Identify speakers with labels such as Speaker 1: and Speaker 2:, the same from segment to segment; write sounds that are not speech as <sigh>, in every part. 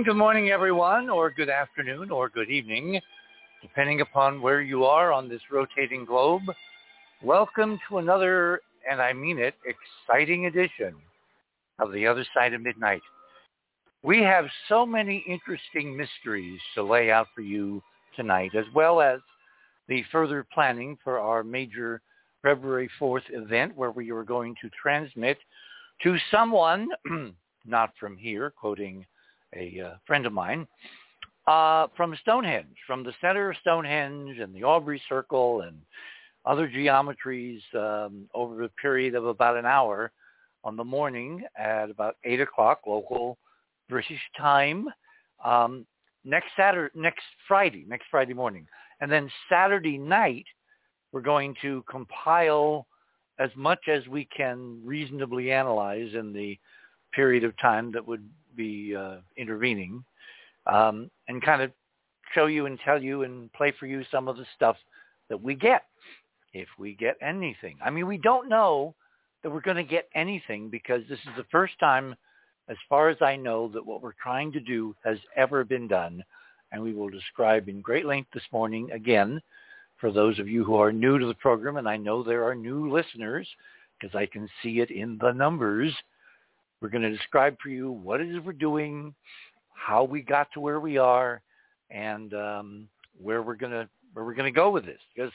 Speaker 1: And good morning, everyone, or good afternoon, or good evening, depending upon where you are on this rotating globe. Welcome to another, and I mean it, exciting edition of The Other Side of Midnight. We have so many interesting mysteries to lay out for you tonight, as well as the further planning for our major February 4th event where we are going to transmit to someone, <clears throat> not from here, quoting a uh, friend of mine, uh, from Stonehenge, from the center of Stonehenge and the Aubrey Circle and other geometries um, over a period of about an hour on the morning at about 8 o'clock local British time um, next Saturday, next Friday, next Friday morning. And then Saturday night, we're going to compile as much as we can reasonably analyze in the period of time that would be uh, intervening um, and kind of show you and tell you and play for you some of the stuff that we get, if we get anything. I mean, we don't know that we're going to get anything because this is the first time, as far as I know, that what we're trying to do has ever been done. And we will describe in great length this morning again for those of you who are new to the program, and I know there are new listeners because I can see it in the numbers. We're going to describe for you what it is we're doing, how we got to where we are, and um, where we're going to where we're going to go with this. Because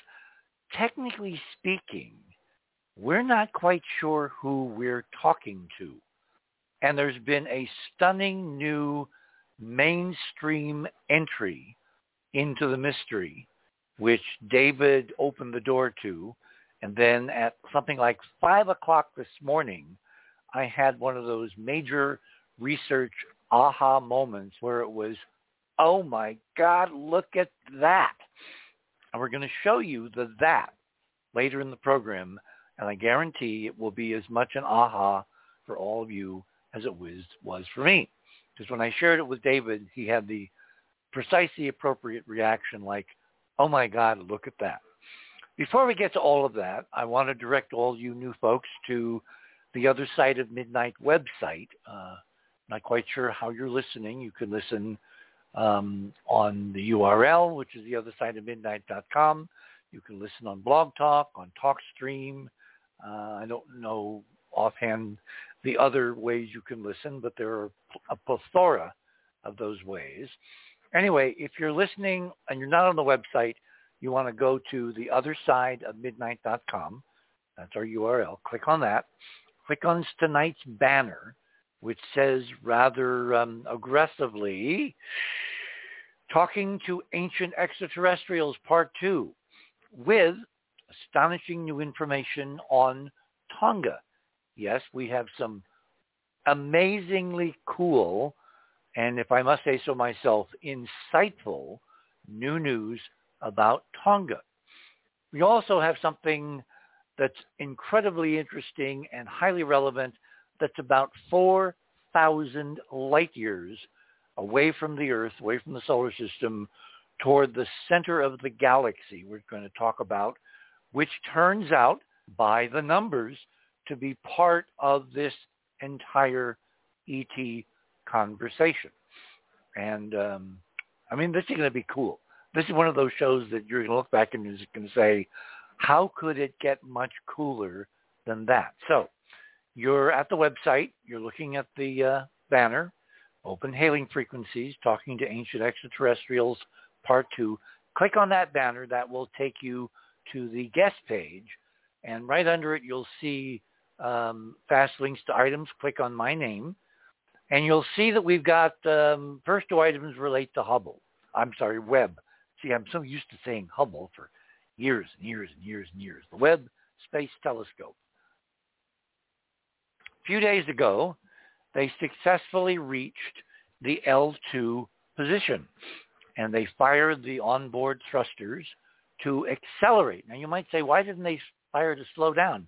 Speaker 1: technically speaking, we're not quite sure who we're talking to, and there's been a stunning new mainstream entry into the mystery, which David opened the door to, and then at something like five o'clock this morning I had one of those major research aha moments where it was, oh my God, look at that. And we're going to show you the that later in the program. And I guarantee it will be as much an aha for all of you as it was, was for me. Because when I shared it with David, he had the precisely appropriate reaction like, oh my God, look at that. Before we get to all of that, I want to direct all you new folks to the Other Side of Midnight website. Uh, not quite sure how you're listening. You can listen um, on the URL, which is theothersideofmidnight.com. You can listen on Blog Talk, on TalkStream. Uh, I don't know offhand the other ways you can listen, but there are a plethora of those ways. Anyway, if you're listening and you're not on the website, you want to go to theothersideofmidnight.com. That's our URL. Click on that click on tonight's banner, which says rather um, aggressively, Talking to Ancient Extraterrestrials Part 2 with astonishing new information on Tonga. Yes, we have some amazingly cool and if I must say so myself, insightful new news about Tonga. We also have something that's incredibly interesting and highly relevant that's about 4,000 light years away from the Earth, away from the solar system, toward the center of the galaxy we're going to talk about, which turns out by the numbers to be part of this entire ET conversation. And um, I mean, this is going to be cool. This is one of those shows that you're going to look back and you're going to say, how could it get much cooler than that? So you're at the website. You're looking at the uh, banner, Open Hailing Frequencies, Talking to Ancient Extraterrestrials, Part 2. Click on that banner. That will take you to the guest page. And right under it, you'll see um, fast links to items. Click on my name. And you'll see that we've got um, first two items relate to Hubble. I'm sorry, Webb. See, I'm so used to saying Hubble for years and years and years and years. The Webb Space Telescope. A few days ago, they successfully reached the L2 position and they fired the onboard thrusters to accelerate. Now you might say, why didn't they fire to slow down?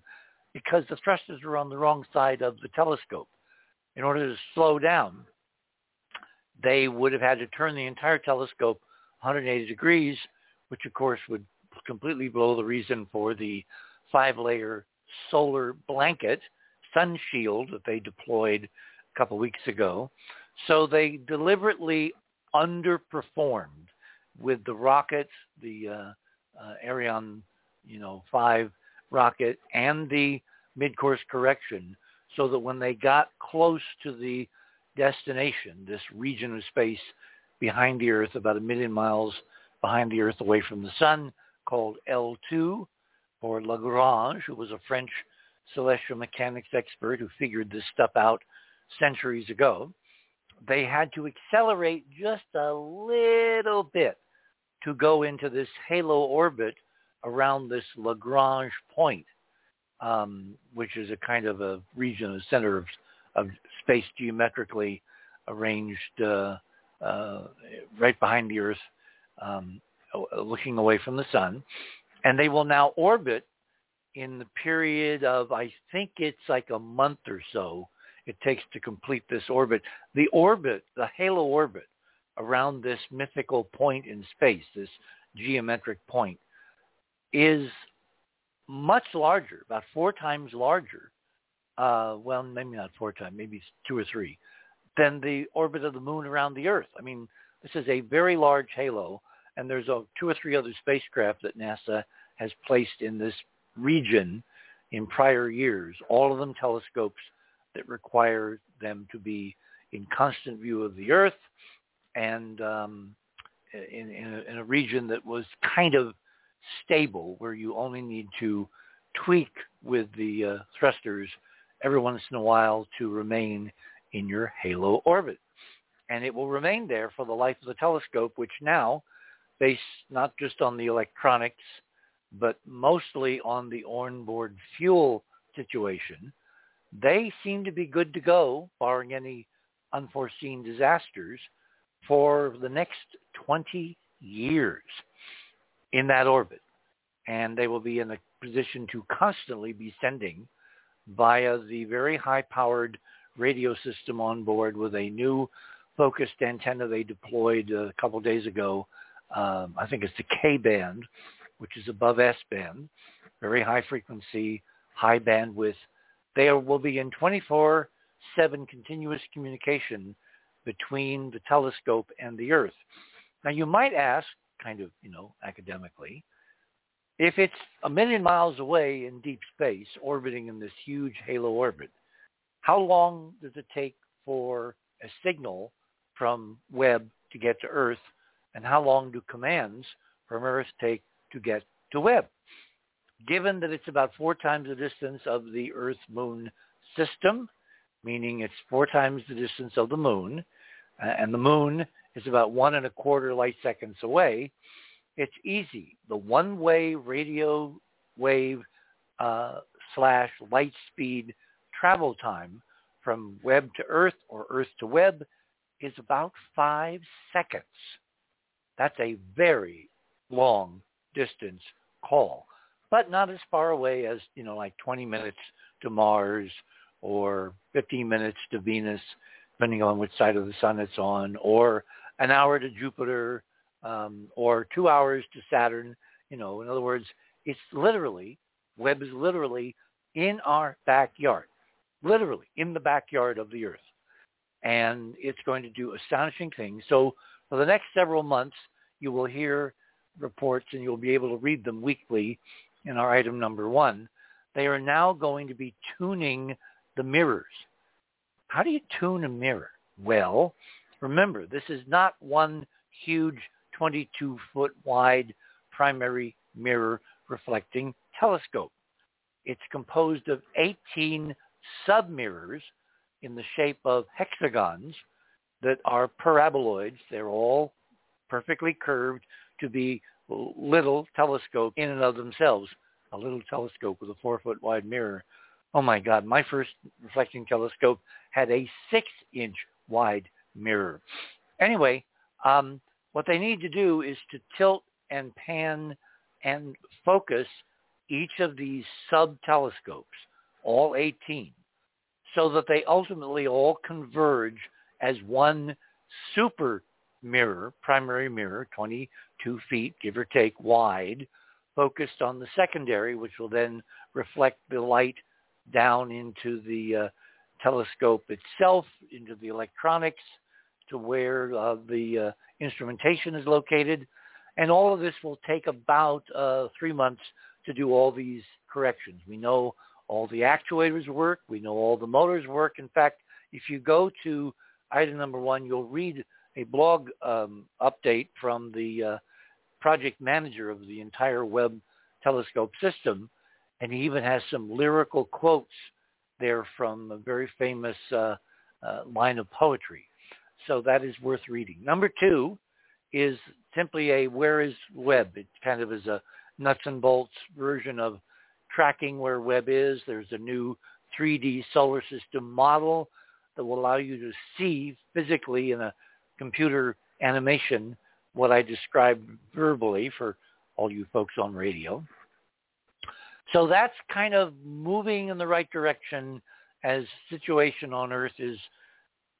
Speaker 1: Because the thrusters were on the wrong side of the telescope. In order to slow down, they would have had to turn the entire telescope 180 degrees, which of course would completely blow the reason for the five-layer solar blanket sun shield that they deployed a couple weeks ago. So they deliberately underperformed with the rockets, the uh, uh, Ariane, you know, 5 rocket and the mid-course correction so that when they got close to the destination, this region of space behind the Earth, about a million miles behind the Earth away from the sun, called L2, or Lagrange, who was a French celestial mechanics expert who figured this stuff out centuries ago. They had to accelerate just a little bit to go into this halo orbit around this Lagrange point, um, which is a kind of a region, a center of, of space geometrically arranged uh, uh, right behind the Earth, um, looking away from the sun. And they will now orbit in the period of, I think it's like a month or so it takes to complete this orbit. The orbit, the halo orbit around this mythical point in space, this geometric point, is much larger, about four times larger. Uh, well, maybe not four times, maybe two or three, than the orbit of the moon around the Earth. I mean, this is a very large halo, and there's two or three other spacecraft that NASA has placed in this region in prior years, all of them telescopes that require them to be in constant view of the Earth and um, in, in, a, in a region that was kind of stable where you only need to tweak with the uh, thrusters every once in a while to remain in your halo orbit. And it will remain there for the life of the telescope, which now, based not just on the electronics, but mostly on the onboard fuel situation, they seem to be good to go, barring any unforeseen disasters, for the next 20 years in that orbit. And they will be in a position to constantly be sending via the very high-powered radio system on board with a new focused antenna they deployed a couple days ago. Um, I think it's the K-band, which is above S-band, very high frequency, high bandwidth. They will be in 24-7 continuous communication between the telescope and the Earth. Now you might ask, kind of, you know, academically, if it's a million miles away in deep space, orbiting in this huge halo orbit, how long does it take for a signal from Webb to get to Earth, and how long do commands from Earth take to get to Webb? Given that it's about four times the distance of the Earth-Moon system, meaning it's four times the distance of the Moon, and the Moon is about one and a quarter light seconds away, it's easy. The one-way radio wave uh, slash light speed travel time from Webb to Earth or Earth to Webb is about five seconds. That's a very long distance call, but not as far away as, you know, like 20 minutes to Mars or 15 minutes to Venus, depending on which side of the sun it's on, or an hour to Jupiter, um, or two hours to Saturn. You know, in other words, it's literally, Webb is literally in our backyard, literally in the backyard of the Earth. And it's going to do astonishing things. So for the next several months, you will hear reports and you'll be able to read them weekly in our item number one. They are now going to be tuning the mirrors. How do you tune a mirror? Well, remember, this is not one huge 22-foot wide primary mirror reflecting telescope. It's composed of 18 sub-mirrors in the shape of hexagons that are paraboloids. They're all perfectly curved to be little telescopes in and of themselves. A little telescope with a four-foot wide mirror. Oh my God, my first reflecting telescope had a six-inch wide mirror. Anyway, um, what they need to do is to tilt and pan and focus each of these sub-telescopes, all 18, so that they ultimately all converge as one super mirror, primary mirror, 22 feet, give or take, wide, focused on the secondary, which will then reflect the light down into the uh, telescope itself, into the electronics, to where uh, the uh, instrumentation is located. And all of this will take about uh, three months to do all these corrections. We know all the actuators work. We know all the motors work. In fact, if you go to item number one, you'll read a blog um, update from the uh, project manager of the entire Webb telescope system, and he even has some lyrical quotes there from a very famous uh, uh, line of poetry. So that is worth reading. Number two is simply a where is Webb. It kind of is a nuts and bolts version of tracking where Webb is. There's a new 3D solar system model that will allow you to see physically in a computer animation what I described verbally for all you folks on radio. So that's kind of moving in the right direction as situation on Earth is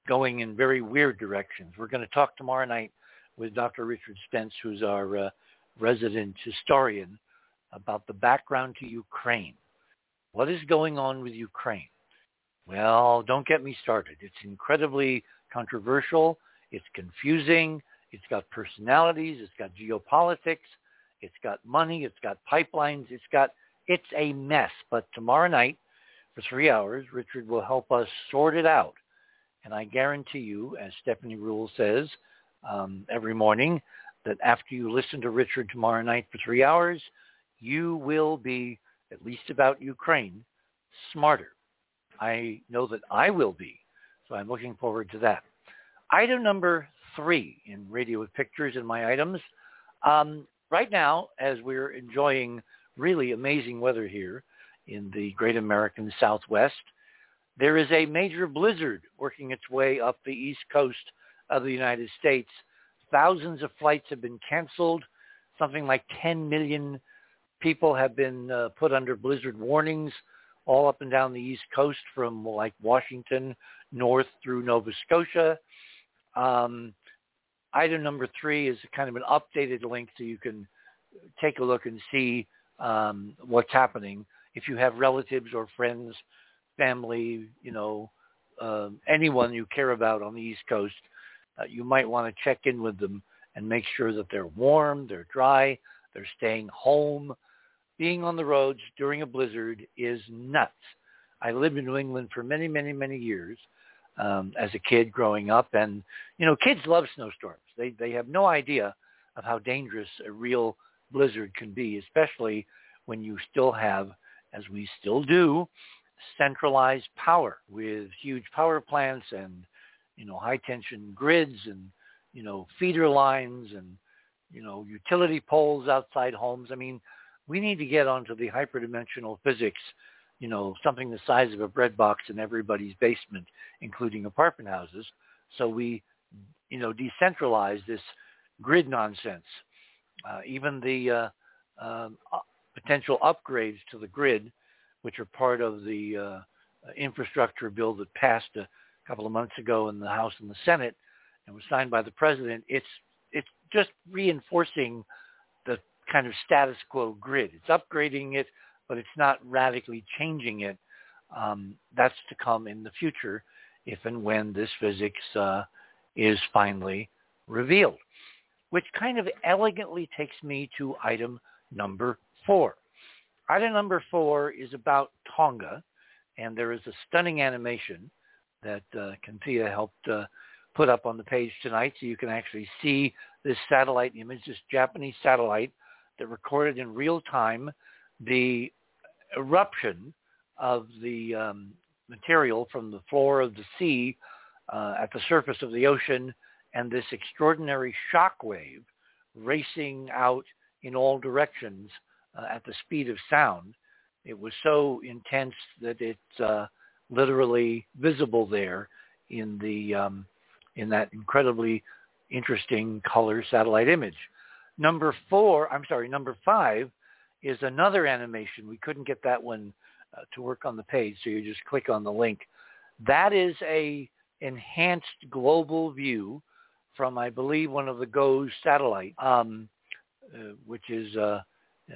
Speaker 1: going in very weird directions. We're going to talk tomorrow night with Dr. Richard Spence, who's our uh, resident historian, about the background to Ukraine. What is going on with Ukraine? Well, don't get me started. It's incredibly controversial. It's confusing. It's got personalities. It's got geopolitics. It's got money. It's got pipelines. It's got, it's a mess. But tomorrow night for three hours, Richard will help us sort it out. And I guarantee you, as Stephanie Ruhle says um, every morning, that after you listen to Richard tomorrow night for three hours, you will be, at least about Ukraine, smarter. I know that I will be. So I'm looking forward to that. Item number three in Radio with Pictures in my items. Um, right now, as we're enjoying really amazing weather here in the great American Southwest, there is a major blizzard working its way up the east coast of the United States. Thousands of flights have been canceled. Something like 10 million people have been uh, put under blizzard warnings all up and down the east coast from like Washington north through Nova Scotia. Um, item number three is kind of an updated link so you can take a look and see um, what's happening. If you have relatives or friends, family, you know, uh, anyone you care about on the East Coast, uh, you might want to check in with them and make sure that they're warm, they're dry, they're staying home. Being on the roads during a blizzard is nuts. I lived in New England for many, many, many years um, as a kid growing up, and you know, kids love snowstorms. They they have no idea of how dangerous a real blizzard can be, especially when you still have, as we still do, centralized power with huge power plants and you know high tension grids and you know feeder lines and you know utility poles outside homes. I mean, we need to get onto the hyperdimensional physics you know, something the size of a bread box in everybody's basement, including apartment houses. So we, you know, decentralize this grid nonsense. Uh, even the uh, um, uh, potential upgrades to the grid, which are part of the uh, infrastructure bill that passed a couple of months ago in the House and the Senate and was signed by the president, it's it's just reinforcing kind of status quo grid. It's upgrading it but it's not radically changing it. Um, that's to come in the future if and when this physics uh, is finally revealed, which kind of elegantly takes me to item number four. Item number four is about Tonga, and there is a stunning animation that uh, helped uh, put up on the page tonight so you can actually see this satellite image, this Japanese satellite that recorded in real time the eruption of the um, material from the floor of the sea uh, at the surface of the ocean and this extraordinary shock wave racing out in all directions uh, at the speed of sound. It was so intense that it's uh, literally visible there in the um, in that incredibly interesting color satellite image. Number four, I'm sorry, number five is another animation. We couldn't get that one uh, to work on the page, so you just click on the link. That is a enhanced global view from, I believe, one of the GOES satellite, um, uh, which is uh,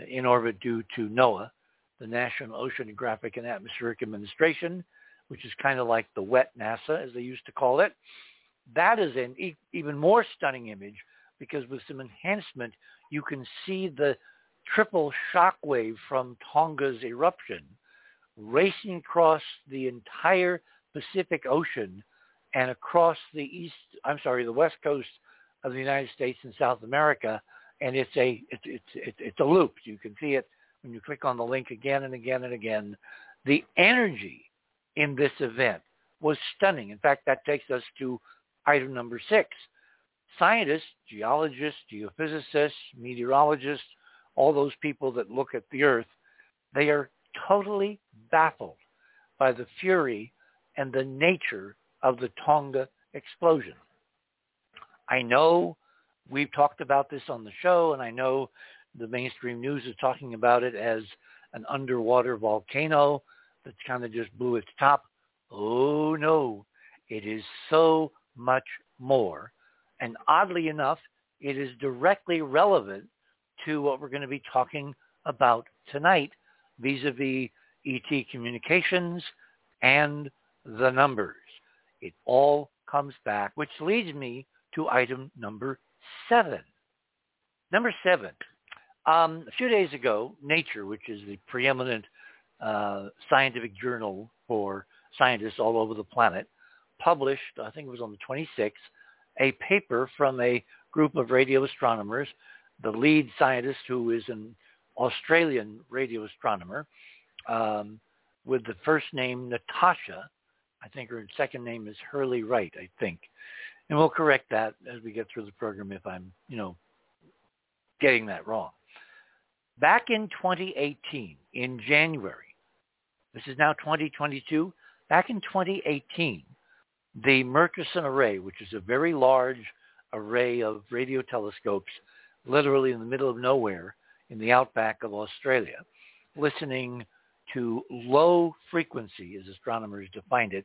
Speaker 1: in orbit due to NOAA, the National Oceanographic and Atmospheric Administration, which is kind of like the wet NASA, as they used to call it. that is an e- even more stunning image because with some enhancement, you can see the triple shock wave from Tonga's eruption racing across the entire Pacific Ocean and across the east, I'm sorry, the west coast of the United States and South America. And it's a, it's a loop. You can see it when you click on the link again and again and again. The energy in this event was stunning. In fact, that takes us to item number six. Scientists, geologists, geophysicists, meteorologists, all those people that look at the Earth, they are totally baffled by the fury and the nature of the Tonga explosion. I know we've talked about this on the show, and I know the mainstream news is talking about it as an underwater volcano that kind of just blew its top. Oh no, it is so much more. And oddly enough, it is directly relevant to what we're going to be talking about tonight vis-a-vis ET communications and the numbers. It all comes back, which leads me to item number seven. Number seven. Um, a few days ago, Nature, which is the preeminent uh, scientific journal for scientists all over the planet, published, I think it was on the 26th, a paper from a group of radio astronomers, the lead scientist who is an Australian radio astronomer um, with the first name Natasha. I think her second name is Hurley Wright, I think. And we'll correct that as we get through the program if I'm, you know, getting that wrong. Back in 2018, in January, this is now 2022, back in 2018, the Murchison Array, which is a very large array of radio telescopes literally in the middle of nowhere in the outback of Australia, listening to low frequency, as astronomers defined it,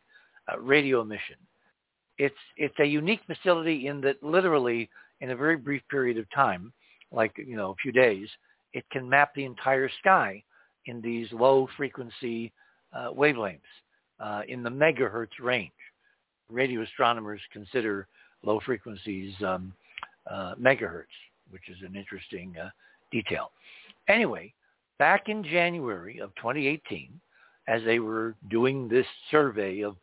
Speaker 1: uh, radio emission. It's, it's a unique facility in that literally in a very brief period of time, like, you know, a few days, it can map the entire sky in these low frequency uh, wavelengths uh, in the megahertz range. Radio astronomers consider low frequencies um, uh, megahertz, which is an interesting uh, detail. Anyway, back in January of 2018, as they were doing this survey of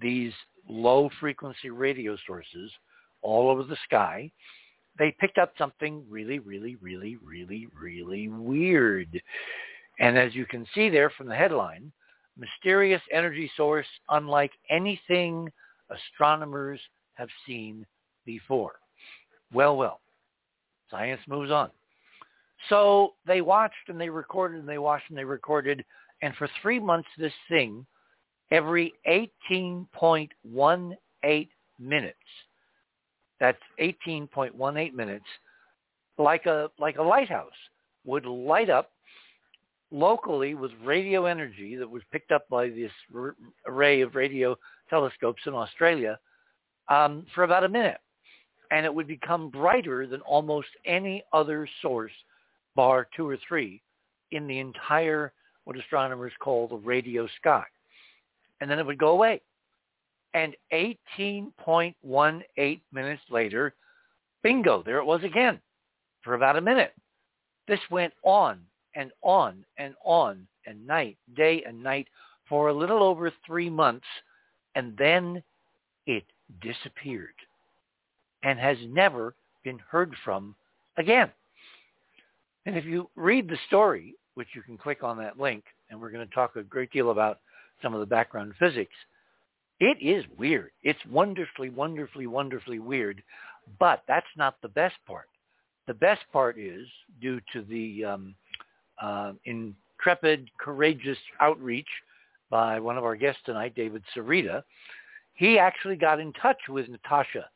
Speaker 1: these low frequency radio sources all over the sky, they picked up something really, really, really, really, really weird. And as you can see there from the headline, mysterious energy source unlike anything astronomers have seen before. Well, well, science moves on. So they watched and they recorded and they watched and they recorded. And for three months, this thing, every 18.18 minutes, that's 18.18 minutes, like a, like a lighthouse, would light up locally with radio energy that was picked up by this array of radio telescopes in Australia um, for about a minute. And it would become brighter than almost any other source bar two or three in the entire what astronomers call the radio sky. And then it would go away. And 18.18 minutes later, bingo, there it was again for about a minute. This went on and on and on and night, day and night for a little over three months. And then it disappeared and has never been heard from again. And if you read the story, which you can click on that link, and we're going to talk a great deal about some of the background physics, it is weird. It's wonderfully, wonderfully, wonderfully weird. But that's not the best part. The best part is due to the um, uh, intrepid, courageous outreach by one of our guests tonight, David Sereda. He actually got in touch with Natasha,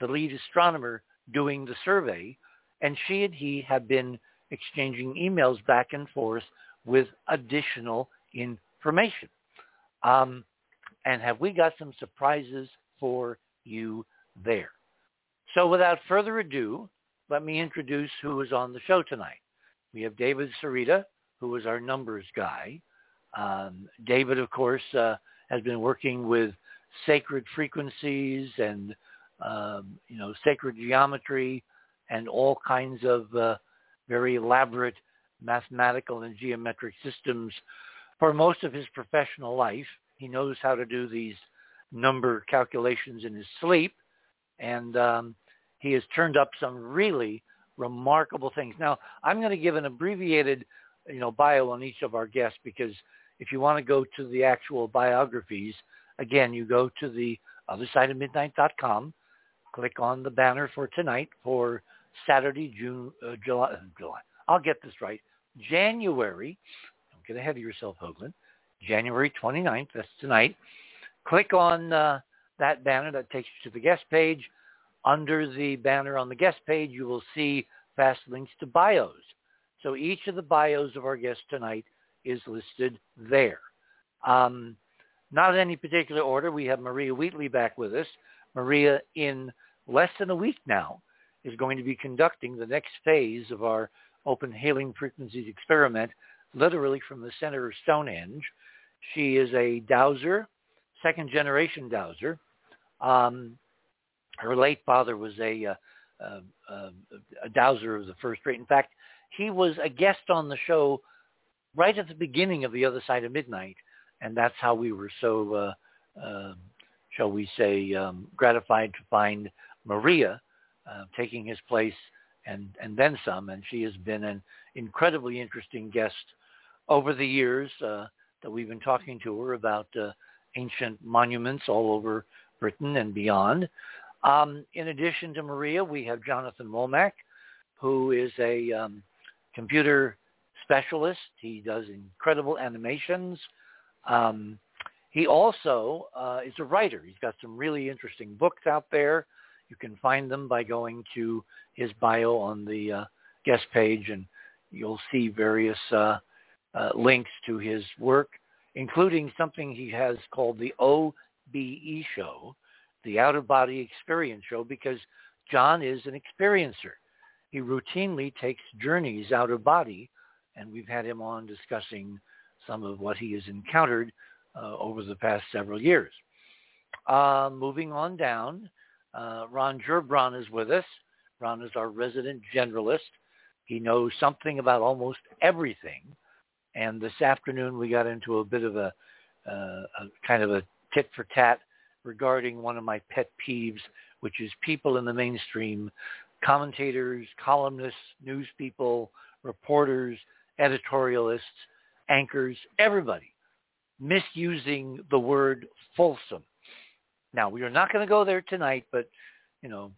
Speaker 1: the lead astronomer doing the survey, and she and he have been exchanging emails back and forth with additional information. Um, and have we got some surprises for you there? So without further ado, let me introduce who is on the show tonight. We have David Sereda, who is our numbers guy. Um, David, of course, uh, has been working with sacred frequencies and um, you know, sacred geometry and all kinds of uh, very elaborate mathematical and geometric systems for most of his professional life. He knows how to do these number calculations in his sleep, and um, he has turned up some really remarkable things. Now, I'm going to give an abbreviated, you know, bio on each of our guests because if you want to go to the actual biographies, again, you go to the other side of midnight.com, click on the banner for tonight for Saturday, June, uh, July, uh, July. I'll get this right. January, don't get ahead of yourself, Hoagland. January 29th, that's tonight. Click on uh, that banner that takes you to the guest page. Under the banner on the guest page, you will see fast links to bios. So each of the bios of our guests tonight is listed there. Um, not in any particular order. We have Maria Wheatley back with us. Maria, in less than a week now, is going to be conducting the next phase of our open hailing frequencies experiment, literally from the center of Stonehenge. She is a dowser, second generation dowser. Um, her late father was a, uh, uh, uh, a dowser of the first rate. In fact, he was a guest on the show right at the beginning of The Other Side of Midnight, and that's how we were so, uh, uh, shall we say, um, gratified to find Maria uh, taking his place and, and then some. And she has been an incredibly interesting guest over the years uh, that we've been talking to her about uh, ancient monuments all over Britain and beyond. Um, in addition to Maria, we have Jonathan Womack, who is a um, computer specialist. He does incredible animations. Um, he also uh, is a writer. He's got some really interesting books out there. You can find them by going to his bio on the uh, guest page, and you'll see various uh, uh, links to his work, including something he has called the OBE show, the Out of Body Experience show, because John is an experiencer. He routinely takes journeys out of body, and we've had him on discussing some of what he has encountered uh, over the past several years. Uh, moving on down, uh, Ron Gerbron is with us. Ron is our resident generalist. He knows something about almost everything. And this afternoon we got into a bit of a, uh, a kind of a tit for tat regarding one of my pet peeves, which is people in the mainstream, commentators, columnists, news people, reporters, editorialists, anchors, everybody misusing the word fulsome. Now, we are not going to go there tonight, but, you know,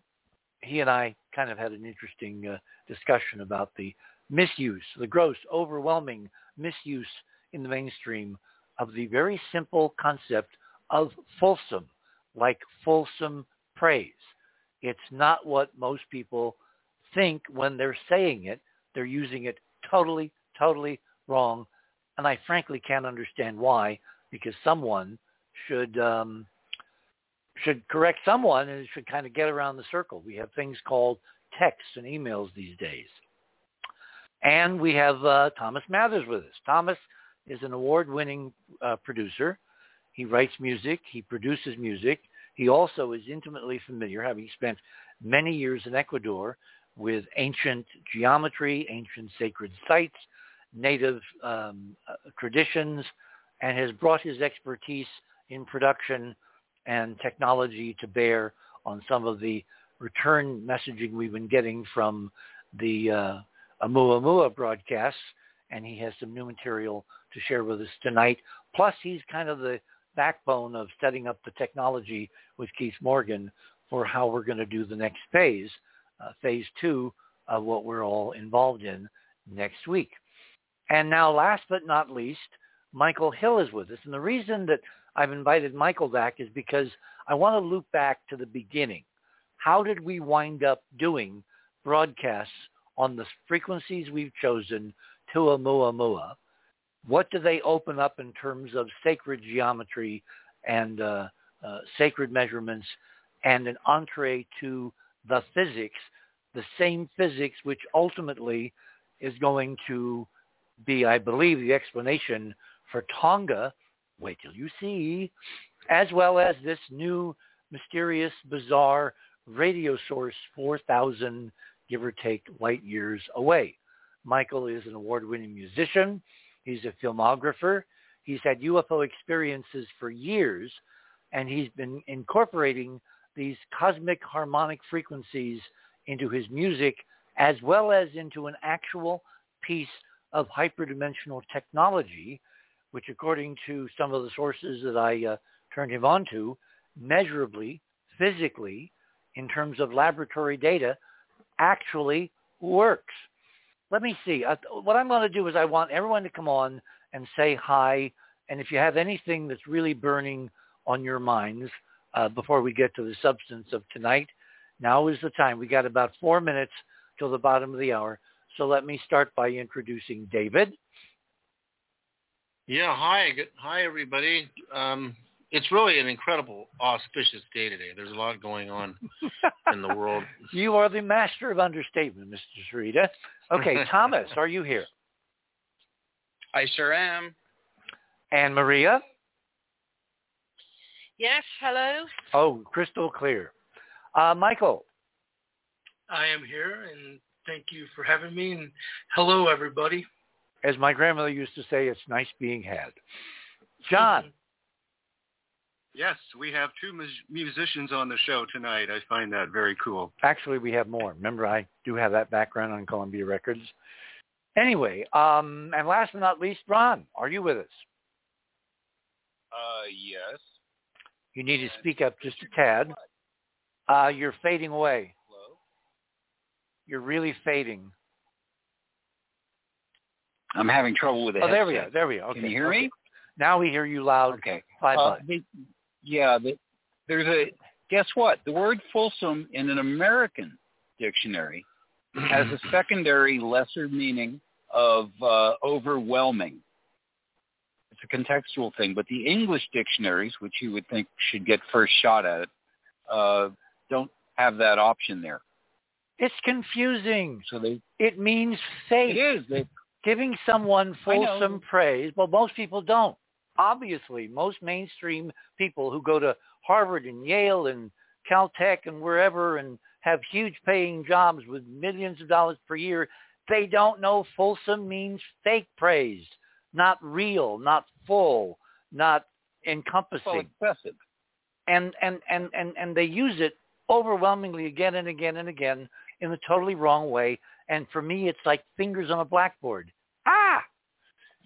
Speaker 1: he and I kind of had an interesting uh, discussion about the misuse, the gross, overwhelming misuse in the mainstream of the very simple concept of fulsome, like fulsome praise. It's not what most people think when they're saying it. They're using it totally, totally wrong. And I frankly can't understand why, because someone should um, should correct someone and should kind of get around the circle. We have things called texts and emails these days. And we have uh, Thomas Mathers with us. Thomas is an award-winning uh, producer. He writes music. He produces music. He also is intimately familiar, having spent many years in Ecuador, with ancient geometry, ancient sacred sites, native um, traditions, and has brought his expertise in production and technology to bear on some of the return messaging we've been getting from the uh, Oumuamua broadcasts, and he has some new material to share with us tonight. Plus, he's kind of the backbone of setting up the technology with Keith Morgan for how we're going to do the next phase, uh, phase two of what we're all involved in next week. And now, last but not least, Michael Hill is with us. And the reason that I've invited Michael back is because I want to loop back to the beginning. How did we wind up doing broadcasts on the frequencies we've chosen to Oumuamua? What do they open up in terms of sacred geometry and uh, uh, sacred measurements and an entree to the physics, the same physics which ultimately is going to be, I believe, the explanation for Tonga wait till you see, as well as this new mysterious, bizarre radio source 4,000, give or take, light years away. Michael is an award-winning musician. He's a filmographer. He's had UFO experiences for years, and he's been incorporating these cosmic harmonic frequencies into his music as well as into an actual piece of hyperdimensional technology, which according to some of the sources that I uh, turned him on to, measurably, physically, in terms of laboratory data, actually works. Let me see. What I'm going to do is I want everyone to come on and say hi. And if you have anything that's really burning on your minds uh, before we get to the substance of tonight, now is the time. We got about four minutes till the bottom of the hour. So let me start by introducing David.
Speaker 2: Yeah, hi, hi everybody. Um, it's really an incredible, auspicious day today. There's a lot going on in the world. <laughs>
Speaker 1: You are the master of understatement, Mr. Sereda. Okay, <laughs> Thomas, are you here?
Speaker 3: I sure am.
Speaker 1: And Maria?
Speaker 4: Yes, hello.
Speaker 1: Oh, crystal clear. Uh, Michael?
Speaker 5: I am here, and thank you for having me. And hello, everybody.
Speaker 1: As my grandmother used to say, it's nice being had. John?
Speaker 6: Yes, we have two musicians on the show tonight. I find that very cool.
Speaker 1: Actually, we have more. Remember, I do have that background on Columbia Records. Anyway, um, and last but not least, Ron, are you with us?
Speaker 7: Uh, yes.
Speaker 1: You need to speak up just a tad. Uh, you're fading away.
Speaker 7: Hello?
Speaker 1: You're really fading.
Speaker 8: I'm having trouble with it.
Speaker 1: Oh, there we are. There we are. Okay.
Speaker 8: Can you hear
Speaker 1: okay.
Speaker 8: me?
Speaker 1: Now we hear you loud.
Speaker 8: Okay.
Speaker 1: Bye
Speaker 8: uh, yeah, the, there's a guess what? The word fulsome in an American dictionary has a <clears throat> secondary lesser meaning of uh, overwhelming. It's a contextual thing, but the English dictionaries, which you would think should get first shot at it, uh, don't have that option there.
Speaker 1: It's confusing.
Speaker 8: So they
Speaker 1: it means faith.
Speaker 8: It is. They,
Speaker 1: Giving someone fulsome praise. Well, most people don't obviously most mainstream people who go to Harvard and Yale and Caltech and wherever and have huge paying jobs with millions of dollars per year, they don't know fulsome means fake praise, not real, not full, not encompassing.
Speaker 8: So excessive.
Speaker 1: And, and, and, and, and they use it overwhelmingly again and again and again in the totally wrong way. And for me, it's like fingers on a blackboard.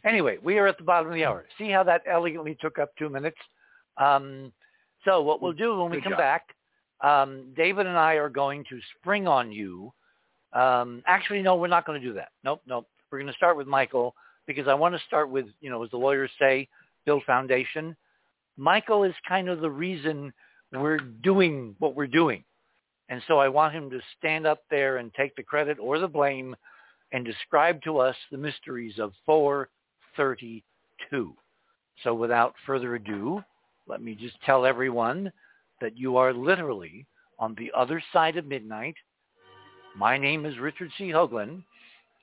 Speaker 1: Anyway, we are at the bottom of the hour. See how that elegantly took up two minutes? Um, so what we'll do when we Good come job. back, um, David and I are going to spring on you. Um, actually, no, we're not going to do that. Nope, nope. We're going to start with Michael because I want to start with, you know, as the lawyers say, build foundation. Michael is kind of the reason we're doing what we're doing. And so I want him to stand up there and take the credit or the blame and describe to us the mysteries of four 32. So without further ado, let me just tell everyone that you are literally on the other side of midnight. My name is Richard C. Hoagland,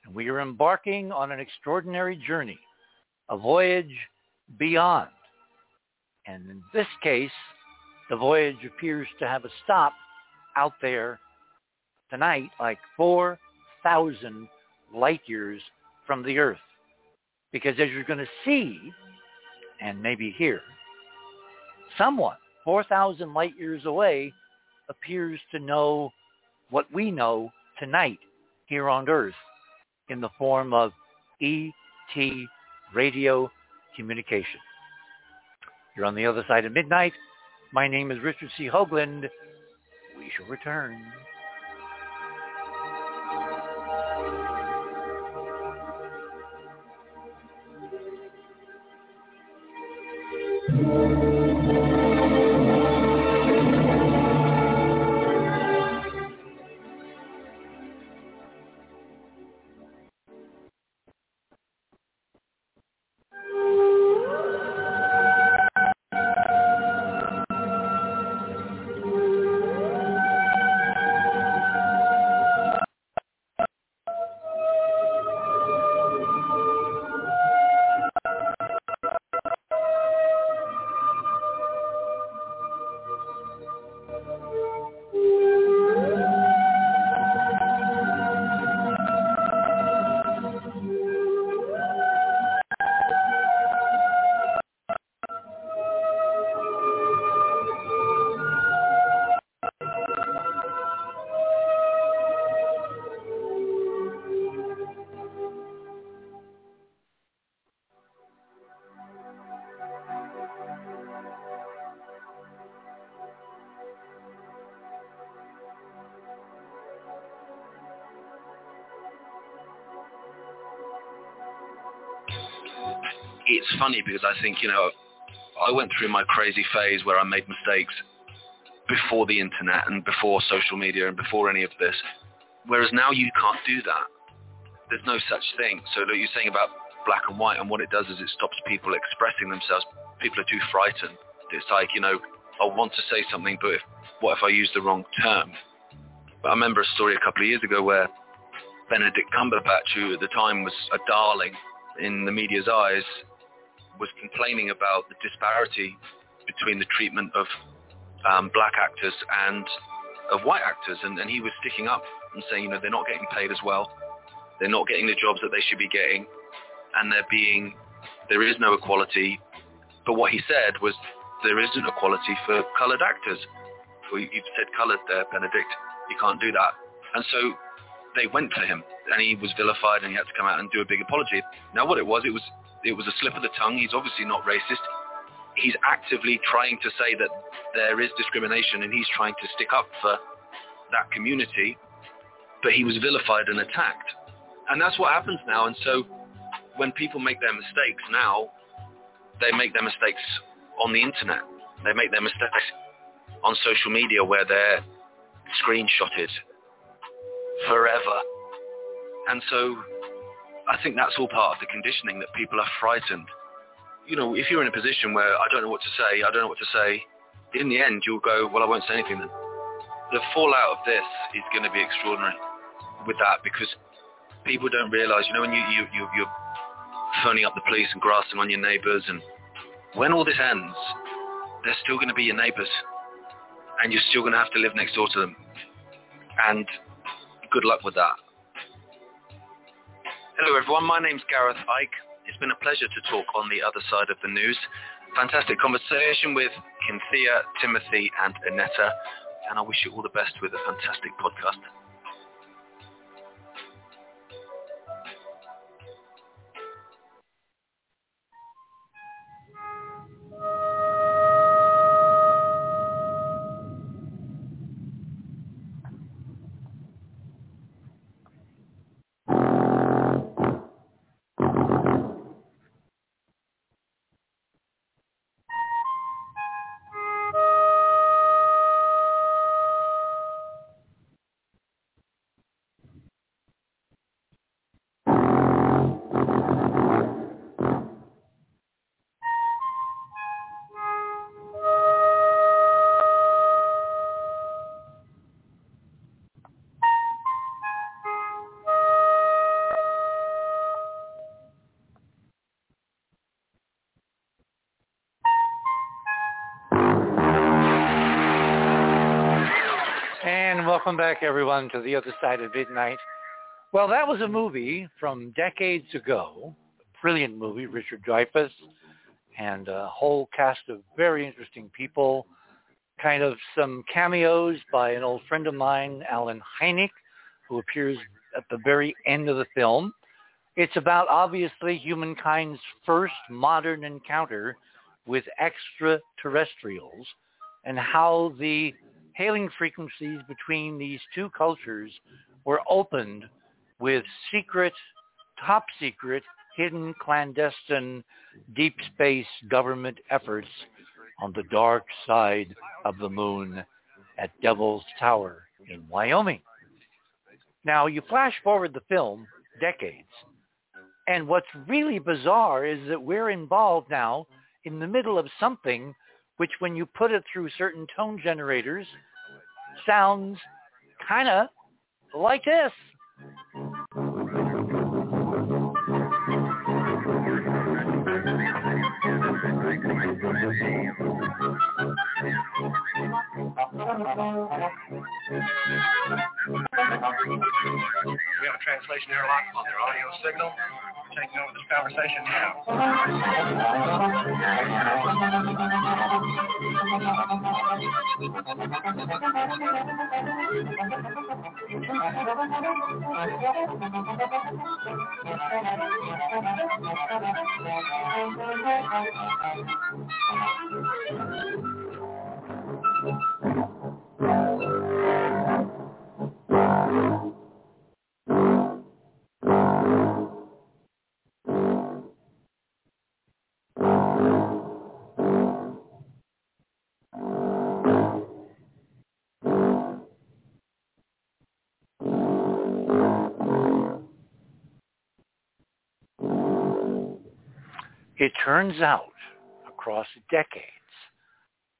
Speaker 1: and we are embarking on an extraordinary journey, a voyage beyond. And in this case, the voyage appears to have a stop out there tonight, like 4,000 light years from the Earth. Because as you're going to see, and maybe hear, someone 4,000 light years away appears to know what we know tonight here on Earth in the form of ET radio communication. You're on the other side of midnight. My name is Richard C. Hoagland. We shall return. Thank you.
Speaker 4: It's funny because I think, you know, I went through my crazy phase where I made mistakes before the internet and before social media and before any of this. Whereas now you can't do that. There's no such thing. So what you're saying about black and white and what it does is it stops people expressing themselves. People are too frightened. It's like, you know, I want to say something, but if, what if I use the wrong term? But I remember a story a couple of years ago where Benedict Cumberbatch, who at the time was a darling in the media's eyes, was complaining about the disparity between the treatment of um, black actors and of white actors, and, and he was sticking up and saying, you know, they're not getting paid as well, they're not getting the jobs that they should be getting, and they're being, there is no equality. But what he said was, there isn't equality for coloured actors. Well, you've said coloured there, Benedict. You can't do that. And so they went for him, and he was vilified, and he had to come out and do a big apology. Now, what it was, it was it was a slip of the tongue. He's obviously not racist. He's actively trying to say that there is discrimination, and he's trying to stick up for that community. But he was vilified and attacked, and that's what happens now. And so, when people make their mistakes now, they make their mistakes on the internet. They make their mistakes on social media where they're screenshotted forever. And so I think that's all part of the conditioning that people are frightened. You know, if you're in a position where I don't know what to say, I don't know what to say, in the end you'll go, well, I won't say anything then. The fallout of this is going to be extraordinary with that because people don't realize, you know, when you, you, you, you're phoning up the police and grassing on your neighbors and when all this ends, they're still going to be your neighbors and you're still going to have to live next door to them. And good luck with that. Hello everyone, my name's Gareth Icke. It's been a pleasure to talk on the other side of the news. Fantastic conversation with Cynthia, Timothy and Annetta, and I wish you all the best with a fantastic podcast.
Speaker 1: Welcome back everyone to the other side of midnight. Well, that was a movie from decades ago, a brilliant movie, Richard Dreyfuss, and a whole cast of very interesting people, kind of some cameos by an old friend of mine, Allen Hynek, who appears at the very end of the film. It's about obviously humankind's first modern encounter with extraterrestrials and how the hailing frequencies between these two cultures were opened with secret, top secret, hidden, clandestine, deep space government efforts on the dark side of the moon at Devil's Tower in Wyoming. Now, you flash forward the film decades, and what's really bizarre is that we're involved now in the middle of something which when you put it through certain tone generators, sounds kind of like this. <laughs>
Speaker 7: We have a translation airlock on their audio signal. We're taking over this conversation now. <laughs>
Speaker 1: It turns out across decades,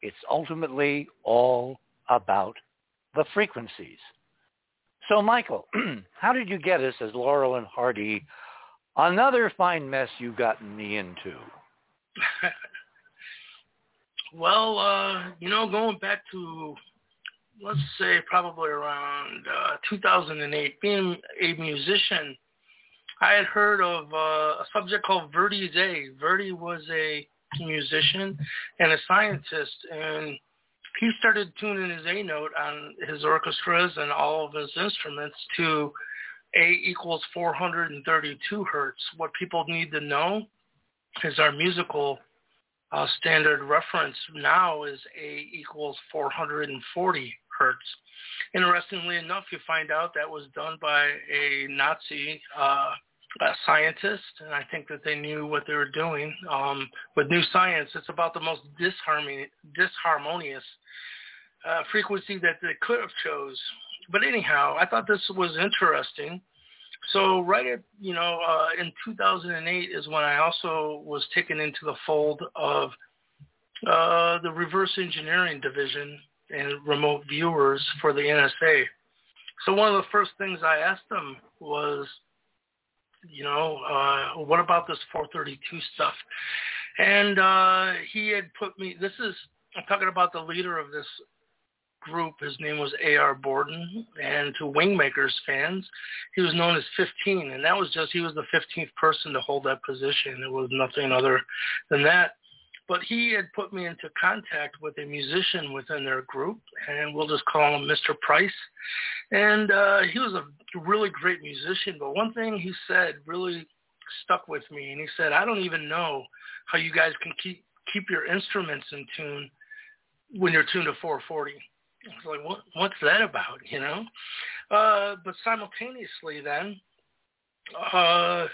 Speaker 1: it's ultimately all about the frequencies. So, Michael, <clears throat> how did you get us as Laurel and Hardy? Another fine mess you've gotten me into. <laughs>
Speaker 5: well, uh, you know, going back to let's say probably around uh, 2008, being a musician, I had heard of uh, a subject called Verdi's A. Verdi was a musician and a scientist, and he started tuning his A note on his orchestras and all of his instruments to A equals 432 hertz. What people need to know is our musical uh, standard reference now is A equals 440 hertz. Interestingly enough, you find out that was done by a Nazi uh, a scientist, and I think that they knew what they were doing. Um, with new science, it's about the most disharmonious uh, frequency that they could have chose. But anyhow, I thought this was interesting. So right at, you know, uh, in 2008 is when I also was taken into the fold of uh, the reverse engineering division and remote viewers for the NSA. So one of the first things I asked them was, you know, uh, what about this 432 stuff? And uh, he had put me, this is, I'm talking about the leader of this group. His name was A.R. Borden. And to Wingmakers fans, he was known as 15. And that was just, he was the 15th person to hold that position. It was nothing other than that. But he had put me into contact with a musician within their group, and we'll just call him Mr. Price. And uh, he was a really great musician, but one thing he said really stuck with me, and he said, I don't even know how you guys can keep keep your instruments in tune when you're tuned to 440. I was like, what, what's that about, you know? Uh, but simultaneously then, uh,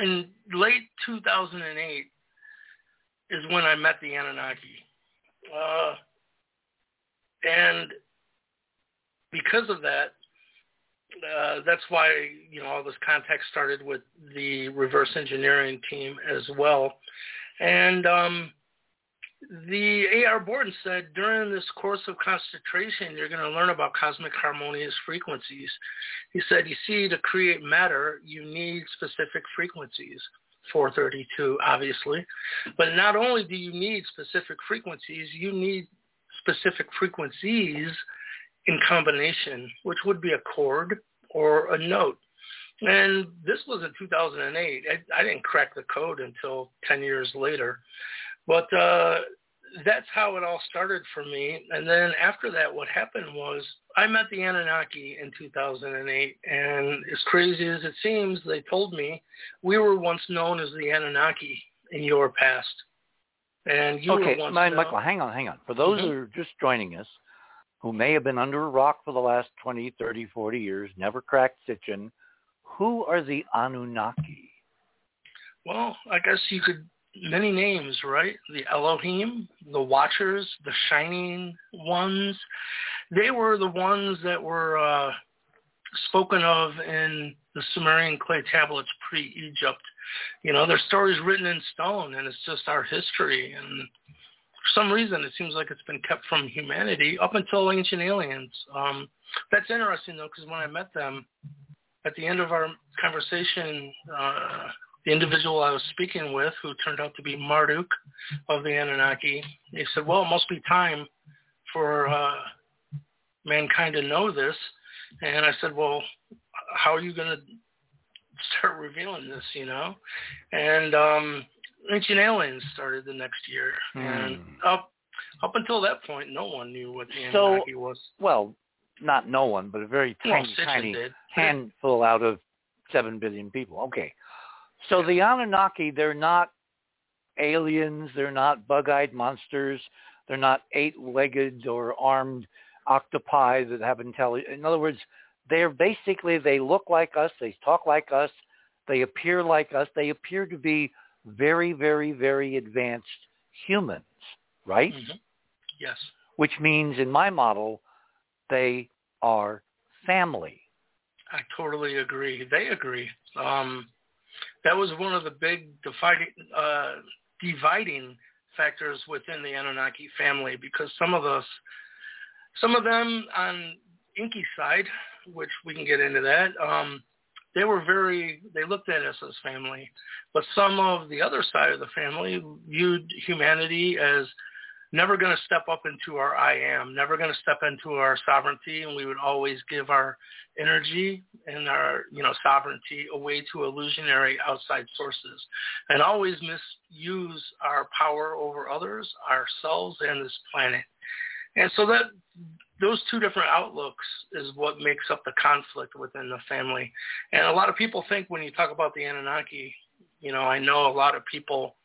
Speaker 5: in late 2008, is when I met the Anunnaki. Uh, and because of that, uh, that's why you know all this contact started with the reverse engineering team as well. And um, the A.R. Borden said during this course of concentration, you're going to learn about cosmic harmonious frequencies. He said, you see, to create matter, you need specific frequencies. 432, obviously. But not only do you need specific frequencies, you need specific frequencies in combination, which would be a chord or a note. And this was in 2008. I, I didn't crack the code until 10 years later. But uh, that's how it all started for me. And then after that, what happened was I met the Anunnaki in 2008, and as crazy as it seems, they told me we were once known as the Anunnaki in your past. And you
Speaker 1: okay,
Speaker 5: were once known...
Speaker 1: Michael, hang on, hang on. For those
Speaker 5: Mhm.
Speaker 1: who are just joining us, who may have been under a rock for the last 20, 30, 40 years, never cracked Sitchin, who are the Anunnaki?
Speaker 5: Well, I guess you could many names, right? The Elohim, the Watchers, the Shining Ones. They were the ones that were uh, spoken of in the Sumerian clay tablets pre-Egypt. You know, their stories written in stone, and it's just our history. And for some reason, it seems like it's been kept from humanity up until ancient aliens. Um, that's interesting, though, because when I met them, at the end of our conversation, uh, the individual I was speaking with, who turned out to be Marduk of the Anunnaki, he said, well, it must be time for uh, mankind to know this. And I said, well, how are you going to start revealing this, you know? And um, Ancient Aliens started the next year. And
Speaker 1: Hmm.
Speaker 5: up up until that point, no one knew what the
Speaker 1: So-
Speaker 5: Anunnaki was.
Speaker 1: Well, not no one, but a very tiny,
Speaker 5: Sitchin
Speaker 1: tiny
Speaker 5: did.
Speaker 1: handful out of 7 billion people. Okay. So the Anunnaki, they're not aliens. They're not bug-eyed monsters. They're not eight-legged or armed octopi that have intelligence. In other words, they're basically, they look like us. They talk like us. They appear like us. They appear to be very, very, very advanced humans, right?
Speaker 5: Mhm. Yes.
Speaker 1: Which means in my model, they are family.
Speaker 5: I totally agree. They agree. Um, that was one of the big dividing uh, dividing factors within the Anunnaki family because some of us, some of them on Enki's side, which we can get into that, um, they were very, they looked at us as family. But some of the other side of the family viewed humanity as never going to step up into our I am, never going to step into our sovereignty, and we would always give our energy and our, you know, sovereignty away to illusionary outside sources, and always misuse our power over others, ourselves, and this planet. And so that those two different outlooks is what makes up the conflict within the family. And a lot of people think when you talk about the Anunnaki, you know, I know a lot of people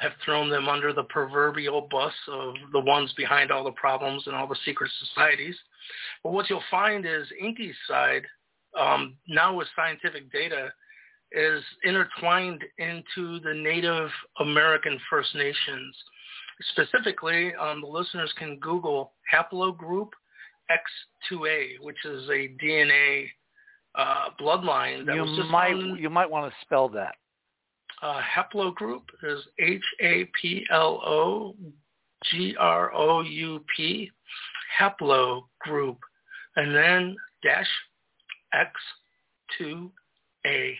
Speaker 5: have thrown them under the proverbial bus of the ones behind all the problems and all the secret societies. But what you'll find is Enki's side, um, now with scientific data, is intertwined into the Native American First Nations. Specifically, um, the listeners can Google haplogroup X2A, which is a DNA uh, bloodline that
Speaker 1: you
Speaker 5: was just
Speaker 1: might
Speaker 5: found,
Speaker 1: you might want to spell that.
Speaker 5: uh, haplogroup is H A P L O G R O U P haplogroup, and then dash X two A.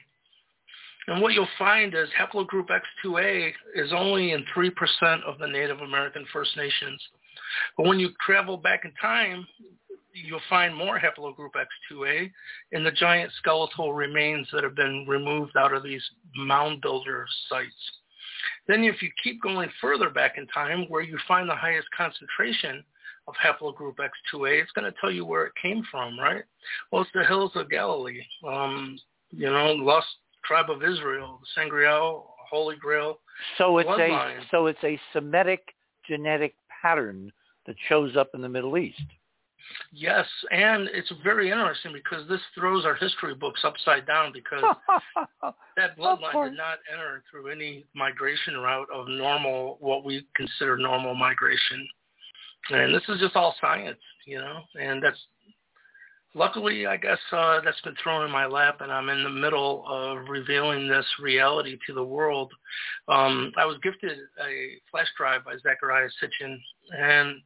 Speaker 5: And what you'll find is haplogroup X2A is only in 3% of the Native American First Nations. But when you travel back in time, you'll find more haplogroup X2A in the giant skeletal remains that have been removed out of these mound builder sites. Then if you keep going further back in time, where you find the highest concentration of haplogroup X2A, it's going to tell you where it came from, right? Well, it's the hills of Galilee. Um, you know, lost tribe of Israel, the Sangreal, Holy Grail.
Speaker 1: So it's
Speaker 5: bloodline.
Speaker 1: a so it's a Semitic genetic pattern that shows up in the Middle East.
Speaker 5: Yes, and it's very interesting because this throws our history books upside down because <laughs> that bloodline did not enter through any migration route of normal, what we consider normal migration. And this is just all science, you know, and that's luckily, I guess uh, that's been thrown in my lap, and I'm in the middle of revealing this reality to the world. Um, I was gifted a flash drive by Zecharia Sitchin, and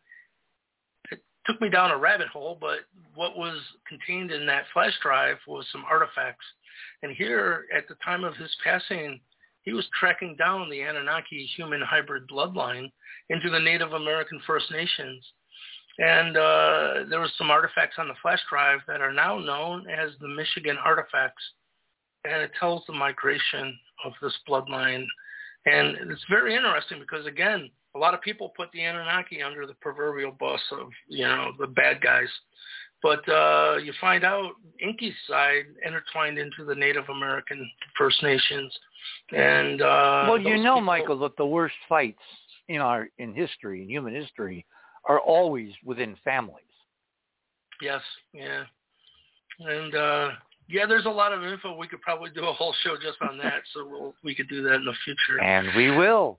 Speaker 5: it took me down a rabbit hole. But what was contained in that flash drive was some artifacts. And here, at the time of his passing, he was tracking down the Anunnaki human hybrid bloodline into the Native American First Nations. And uh, there was some artifacts on the flash drive that are now known as the Michigan artifacts. And it tells the migration of this bloodline. And it's very interesting because, again, a lot of people put the Anunnaki under the proverbial bus of, you know, the bad guys. But uh, you find out Enki's side intertwined into the Native American First Nations. And uh,
Speaker 1: well, you know,
Speaker 5: people-
Speaker 1: Michael, that the worst fights in our in history, in human history, are always within families.
Speaker 5: Yes, yeah. And uh yeah, there's a lot of info. We could probably do a whole show just on that, so we'll, we could do that in the future.
Speaker 1: And we will.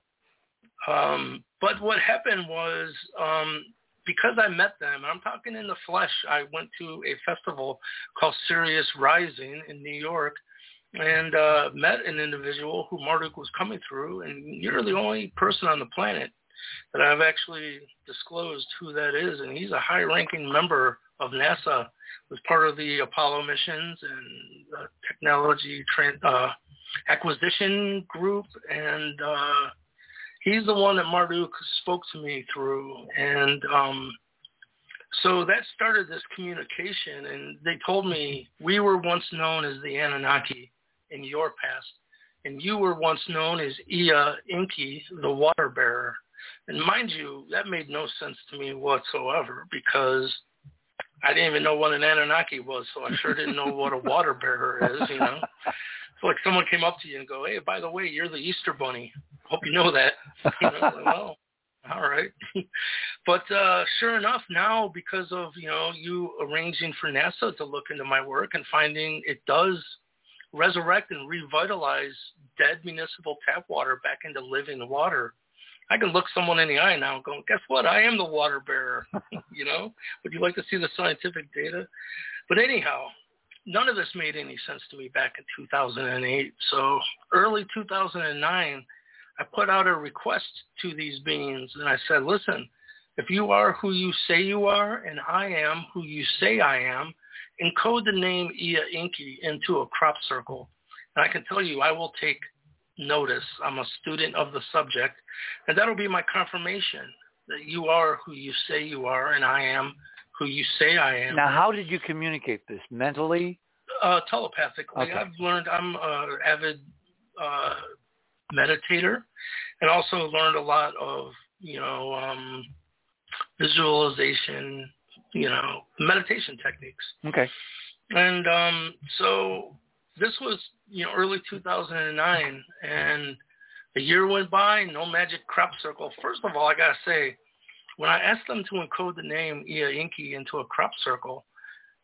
Speaker 5: Um, but what happened was um, because I met them, I'm talking in the flesh. I went to a festival called Sirius Rising in New York and uh, met an individual who Marduk was coming through, and you're the only person on the planet that I've actually disclosed who that is, and he's a high-ranking member of NASA, was part of the Apollo missions and uh, technology tran uh, acquisition group, and uh, he's the one that Marduk spoke to me through, and um, so that started this communication, and they told me we were once known as the Anunnaki in your past, and you were once known as Ea Enki, the water bearer. And mind you, that made no sense to me whatsoever because I didn't even know what an Anunnaki was, so I sure didn't know what a water bearer is, you know. It's like someone came up to you and go, hey, by the way, you're the Easter Bunny. Hope you know that. <laughs> You know, well, all right. <laughs> but uh, sure enough, now because of, you know, you arranging for NASA to look into my work and finding it does resurrect and revitalize dead municipal tap water back into living water. I can look someone in the eye now and go, guess what? I am the water bearer. <laughs> you know, would you like to see the scientific data? But anyhow, none of this made any sense to me back in 2008. So early 2009, I put out a request to these beings and I said, listen, if you are who you say you are and I am who you say I am, encode the name Ea Enki into a crop circle. And I can tell you I will take notice. I'm a student of the subject. And that'll be my confirmation that you are who you say you are and I am who you say I am.
Speaker 1: Now, how did you communicate this? Mentally?
Speaker 5: Uh, telepathically.
Speaker 1: Okay.
Speaker 5: I've learned I'm an avid uh, meditator and also learned a lot of, you know, um, visualization, you know, meditation techniques.
Speaker 1: Okay.
Speaker 5: And um, so this was, you know, early 2009, and a year went by, no magic crop circle. First of all, I gotta say, when I asked them to encode the name Ea Enki into a crop circle,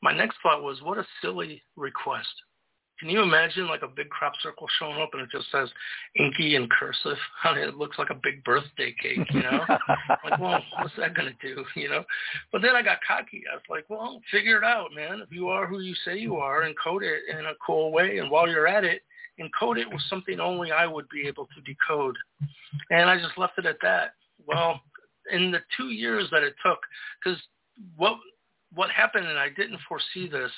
Speaker 5: my next thought was, what a silly request. Can you imagine like a big crop circle showing up and it just says Enki and cursive? <laughs> I mean, it looks like a big birthday cake, you know? <laughs> like, well, what's that going to do, <laughs> you know? But then I got cocky. I was like, well, figure it out, man. If you are who you say you are, encode it in a cool way. And while you're at it, encode it with something only I would be able to decode. And I just left it at that. Well, in the two years that it took, because what what happened, and I didn't foresee this,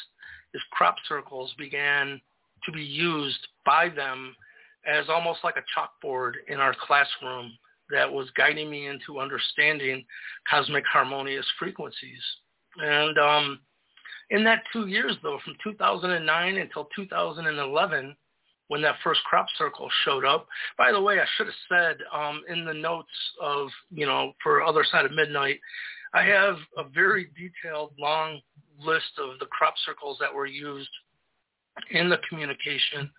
Speaker 5: is crop circles began to be used by them as almost like a chalkboard in our classroom that was guiding me into understanding cosmic harmonious frequencies. And um, in that two years, though, from 2009 until 2011, when that first crop circle showed up. By the way, I should have said um, in the notes of, you know, for Other Side of Midnight, I have a very detailed, long list of the crop circles that were used in the communication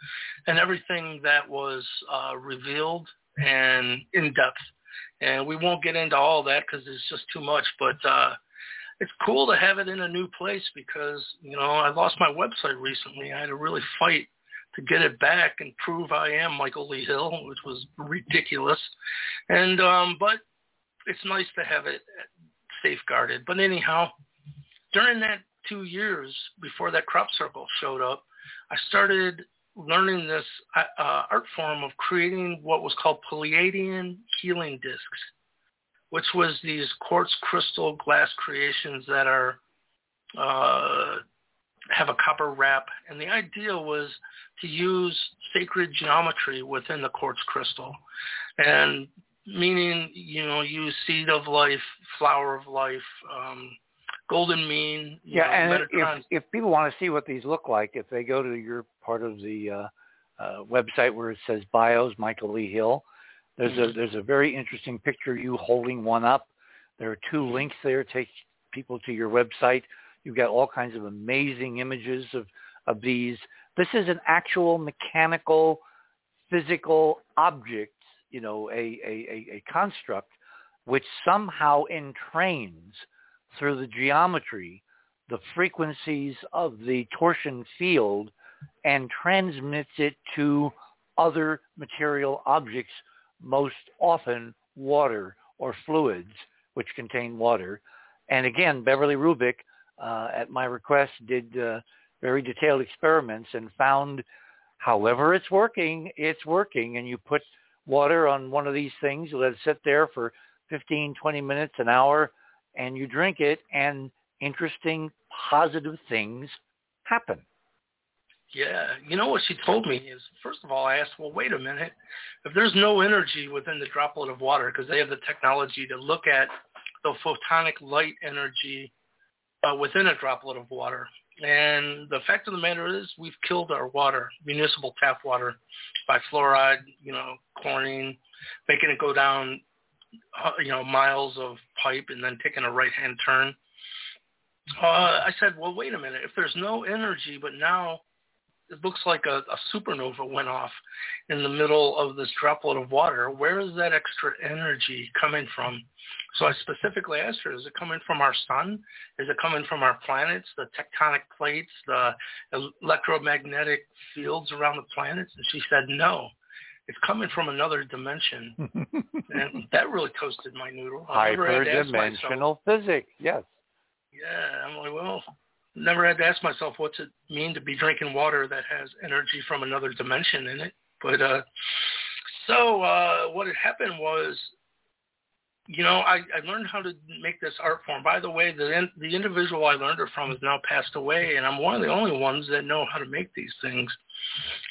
Speaker 5: and everything that was uh, revealed and in depth. And we won't get into all that because it's just too much, but uh, it's cool to have it in a new place because, you know, I lost my website recently. I had to really fight to get it back and prove I am Michael Lee Hill, which was ridiculous. And um, but it's nice to have it safeguarded. But anyhow, during that two years before that crop circle showed up, I started learning this uh, art form of creating what was called Pleiadian healing discs, which was these quartz crystal glass creations that are uh, have a copper wrap. And the idea was to use sacred geometry within the quartz crystal. And meaning, you know, use seed of life, flower of life, um, golden mean.
Speaker 1: yeah,
Speaker 5: know,
Speaker 1: and if, if people want to see what these look like, if they go to your part of the uh, uh, website where it says bios, Michael Lee Hill, there's a
Speaker 5: Mm-hmm.
Speaker 1: there's a very interesting picture of you holding one up. There are two links there take people to your website. You've got all kinds of amazing images of of these. This is an actual mechanical, physical object, you know, a a, a, a construct which somehow entrains through the geometry the frequencies of the torsion field and transmits it to other material objects, most often water or fluids which contain water. And again, Beverly Rubik, uh, at my request, did uh, very detailed experiments and found however it's working, it's working. And you put water on one of these things, let it sit there for 15, 20 minutes, an hour, and you drink it, and interesting, positive things happen.
Speaker 5: Yeah, you know what she told me is, first of all, I asked, well, wait a minute. If there's no energy within the droplet of water, because they have the technology to look at the photonic light energy uh, within a droplet of water. And the fact of the matter is we've killed our water, municipal tap water, by fluoride, you know, chlorine, making it go down, you know, miles of pipe and then taking a right-hand turn. Uh, I said, well, wait a minute. If there's no energy, but now it looks like a, a supernova went off in the middle of this droplet of water. Where is that extra energy coming from? So I specifically asked her, is it coming from our sun? Is it coming from our planets, the tectonic plates, the electromagnetic fields around the planets? And she said, no, it's coming from another dimension. <laughs> and that really toasted my noodle. I never had to ask myself,
Speaker 1: Hyperdimensional physics, yes.
Speaker 5: yeah, I'm like, well, never had to ask myself what's it mean to be drinking water that has energy from another dimension in it. But uh, so uh, what had happened was, you know, I, I learned how to make this art form. By the way, the the individual I learned it from has now passed away, and I'm one of the only ones that know how to make these things.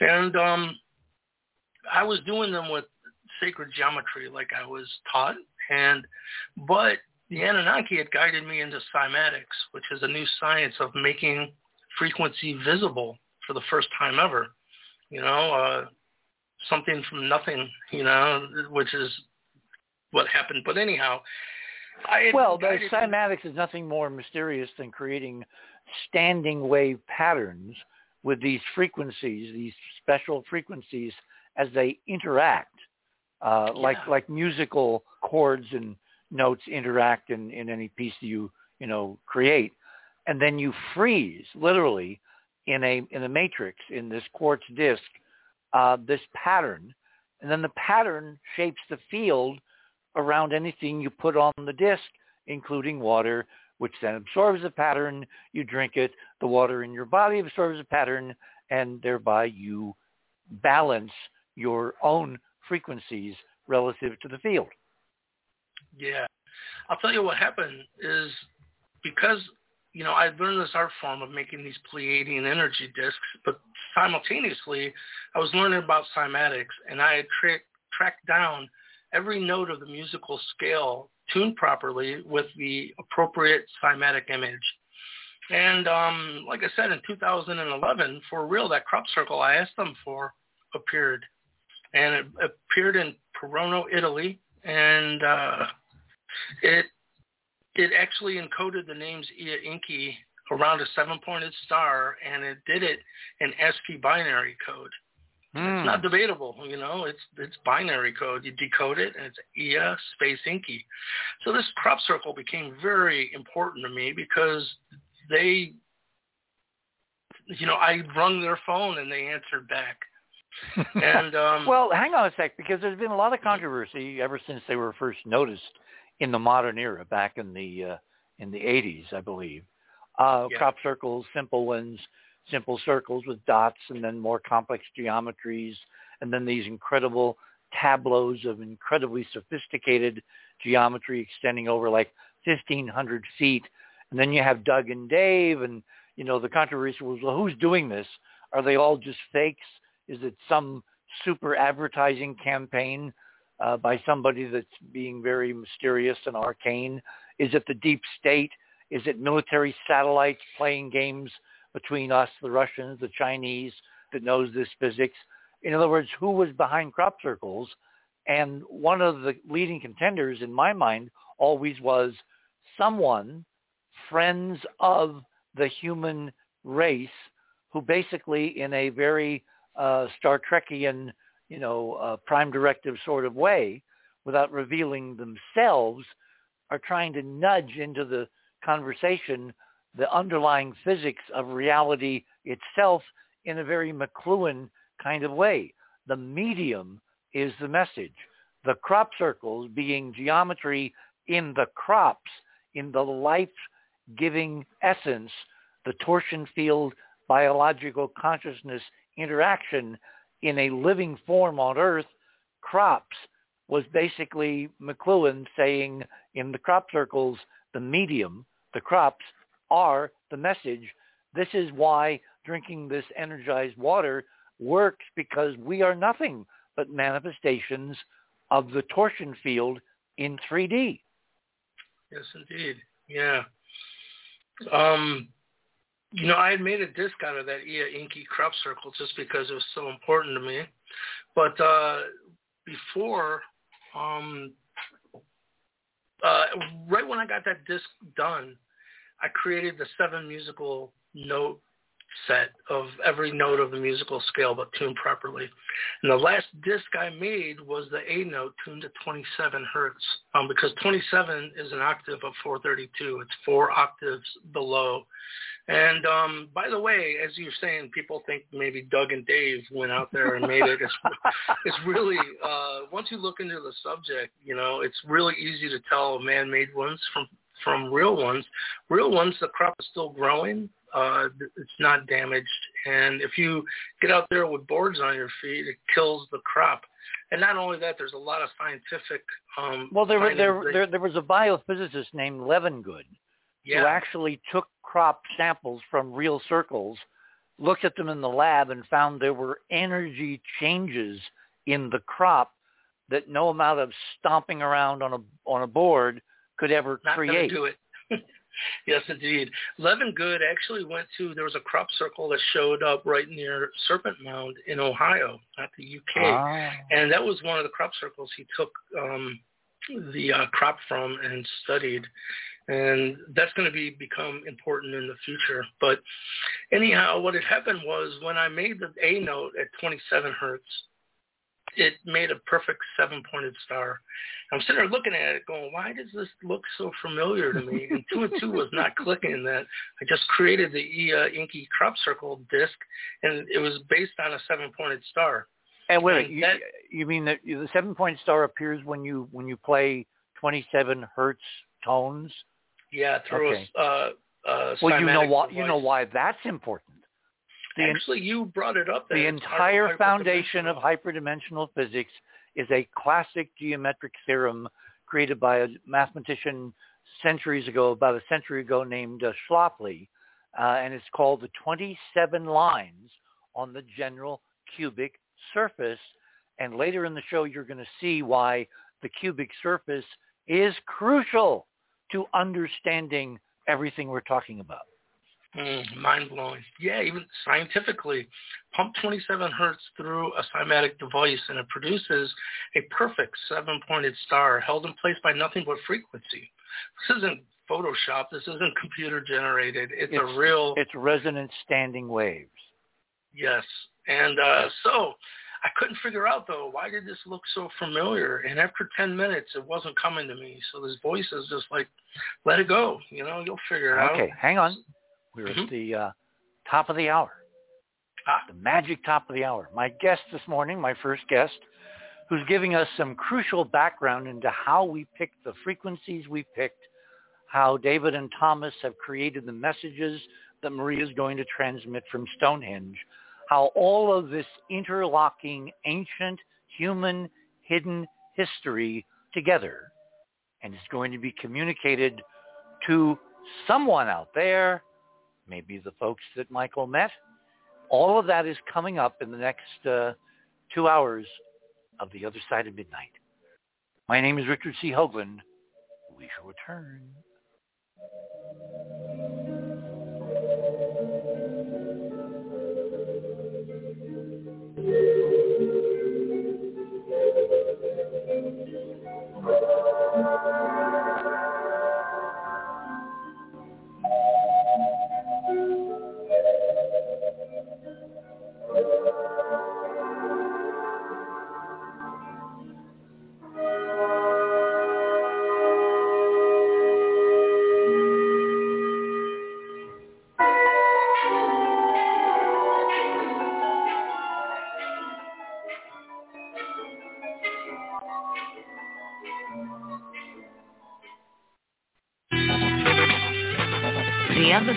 Speaker 5: And um, I was doing them with sacred geometry, like I was taught, and but the Anunnaki had guided me into cymatics, which is a new science of making frequency visible for the first time ever. You know, uh, something from nothing, you know, which is what happened. But anyhow, I
Speaker 1: well, the cymatics is nothing more mysterious than creating standing wave patterns with these frequencies, these special frequencies as they interact, uh, yeah. like like musical chords and notes interact in, in any piece that you you know create, and then you freeze literally in a in a matrix in this quartz disk uh, this pattern, and then the pattern shapes the field around anything you put on the disk, including water, which then absorbs the pattern. You drink it. The water in your body absorbs the pattern, and thereby you balance your own frequencies relative to the field.
Speaker 5: Yeah. I'll tell you what happened is because you know, I learned this art form of making these Pleiadian energy discs, but simultaneously, I was learning about cymatics, and I had tra- tracked down every note of the musical scale tuned properly with the appropriate cymatic image. And um, like I said, in 2011, for real, that crop circle I asked them for appeared, and it appeared in Poirino, Italy, and uh, it it actually encoded the names Ea Enki around a seven-pointed star, and it did it in ASCII binary code. Mm. It's not hmm. debatable, you know. It's it's binary code. You decode it, and it's Ea space Enki. So this crop circle became very important to me because they, you know, I rung their phone and they answered back. And <laughs> um,
Speaker 1: well, hang on a sec, because there's been a lot of controversy ever since they were first noticed in the modern era, back in the uh, in the 80s, I believe. Uh, yeah. Crop circles, simple ones, simple circles with dots, and then more complex geometries, and then these incredible tableaus of incredibly sophisticated geometry extending over like 1,500 feet. And then you have Doug and Dave, and you know the controversy was, well, who's doing this? Are they all just fakes? Is it some super advertising campaign uh, by somebody that's being very mysterious and arcane? Is it the deep state? Is it military satellites playing games between us, the Russians, the Chinese, that knows this physics? In other words, who was behind crop circles? And one of the leading contenders in my mind always was someone, friends of the human race, who basically in a very uh, Star Trekian you know, uh, prime directive sort of way without revealing themselves are trying to nudge into the conversation the underlying physics of reality itself in a very McLuhan kind of way. The medium is the message. The crop circles being geometry in the crops, in the life-giving essence, the torsion field biological consciousness interaction in a living form on Earth, crops was basically McLuhan saying in the crop circles, the medium, the crops are the message. This is why drinking this energized water works because we are nothing but manifestations of the torsion field in 3D.
Speaker 5: Yes, indeed. Yeah. Um, you know, I had made a disc out of that Ea Enki crop circle just because it was so important to me. But uh, before, um, uh, right when I got that disc done, I created the seven musical note set of every note of the musical scale but tuned properly. And the last disc I made was the A note tuned to 27 hertz um, because 27 is an octave of 432. It's four octaves below. And um, by the way, as you're saying, people think maybe Doug and Dave went out there and made it. It's, <laughs> it's really, uh, once you look into the subject, you know, it's really easy to tell man-made ones from from real ones. Real ones, the crop is still growing Uh, it's not damaged, and if you get out there with boards on your feet, it kills the crop. And not only that, there's a lot of scientific. Um,
Speaker 1: Well, there, were- there, there, there was a biophysicist named Levengood
Speaker 5: yeah,
Speaker 1: who actually took crop samples from real circles, looked at them in the lab, and found there were energy changes in the crop that no amount of stomping around on a on a board could ever
Speaker 5: not
Speaker 1: create.
Speaker 5: do it. <laughs> yes, indeed. Levengood actually went to. There was a crop circle that showed up right near Serpent Mound in Ohio, not the UK.
Speaker 1: Ah.
Speaker 5: and that was one of the crop circles he took um, the uh, crop from and studied, and that's going to be become important in the future. But anyhow, what had happened was when I made the A note at 27 hertz, it made a perfect seven-pointed star. I'm sitting there looking at it, going, "Why does this look so familiar to me?" And two and two was not <laughs> clicking. That I just created the E, uh, Enki crop circle disc, and it was based on a seven-pointed star.
Speaker 1: And wait,
Speaker 5: And
Speaker 1: you,
Speaker 5: that-
Speaker 1: you mean that the seven point star appears when you when you play twenty seven hertz tones?
Speaker 5: Yeah, through
Speaker 1: Okay.
Speaker 5: a uh, uh,
Speaker 1: Well, you know why you know why that's important. The,
Speaker 5: Actually, you brought it up.
Speaker 1: the entire
Speaker 5: hyper-
Speaker 1: foundation of
Speaker 5: hyperdimensional.
Speaker 1: physics is a classic geometric theorem created by a mathematician centuries ago, about a century ago, named uh, Schläfli, uh, and it's called the 27 lines on the general cubic surface. And later in the show, you're going to see why the cubic surface is crucial to understanding everything we're talking about.
Speaker 5: Mm, mind blowing. Yeah, even scientifically, pump 27 hertz through a cymatic device, and it produces a perfect seven-pointed star held in place by nothing but frequency. This isn't Photoshop. This isn't computer generated. It's,
Speaker 1: It's-
Speaker 5: a real
Speaker 1: It's resonant standing waves.
Speaker 5: Yes. And uh, so I couldn't figure out though why did this look so familiar? And after ten minutes, it wasn't coming to me. So this voice is just like, let it go. You know, you'll figure it out.
Speaker 1: Okay, hang on. We're
Speaker 5: Mhm.
Speaker 1: at the uh, top of the hour,
Speaker 5: Ah,
Speaker 1: the magic top of the hour. My guest this morning, my first guest, who's giving us some crucial background into how we picked the frequencies we picked, how David and Thomas have created the messages that Maria is going to transmit from Stonehenge, how all of this interlocking ancient human hidden history together and is going to be communicated to someone out there, maybe the folks that Michael met. All of that is coming up in the next uh, two hours of The Other Side of Midnight. My name is Richard C. Hoagland. We shall return.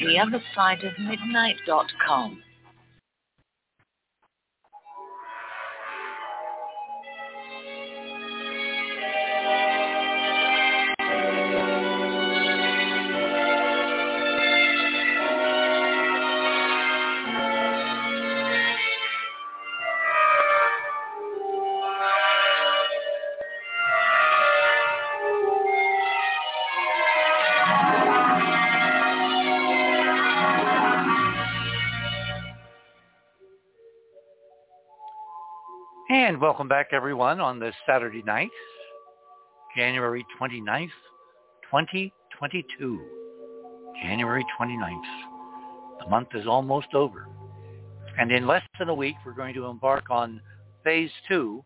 Speaker 9: The
Speaker 1: And welcome back, everyone, on this Saturday night, January 29th, 2022. January 29th. The month is almost over. And in less than a week, we're going to embark on phase two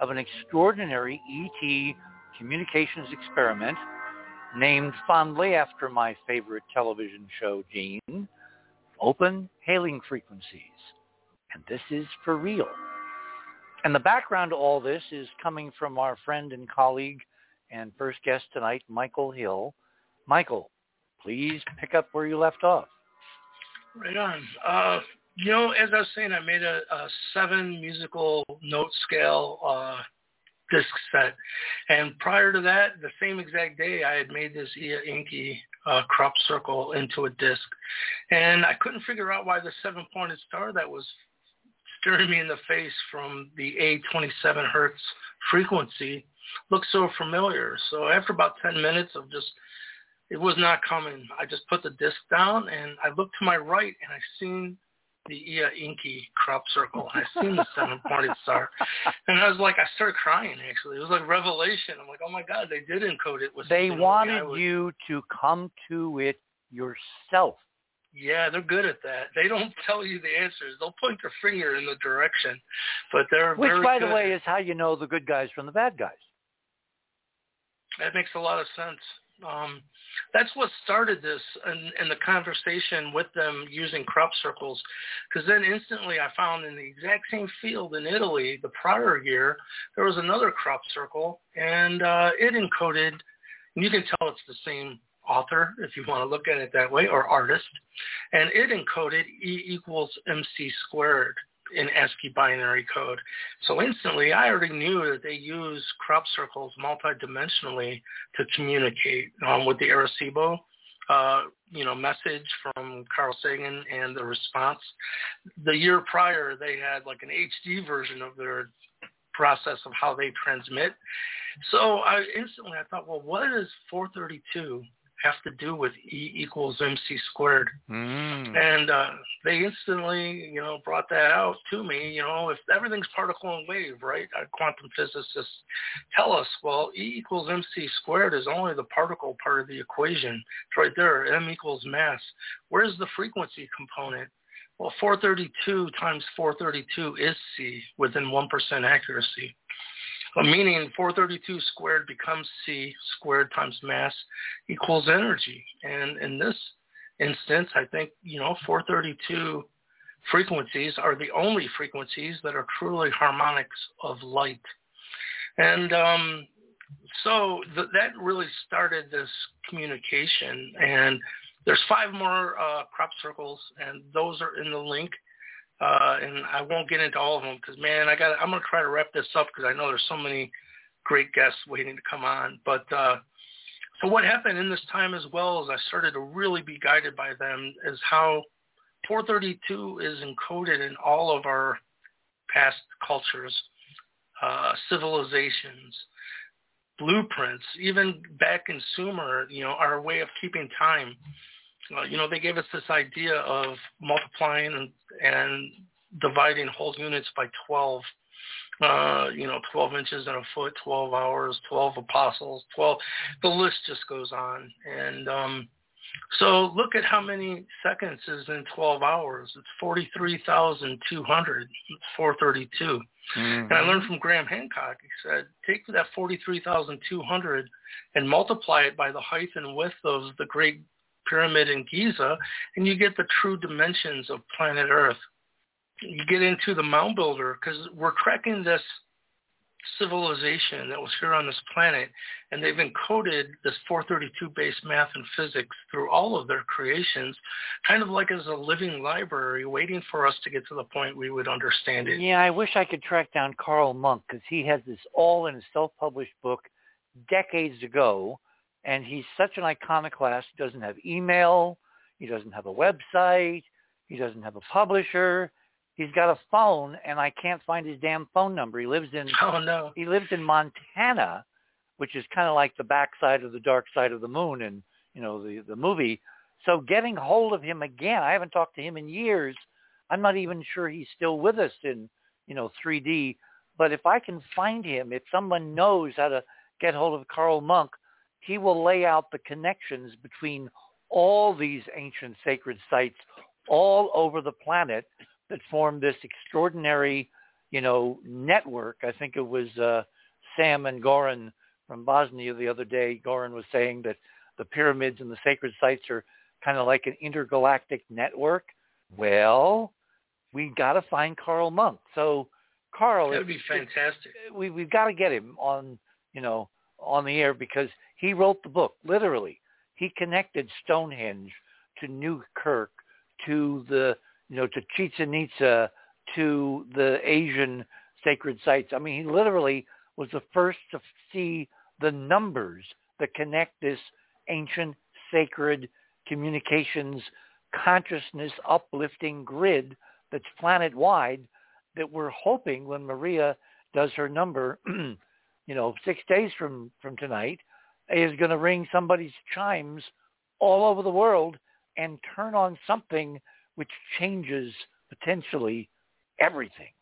Speaker 1: of an extraordinary ET communications experiment named fondly after my favorite television show, Gene, Open Hailing Frequencies. And this is for real. And the background to all this is coming from our friend and colleague and first guest tonight, Michael Hill. Michael, please pick up where you left off.
Speaker 5: Right on. Uh, you know, as I was saying, I made a, a seven musical note scale uh, disc set, and prior to that, the same exact day, I had made this Ea Enki uh, crop circle into a disc, and I couldn't figure out why the seven-pointed star that was staring me in the face from the A27 hertz frequency looked so familiar. So after about 10 minutes of just it was not coming. I just put the disc down and I looked to my right and I seen the Ea Enki crop circle. I seen the seven <laughs> pointed star, and I was like, I started crying. Actually, it was like revelation. I'm like, oh my god, they did encode it with.
Speaker 1: They wanted would... you to come to it yourself.
Speaker 5: Yeah, they're good at that. They don't <laughs> tell you the answers. They'll point their finger in the direction, but they're
Speaker 1: which, by the way, is how you know the good guys from the bad guys.
Speaker 5: That makes a lot of sense. Um, that's what started this and, and the conversation with them using crop circles. Because then instantly I found in the exact same field in Italy the prior year, there was another crop circle and uh, it encoded, and you can tell it's the same author if you want to look at it that way, or artist, and it encoded E equals MC squared in ASCII binary code. So instantly, I already knew that they use crop circles multidimensionally to communicate um, with the Arecibo, uh, you know, message from Carl Sagan and the response. The year prior, they had like an HD version of their process of how they transmit. So I instantly I thought, well, what is 432 have to do with E equals MC squared.
Speaker 1: Mm.
Speaker 5: And uh, they instantly, you know, brought that out to me. You know, if everything's particle and wave, right? Our quantum physicists tell us, well, E equals MC squared is only the particle part of the equation. It's right there. M equals mass. Where's the frequency component? Well, 432 times 432 is C within 1% accuracy meaning 432 squared becomes c squared times mass equals energy. And in this instance, I think, you know, 432 frequencies are the only frequencies that are truly harmonics of light. And um, so th- that really started this communication. And there's five more uh, crop circles, and those are in the link. Uh, and I won't get into all of them because, man, I got. I'm gonna try to wrap this up because I know there's so many great guests waiting to come on. But uh, so what happened in this time as well as I started to really be guided by them is how 432 is encoded in all of our past cultures, uh, civilizations, blueprints, even back in Sumer, you know, our way of keeping time uh, you know, they gave us this idea of multiplying and, and dividing whole units by 12. Uh, you know, 12 inches in a foot, 12 hours, 12 apostles, 12. The list just goes on. And um, so look at how many seconds is in 12 hours. It's 43,200. 432. Mm-hmm. And I learned from Graham Hancock. He said, take that 43,200 and multiply it by the height and width of the great pyramid in Giza, and you get the true dimensions of planet Earth. You get into the mound builder because we're tracking this civilization that was here on this planet, and they've encoded this 432 based math and physics through all of their creations, kind of like as a living library waiting for us to get to the point we would understand it.
Speaker 1: Yeah, I wish I could track down Carl Munck because he has this all in a self-published book decades ago and he's such an iconoclast. He doesn't have email. He doesn't have a website. He doesn't have a publisher. He's got a phone, and I can't find his damn phone number. He lives in <laughs>
Speaker 5: oh no.
Speaker 1: He lives in Montana, which is kind of like the backside of the dark side of the moon, and you know the the movie. So getting hold of him again, I haven't talked to him in years. I'm not even sure he's still with us in you know 3D But if I can find him, if someone knows how to get hold of Carl Munck, he will lay out the connections between all these ancient sacred sites all over the planet that form this extraordinary, you know, network. I think it was uh, Sam and Goran from Bosnia the other day. Goran was saying that the pyramids and the sacred sites are kind of like an intergalactic network. Well, we got to find Carl Munck. So, Carl,
Speaker 5: that would be fantastic.
Speaker 1: We we've got to get him on, you know, on the air because he wrote the book. Literally, he connected Stonehenge to New Newkirk to the, you know, to Chichen Itza to the Asian sacred sites. I mean, he literally was the first to see the numbers that connect this ancient sacred communications consciousness uplifting grid that's planet wide that we're hoping when Maria does her number, <clears throat> you know, six days from, from tonight, is going to ring somebody's chimes all over the world and turn on something which changes potentially everything.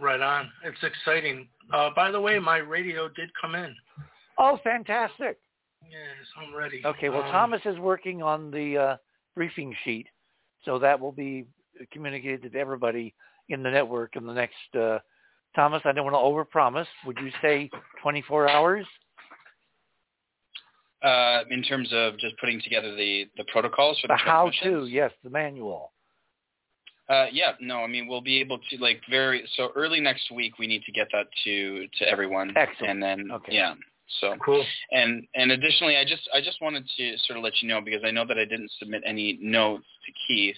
Speaker 5: Right on. It's exciting. Uh, by the way, my radio did come in.
Speaker 1: Oh, fantastic.
Speaker 5: Yes, I'm ready.
Speaker 1: Okay, well,
Speaker 5: um,
Speaker 1: Thomas is working on the uh, briefing sheet, so that will be communicated to everybody in the network in the next. Uh, Thomas, I don't want to overpromise. Would you say 24 hours?
Speaker 3: Uh, in terms of just putting together the, the protocols for the,
Speaker 1: the how-to, yes, the manual.
Speaker 3: Uh, yeah, no, I mean we'll be able to like very so early next week we need to get that to to everyone,
Speaker 1: Excellent.
Speaker 3: and then
Speaker 1: okay.
Speaker 3: yeah, so
Speaker 5: cool.
Speaker 3: And and additionally, I just I just wanted to sort of let you know because I know that I didn't submit any notes to Keith,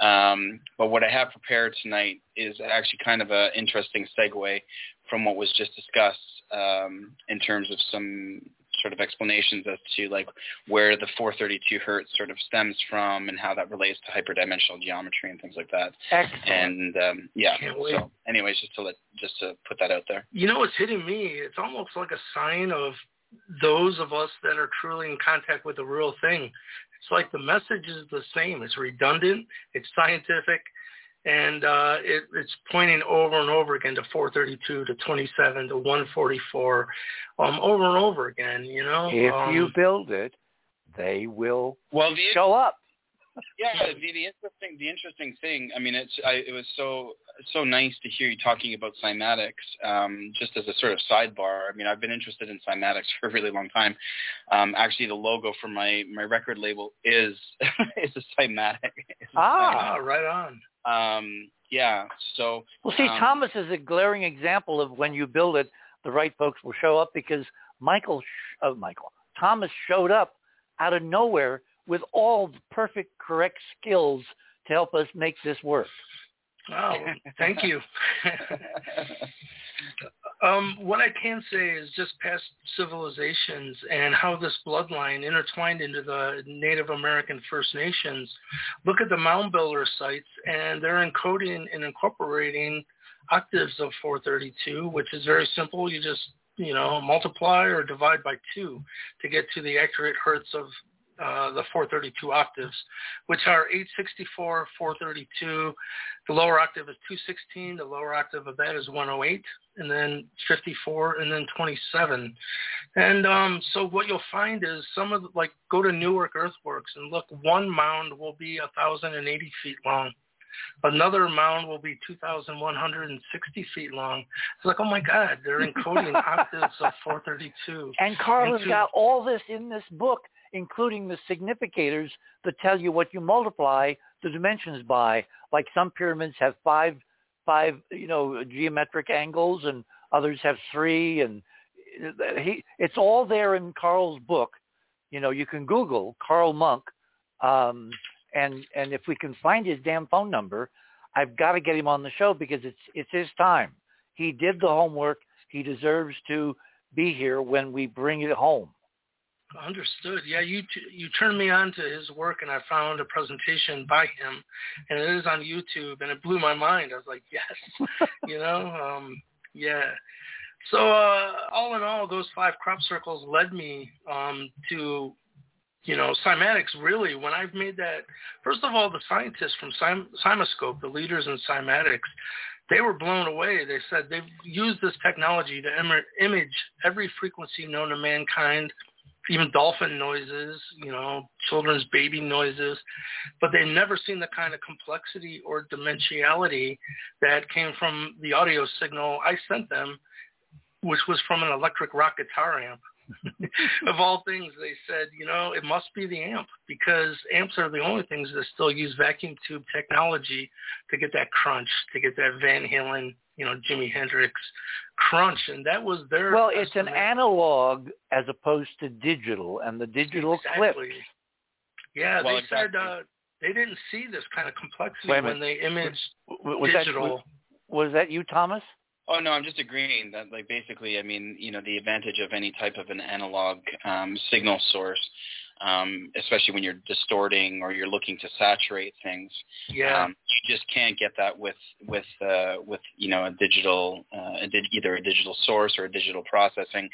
Speaker 3: um, but what I have prepared tonight is actually kind of an interesting segue from what was just discussed um, in terms of some sort of explanations as to like where the 432 hertz sort of stems from and how that relates to hyperdimensional geometry and things like that.
Speaker 1: Excellent.
Speaker 3: And um, yeah,
Speaker 5: Can't wait.
Speaker 3: so anyways, just to let just to put that out there.
Speaker 5: You know what's hitting me? It's almost like a sign of those of us that are truly in contact with the real thing. It's like the message is the same. It's redundant. It's scientific and uh, it, it's pointing over and over again to 432 to 27 to 144 um, over and over again you know
Speaker 1: If
Speaker 5: um,
Speaker 1: you build it, they will
Speaker 3: Well, the
Speaker 1: show up.
Speaker 3: yeah, the, the interesting the interesting thing. I mean, it's I, it was so so nice to hear you talking about cymatics. Um, just as a sort of sidebar, I mean, I've been interested in cymatics <laughs> for a really long time. Um, actually, the logo for my my record label is <laughs> is a cymatic. <laughs> It's a
Speaker 1: Ah.
Speaker 5: ah, right on
Speaker 3: Um, yeah. So
Speaker 1: Well, see,
Speaker 3: um,
Speaker 1: Thomas is a glaring example of when you build it, the right folks will show up because Michael, sh- uh, Michael, Thomas showed up out of nowhere with all the perfect, correct skills to help us make this work.
Speaker 5: oh thank you <laughs> <laughs> um, what I can say is just past civilizations and how this bloodline intertwined into the Native American First Nations. Look at the mound builder sites, and they're encoding and incorporating octaves of 432, which is very simple. You just you know multiply or divide by two to get to the accurate hertz of uh, the 432 octaves, which are 864, 432. The lower octave is 216. The lower octave of that is 108, and then 54, and then 27. And um, so what you'll find is some of the, like go to Newark Earthworks and look. One mound will be 1,080 feet long. Another mound will be 2,160 feet long. It's like, oh my God, they're encoding <laughs> octaves of 432.
Speaker 1: And Carl has
Speaker 5: Into-
Speaker 1: got all this in this book, including the significators that tell you what you multiply the dimensions by. Like some pyramids have five, five, you know, geometric angles, and others have three, and he, it's all there in Carl's book. You know, you can Google Carl Munck, um, and and if we can find his damn phone number, I've got to get him on the show because it's it's his time. He did the homework. He deserves to be here when we bring it home.
Speaker 5: Understood. Yeah, you t- you turned me on to his work, and I found a presentation by him, and it is on YouTube, and it blew my mind. I was like, yes, <laughs> you know, um, yeah. So uh, all in all, those five crop circles led me um, to, you know, cymatics. Really, when I've made that, first of all, the scientists from Cym- CymaScope, the leaders in cymatics, they were blown away. They said they've used this technology to Im- image every frequency known to mankind, even dolphin noises, you know, children's baby noises, but they've never seen the kind of complexity or dimensionality that came from the audio signal I sent them, which was from an electric rock guitar amp. <laughs> of all things, they said, you know, it must be the amp because amps are the only things that still use vacuum tube technology to get that crunch, to get that Van Halen, you know, Jimi Hendrix crunch, and that was their.
Speaker 1: Well, it's an analog as opposed to digital, and the digital
Speaker 5: exactly.
Speaker 1: clips.
Speaker 5: Yeah,
Speaker 3: Well,
Speaker 5: they
Speaker 3: exactly.
Speaker 5: said uh, they didn't see this kind of complexity when they imaged
Speaker 1: W- Was
Speaker 5: digital.
Speaker 1: that was that you, Thomas?
Speaker 3: Oh no, I'm just agreeing that like basically, I mean, you know, the advantage of any type of an analog um, signal source, um, especially when you're distorting or you're looking to saturate things,
Speaker 5: yeah,
Speaker 3: um, you just can't get that with with uh, with you know a digital uh, a di- either a digital source or a digital processing.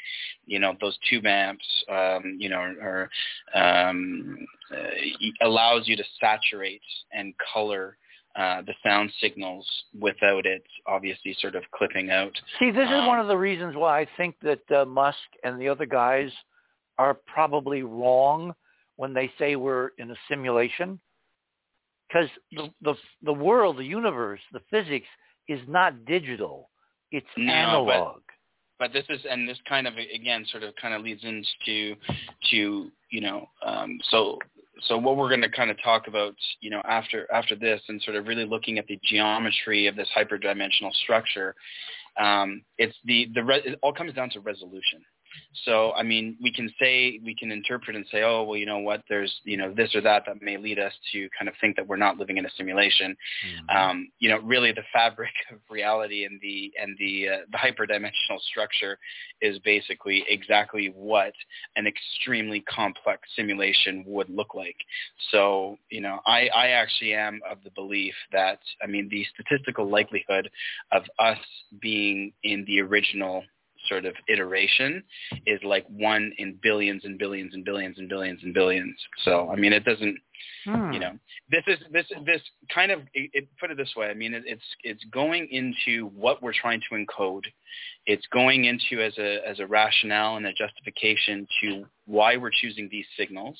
Speaker 3: You know, those tube amps, um, you know, are, um, uh, allows you to saturate and color uh, the sound signals without it obviously sort of clipping out.
Speaker 1: See, this is
Speaker 3: Um,
Speaker 1: one of the reasons why I think that uh, Musk and the other guys are probably wrong when they say we're in a simulation. Because the, the the world, the universe, the physics is not digital; it's
Speaker 3: No, but-
Speaker 1: analog.
Speaker 3: but this is and this kind of again sort of kind of leads into to you know um, so so what we're going to kind of talk about you know after after this and sort of really looking at the geometry of this hyperdimensional structure um, it's the the re- it all comes down to resolution so I mean we can say we can interpret and say oh well you know what? There's you know this or that that may lead us to kind of think that we're not living in a simulation. Um, you know, really the fabric <laughs> of reality and the and the uh, the hyperdimensional structure is basically exactly what an extremely complex simulation would look like. So, you know, I, I actually am of the belief that I mean the statistical likelihood of us being in the original sort of iteration is like one in billions and billions and billions and billions and billions. So I mean it doesn't
Speaker 1: Hmm.
Speaker 3: you know this is this this kind of it, it, put it this way i mean it, it's it's going into what we're trying to encode. It's going into as a as a rationale and a justification to why we're choosing these signals.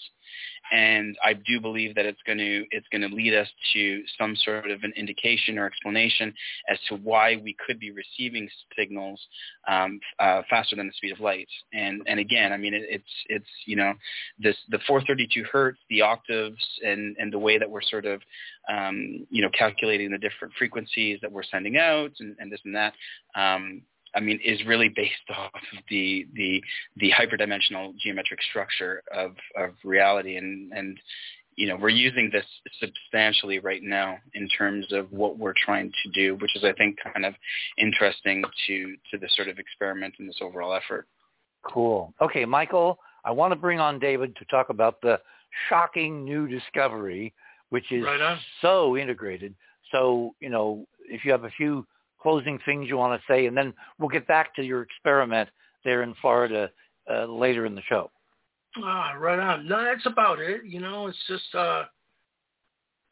Speaker 3: And i do believe that it's going to it's going to lead us to some sort of an indication or explanation as to why we could be receiving signals um, uh, faster than the speed of light. And and again i mean it, it's it's you know this the 432 hertz the octaves and and the way that we're sort of um, you know calculating the different frequencies that we're sending out and, and this and that um, I mean, is really based <laughs> off of the the the hyperdimensional geometric structure of of reality, and and you know we're using this substantially right now in terms of what we're trying to do, which is I think kind of interesting to to the sort of experiment and this overall effort.
Speaker 1: Cool. Okay, Michael, I want to bring on David to talk about the shocking new discovery, which is
Speaker 5: Right
Speaker 1: so integrated. So, you know, if you have a few closing things you want to say, and then we'll get back to your experiment there in Florida uh, later in the show.
Speaker 5: Ah, right on. No, that's about it. You know, it's just uh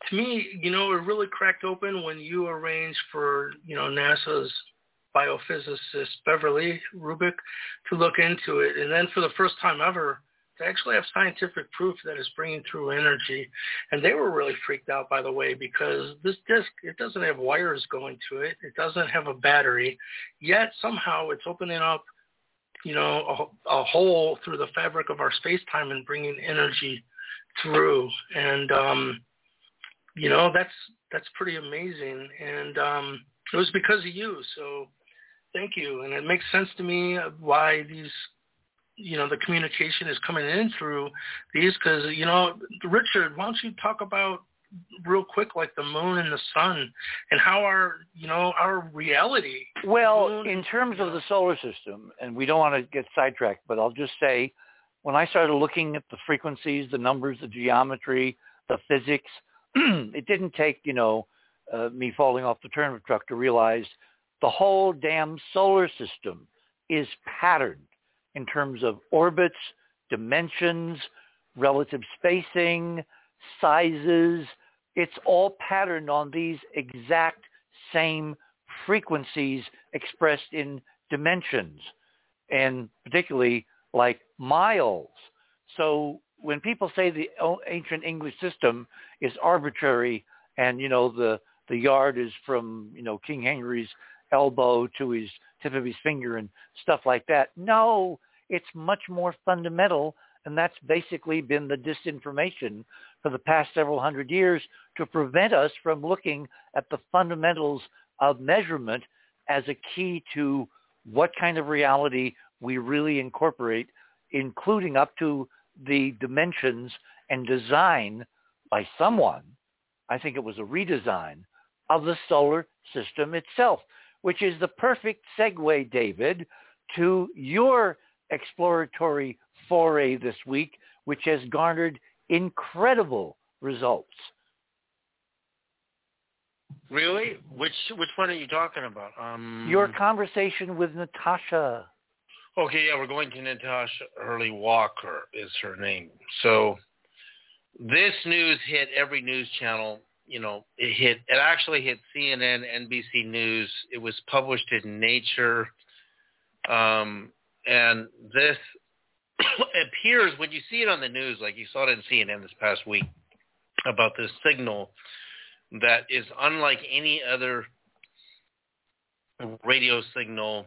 Speaker 5: to me, you know, it really cracked open when you arranged for, you know, NASA's biophysicist Beverly Rubik to look into it. And then for the first time ever, to actually have scientific proof that it's bringing through energy. And they were really freaked out, by the way, because this disk, it doesn't have wires going to it. It doesn't have a battery. Yet somehow it's opening up you know, a, a hole through the fabric of our space-time and bringing energy through. And, um, you know, that's, that's pretty amazing. And um, it was because of you. So thank you. And it makes sense to me why these, you know, the communication is coming in through these because, you know, Richard, why don't you talk about real quick like the moon and the sun and how our you know our reality
Speaker 1: Well,
Speaker 5: moon-
Speaker 1: in terms of the solar system, and we don't want to get sidetracked, but I'll just say, when I started looking at the frequencies, the numbers, the geometry, the physics, <clears throat> it didn't take, you know, uh, me falling off the turnip truck to realize the whole damn solar system is patterned in terms of orbits, dimensions, relative spacing, sizes. It's all patterned on these exact same frequencies expressed in dimensions and particularly like miles. So when people say the ancient English system is arbitrary and, you know, the, the yard is from, you know, King Henry's elbow to his tip of his finger and stuff like that. No, it's much more fundamental and that's basically been the disinformation for the past several hundred years to prevent us from looking at the fundamentals of measurement as a key to what kind of reality we really incorporate, including up to the dimensions and design by someone, I think it was a redesign, of the solar system itself, which is the perfect segue, David, to your exploratory foray this week, which has garnered incredible results.
Speaker 2: Really? Which which one are you talking about? Um,
Speaker 1: Your conversation with Natasha.
Speaker 2: Okay, yeah, we're going to Natasha Hurley-Walker is her name. So this news hit every news channel. You know, it hit. It actually hit CNN, NBC News. It was published in Nature, um, and this <coughs> appears when you see it on the news, like you saw it in CNN this past week, about this signal that is unlike any other radio signal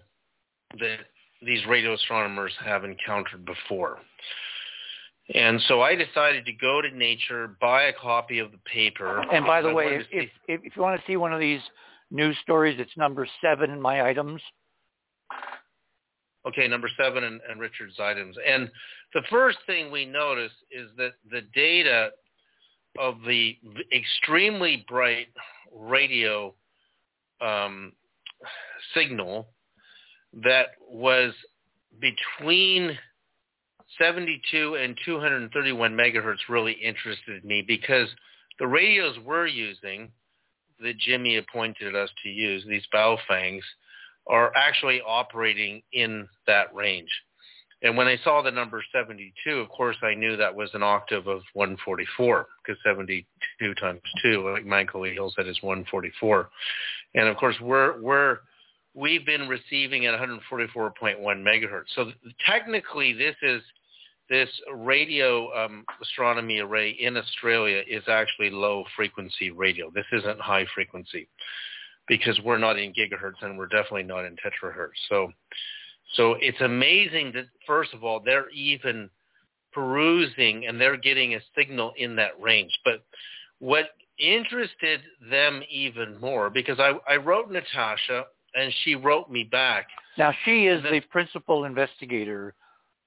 Speaker 2: that these radio astronomers have encountered before. And so I decided to go to Nature, buy a copy of the paper.
Speaker 1: And by the way, if, if, if you want to see one of these news stories, it's number seven in my items.
Speaker 2: Okay, number seven and, and Richard's items. And the first thing we notice is that the data of the extremely bright radio um, signal that was between 72 and 231 megahertz really interested me because the radios we're using that Jimmy appointed us to use, these Baofengs, are actually operating in that range. And when I saw the number 72, of course, I knew that was an octave of 144 because 72 times 2, like Michael Hill said, is 144. And of course, we're, we're we've been receiving at 144.1 megahertz. So technically, this is this radio um, astronomy array in Australia is actually low frequency radio. This isn't high frequency because we're not in gigahertz and we're definitely not in terahertz. So, so it's amazing that first of all they're even perusing and they're getting a signal in that range. But what interested them even more because I, I wrote Natasha and she wrote me back.
Speaker 1: Now she is then, the principal investigator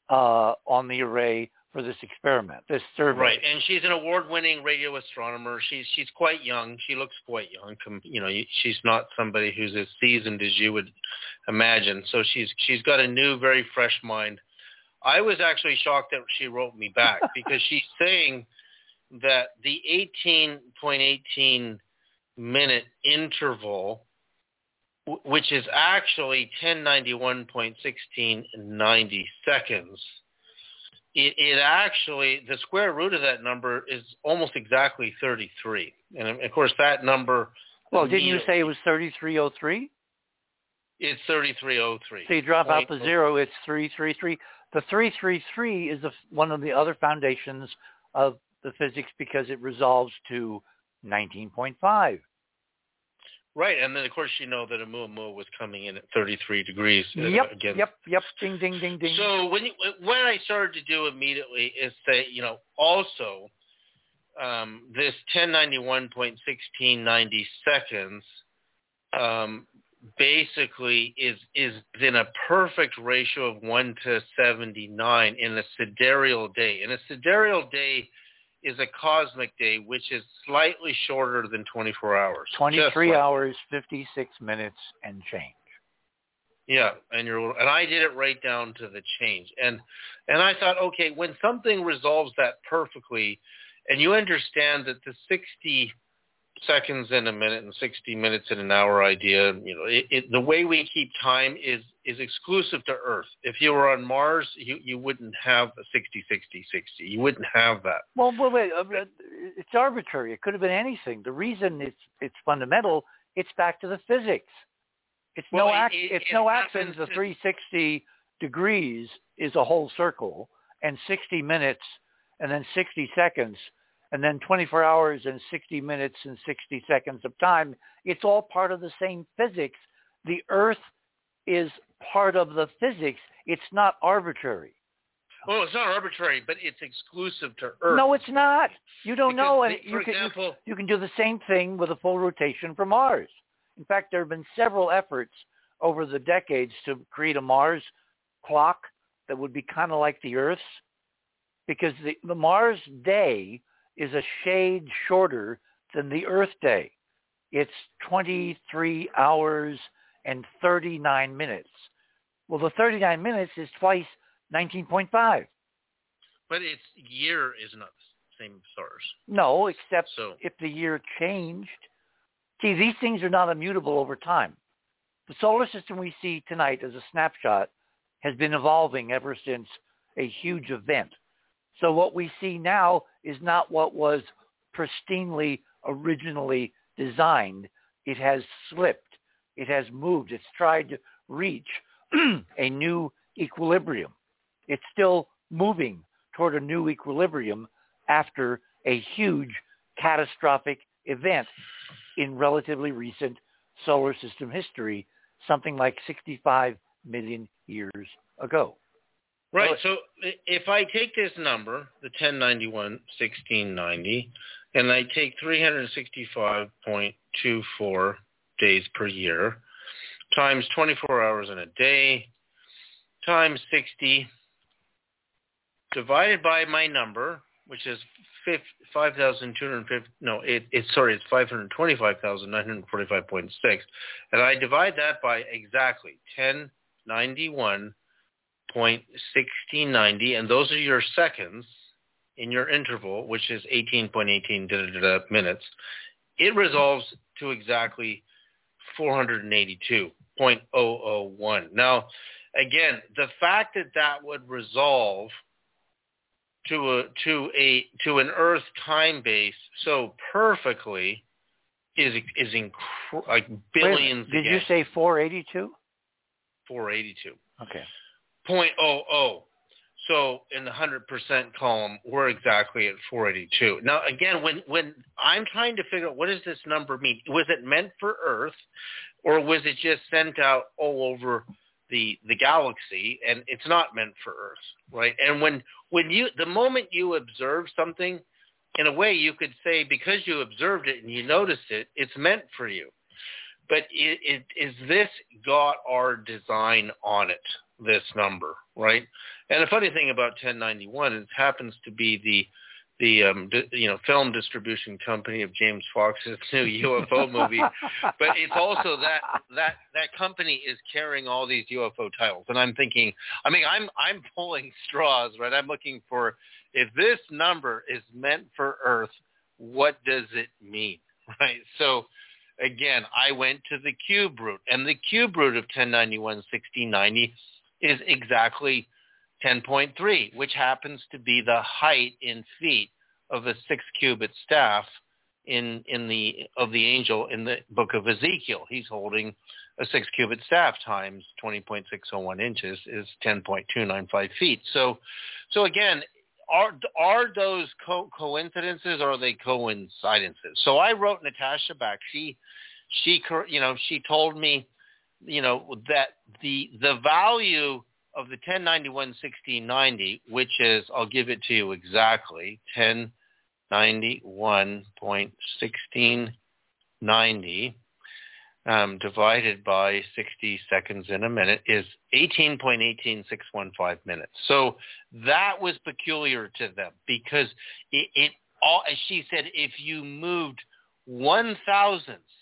Speaker 1: uh, on the array for this experiment, this survey.
Speaker 2: Right, and she's an award-winning radio astronomer. She's she's quite young. She looks quite young. You know, she's not somebody who's as seasoned as you would imagine. So she's she's got a new, very fresh mind. I was actually shocked that she wrote me back <laughs> because she's saying that the 18.18 minute interval which is actually 1091.1690 seconds. It, it, actually, the square root of that number is almost exactly 33. And of course that number...
Speaker 1: Well, didn't you say it was 3303?
Speaker 2: It's 3303.
Speaker 1: So you drop out the zero, it's 333. The 333 is the, one of the other foundations of the physics because it resolves to 19.5.
Speaker 2: Right, and then of course you know that a Oumuamua was coming in at 33 degrees.
Speaker 1: Uh, yep, again. yep, yep. Ding, ding, ding, ding.
Speaker 2: So when you, what I started to do immediately is say, you know, also um, this 1091.1690 seconds um, basically is is in a perfect ratio of one to 79 in a sidereal day. In a sidereal day is a cosmic day, which is slightly shorter than 24 hours.
Speaker 1: 23 hours, 56 minutes, and change.
Speaker 2: Yeah, and you're and I did it right down to the change. And and I thought, okay, when something resolves that perfectly, and you understand that the 60 seconds in a minute and 60 minutes in an hour idea, you know, it, it, the way we keep time is is exclusive to Earth. If you were on Mars, you you wouldn't have a 60 60 60. You wouldn't have that.
Speaker 1: Well, wait, wait, uh, it's arbitrary. It could have been anything. The reason it's it's fundamental, it's back to the physics. It's
Speaker 2: Well,
Speaker 1: no ac-
Speaker 2: it-
Speaker 1: it's
Speaker 2: it
Speaker 1: no accident. The 360 degrees is a whole circle, and 60 minutes, and then 60 seconds, and then 24 hours and 60 minutes and 60 seconds of time. It's all part of the same physics. The Earth is part of the physics. It's not arbitrary.
Speaker 2: Well, it's not arbitrary, but it's exclusive to Earth.
Speaker 1: No, it's not. You don't
Speaker 2: Because
Speaker 1: know, and you
Speaker 2: for
Speaker 1: can you-
Speaker 2: example,
Speaker 1: you can do the same thing with a full rotation from Mars. In fact, there have been several efforts over the decades to create a Mars clock that would be kind of like the Earth's, because the, the Mars day is a shade shorter than the Earth day. It's 23 hours and 39 minutes. Well, the 39 minutes is twice 19.5.
Speaker 2: but its year is not the same stars.
Speaker 1: No, except
Speaker 2: So
Speaker 1: if the year changed. See, these things are not immutable over time. The solar system we see tonight as a snapshot has been evolving ever since a huge event. So what we see now is not what was pristinely originally designed. It has slipped. It has moved. It's tried to reach <clears throat> a new equilibrium. It's still moving toward a new equilibrium after a huge catastrophic event in relatively recent solar system history, something like 65 million years ago.
Speaker 2: Right. So if I take this number, the 1091, 1690, and I take 365.24 days per year times 24 hours in a day times 60 divided by my number, which is fif- 5,250, no, it, it's, sorry, it's 525,945.6. And I divide that by exactly 1091 0.1690, and those are your seconds in your interval, which is 18.18 da, da, da, minutes. It resolves to exactly 482.001. Now, again, the fact that that would resolve to a to a to an Earth time base so perfectly is is incre- like
Speaker 1: Wait
Speaker 2: billions.
Speaker 1: Did you say 482?
Speaker 2: 482?
Speaker 1: Okay.
Speaker 2: Point oh oh. So in the hundred percent column, we're exactly at 482. Now again, when when I'm trying to figure out what does this number mean, was it meant for Earth, or was it just sent out all over the the galaxy, and it's not meant for Earth, right? And when when you the moment you observe something, in a way you could say because you observed it and you noticed it, it's meant for you. But it, it, is this got our design on it? This number, right? And the funny thing about 1091 is it happens to be the the um, di- you know film distribution company of James Fox's <laughs> new UFO movie, but it's also that that that company is carrying all these UFO titles. And I'm thinking, I mean, I'm I'm pulling straws, right? I'm looking for if this number is meant for Earth, what does it mean, <laughs> right? So again, I went to the cube root, and the cube root of 1091 1690 is exactly 10.3, which happens to be the height in feet of a six cubit staff in in the of the angel in the book of Ezekiel. He's holding a six cubit staff times 20.601 inches is 10.295 feet. So so again, are are those co- coincidences or are they coincidences? So I wrote Natasha back. She she you know she told me you know that the the value of the 1091 1690 which is I'll give it to you exactly 1091.1690 um, divided by 60 seconds in a minute is 18.18615 minutes. So that was peculiar to them because it, it all, as she said, if you moved one thousandths, i-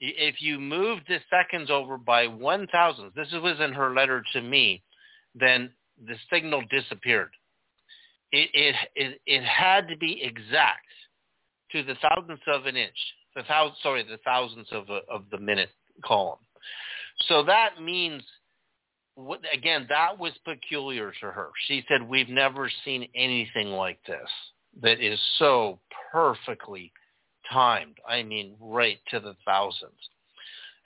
Speaker 2: if you moved the seconds over by one thousandth, this was in her letter to me, then the signal disappeared. It, it, it, it had to be exact to the thousandths of an inch the thousand sorry the thousandths of a, of the minute column. So that means again that was peculiar to her. She said we've never seen anything like this that is so perfectly timed. I mean right to the thousands.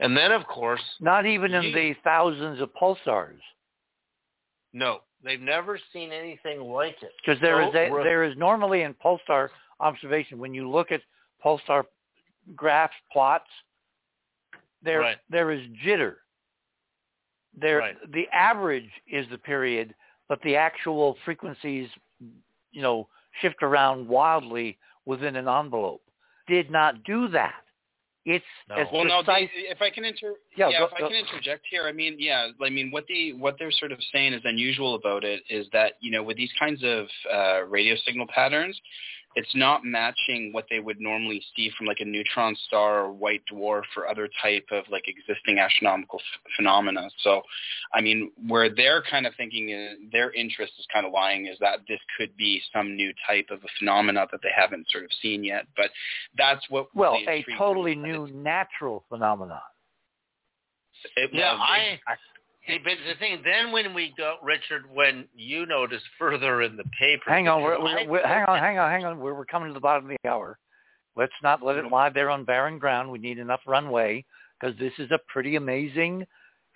Speaker 2: And then, of course,
Speaker 1: Not even in
Speaker 2: You-
Speaker 1: the thousands of pulsars,
Speaker 2: no, they've never seen anything like it.
Speaker 1: because there is
Speaker 2: So
Speaker 1: a,
Speaker 2: re-
Speaker 1: there is normally in pulsar observation when you look at pulsar graphs plots, there
Speaker 2: Right.
Speaker 1: there is jitter. There
Speaker 2: Right.
Speaker 1: the average is the period, but the actual frequencies, you know, shift around wildly within an envelope. Did not do that. It's
Speaker 2: No.
Speaker 1: as
Speaker 3: Well, no. They, if I can inter,
Speaker 1: Yeah,
Speaker 3: yeah,
Speaker 1: go-
Speaker 3: if I
Speaker 1: go-
Speaker 3: can interject here, I mean, yeah, I mean, what the what they're sort of saying is unusual about it is that you know with these kinds of uh, radio signal patterns, it's not matching what they would normally see from like a neutron star or white dwarf or other type of like existing astronomical f- phenomena. So, I mean, where they're kind of thinking is, their interest is kind of lying is that this could be some new type of a phenomena that they haven't sort of seen yet. But that's what
Speaker 1: well, a totally new natural phenomenon.
Speaker 3: It,
Speaker 2: Yeah,
Speaker 3: well,
Speaker 2: I. See, but the thing, then when we go, Richard, when you notice further in the paper,
Speaker 1: Hang on, we're, we're, we're, hang on, hang on, hang on. We're, we're coming to the bottom of the hour. Let's not let it mm-hmm. lie there on barren ground. We need enough runway because this is a pretty amazing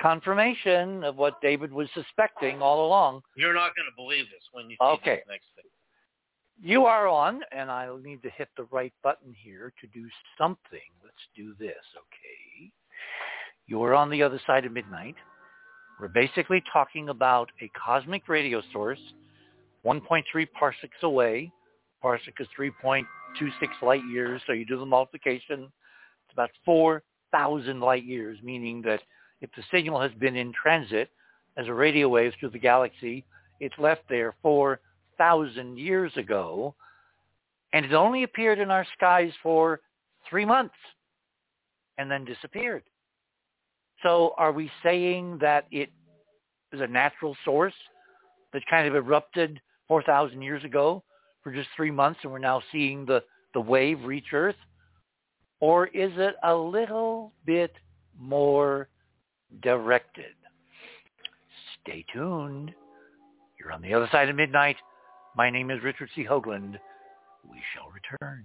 Speaker 1: confirmation of what David was suspecting all along.
Speaker 2: You're not going to believe this when you see
Speaker 1: Okay.
Speaker 2: this next thing.
Speaker 1: You are on, and I'll need to hit the right button here to do something. Let's do this, okay? You're on the other side of midnight. We're basically talking about a cosmic radio source, 1.3 parsecs away. Parsec is 3.26 light years, so you do the multiplication. It's about 4,000 light years, meaning that if the signal has been in transit as a radio wave through the galaxy, it's left there 4,000 years ago, and it only appeared in our skies for three months and then disappeared. So are we saying that it is a natural source that kind of erupted 4,000 years ago for just three months and we're now seeing the, the wave reach Earth? Or is it a little bit more directed? Stay tuned. You're on the other side of midnight. My name is Richard C. Hoagland. We shall return.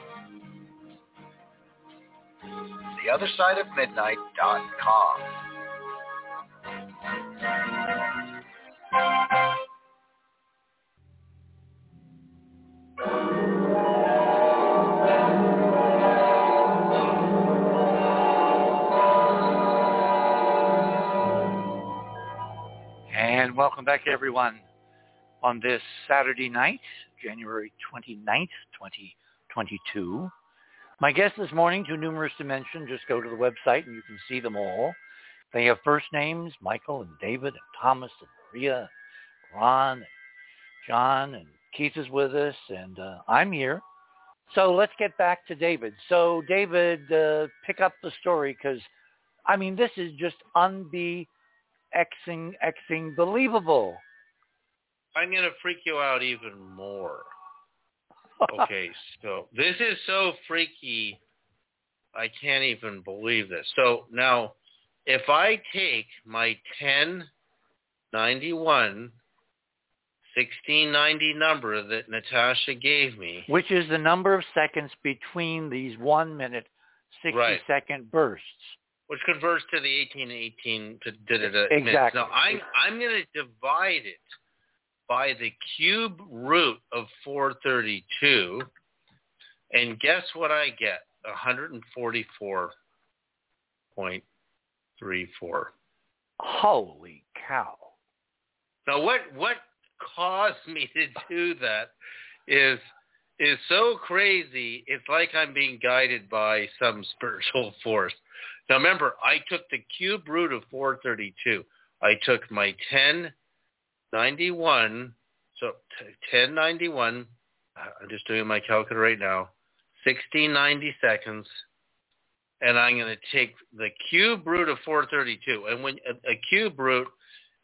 Speaker 10: TheOtherSideOfMidnight.com.
Speaker 1: And welcome back, everyone, on this Saturday night, January 29th, 2022. My guests this morning, too numerous to mention, just go to the website and you can see them all. They have first names, Michael and David and Thomas and Maria, and Ron and John, and Keith is with us, and uh, I'm here. So let's get back to David. So David, uh, pick up the story because, I mean, this is just unbe Xing, Xing believable.
Speaker 2: I'm going to freak you out even more. Okay, so this is so freaky. I can't even believe this. So now, if I take my 1091 1690 number that Natasha gave me,
Speaker 1: Which is the number of seconds between these one minute, 60
Speaker 2: Right.
Speaker 1: second bursts.
Speaker 2: which converts to the 1818 to da, da, da,
Speaker 1: Exactly.
Speaker 2: minutes. Now I'm I'm going to divide it by the cube root of 432, and guess what I get? 144.34.
Speaker 1: Holy cow.
Speaker 2: Now what what caused me to do that is is so crazy. It's like I'm being guided by some <laughs> spiritual force. Now remember, I took the cube root of 432. I took my 1091, so 1091. I'm just doing my calculator right now. 1690 seconds, and I'm going to take the cube root of 432. And when a, a cube root,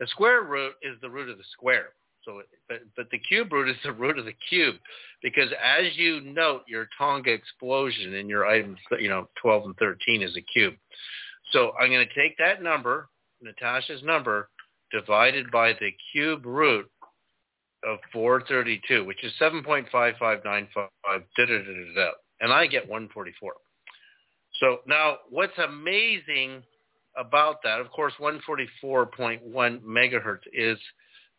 Speaker 2: a square root is the root of the square. So, but, but the cube root is the root of the cube, because as you note, your Tonga explosion in your item, you know, 12 and 13 is a cube. So I'm going to take that number, Natasha's number, divided by the cube root of 432, which is 7.5595, da, da, da, da, da, and I get 144. So now what's amazing about that, of course, 144.1 megahertz is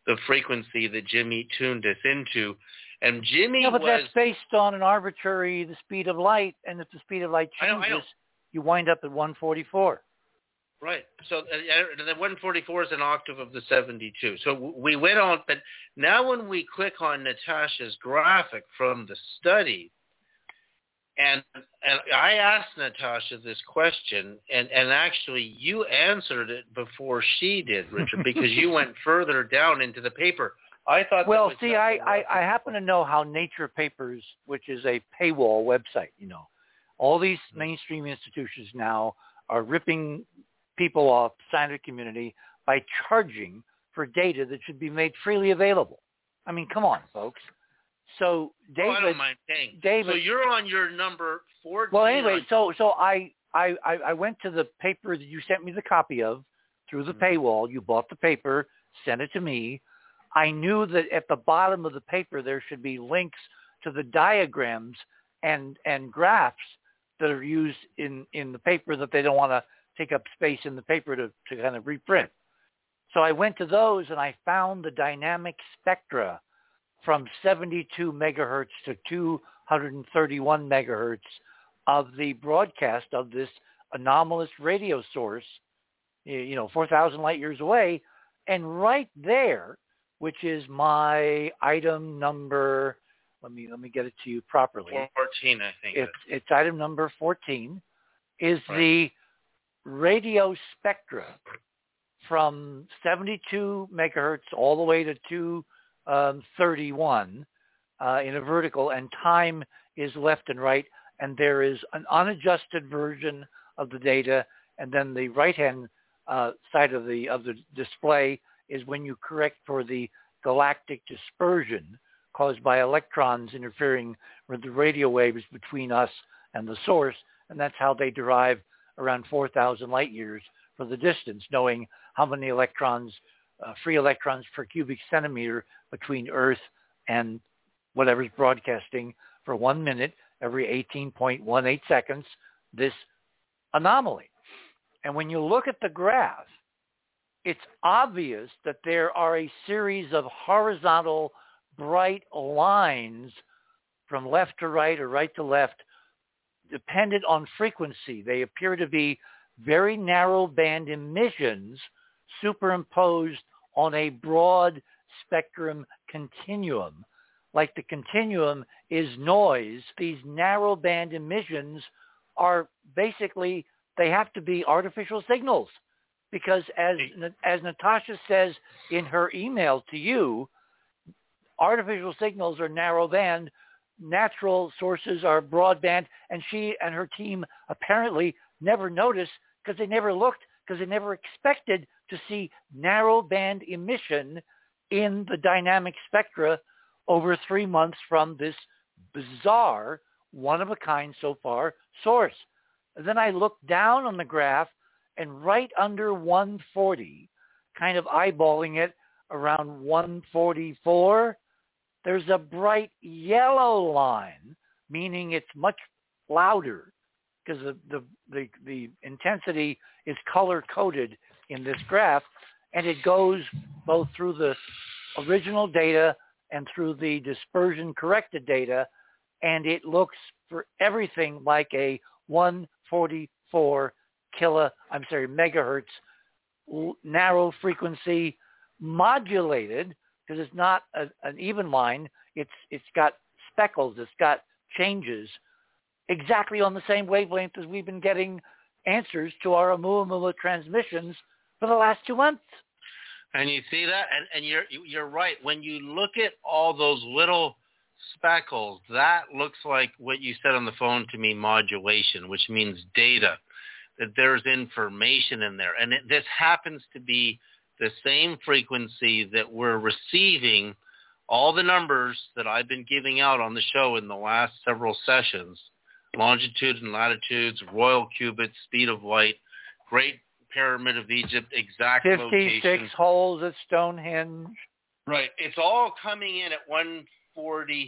Speaker 2: the frequency that Jimmy tuned us into. And Jimmy
Speaker 1: but
Speaker 2: was
Speaker 1: that's based on an arbitrary the speed of light, and if the speed of light
Speaker 2: I know,
Speaker 1: changes,
Speaker 2: I know.
Speaker 1: you wind up at 144.
Speaker 2: Right. So uh, the 144 is an octave of the 72. So w- we went on, but now when we click on Natasha's graphic from the study, and and I asked Natasha this question, and and actually you answered it before she did, Richard, because you <laughs> went further down into the paper. I thought.
Speaker 1: Well, see, I, I, I happen to know how Nature Papers, which is a paywall website, you know, all these
Speaker 2: Mm-hmm.
Speaker 1: mainstream institutions now are ripping people off the scientific community by charging for data that should be made freely available. I mean, come on, folks. So
Speaker 2: Oh,
Speaker 1: David,
Speaker 2: I don't mind paying.
Speaker 1: David-
Speaker 2: So you're on your number 14.
Speaker 1: well, anyway, so so I, I I I went to the paper that you sent me the copy of through the mm-hmm. paywall. You bought the paper, sent it to me. I knew that at the bottom of the paper there should be links to the diagrams and and graphs that are used in in the paper that they don't want to take up space in the paper to to kind of reprint. So I went to those and I found the dynamic spectra from 72 megahertz to 231 megahertz of the broadcast of this anomalous radio source, you know, 4,000 light years away. And right there, which is my item number, let me let me get it to you properly.
Speaker 2: 14, I think.
Speaker 1: It's it's item number 14, is
Speaker 2: Right.
Speaker 1: the radio spectra from 72 megahertz all the way to 231 uh, in a vertical, and time is left and right, and there is an unadjusted version of the data, and then the right-hand uh, side of the of the display is when you correct for the galactic dispersion caused by electrons interfering with the radio waves between us and the source, and that's how they derive around 4,000 light years for the distance, knowing how many electrons, uh, free electrons per cubic centimeter between Earth and whatever's broadcasting for one minute every 18.18 seconds, this anomaly. And when you look at the graph, it's obvious that there are a series of horizontal bright lines from left to right or right to left dependent on frequency. They appear to be very narrow band emissions superimposed on a broad spectrum continuum. Like the continuum is noise, these narrow band emissions are basically, they have to be artificial signals. Because as, as Natasha says in her email to you, artificial signals are narrow band, natural sources are broadband, and she and her team apparently never noticed because they never looked because they never expected to see narrow band emission in the dynamic spectra over three months from this bizarre, one of a kind so far source. Then I looked down on the graph and right under 140, kind of eyeballing it around 144, there's a bright yellow line, meaning it's much louder because the, the, the, the intensity is color coded in this graph and it goes both through the original data and through the dispersion corrected data and it looks for everything like a 144 kilo, I'm sorry, megahertz narrow frequency modulated because it's not a, an even line. It's it's got speckles. It's got changes exactly on the same wavelength as we've been getting answers to our Oumuamua transmissions for the last two months.
Speaker 2: And you see that, and, and you're you're right. When you look at all those little speckles, that looks like what you said on the phone to me, modulation, which means data. That there's information in there, and it, this happens to be the same frequency that we're receiving all the numbers that I've been giving out on the show in the last several sessions, longitude and latitudes, royal cubits, speed of light, Great Pyramid of Egypt, exact
Speaker 1: 56
Speaker 2: locations.
Speaker 1: holes at Stonehenge.
Speaker 2: Right. It's all coming in at 144.1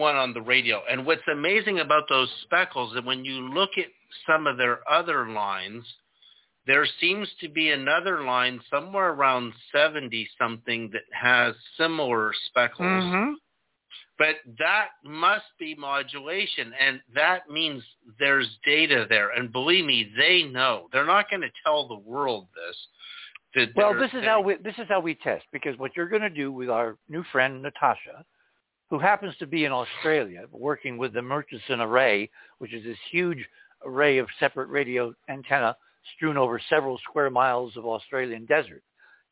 Speaker 2: on the radio. And what's amazing about those speckles is when you look at some of their other lines – there seems to be another line somewhere around 70 something that has similar speckles.
Speaker 1: Mm-hmm.
Speaker 2: But that must be modulation, and that means there's data there. And believe me, they know. They're not going to tell the world this.
Speaker 1: Well, this is how we this is how we test because what you're going to do with our new friend Natasha, who happens to be in Australia, working with the Murchison Array, which is this huge array of separate radio antenna strewn over several square miles of Australian desert.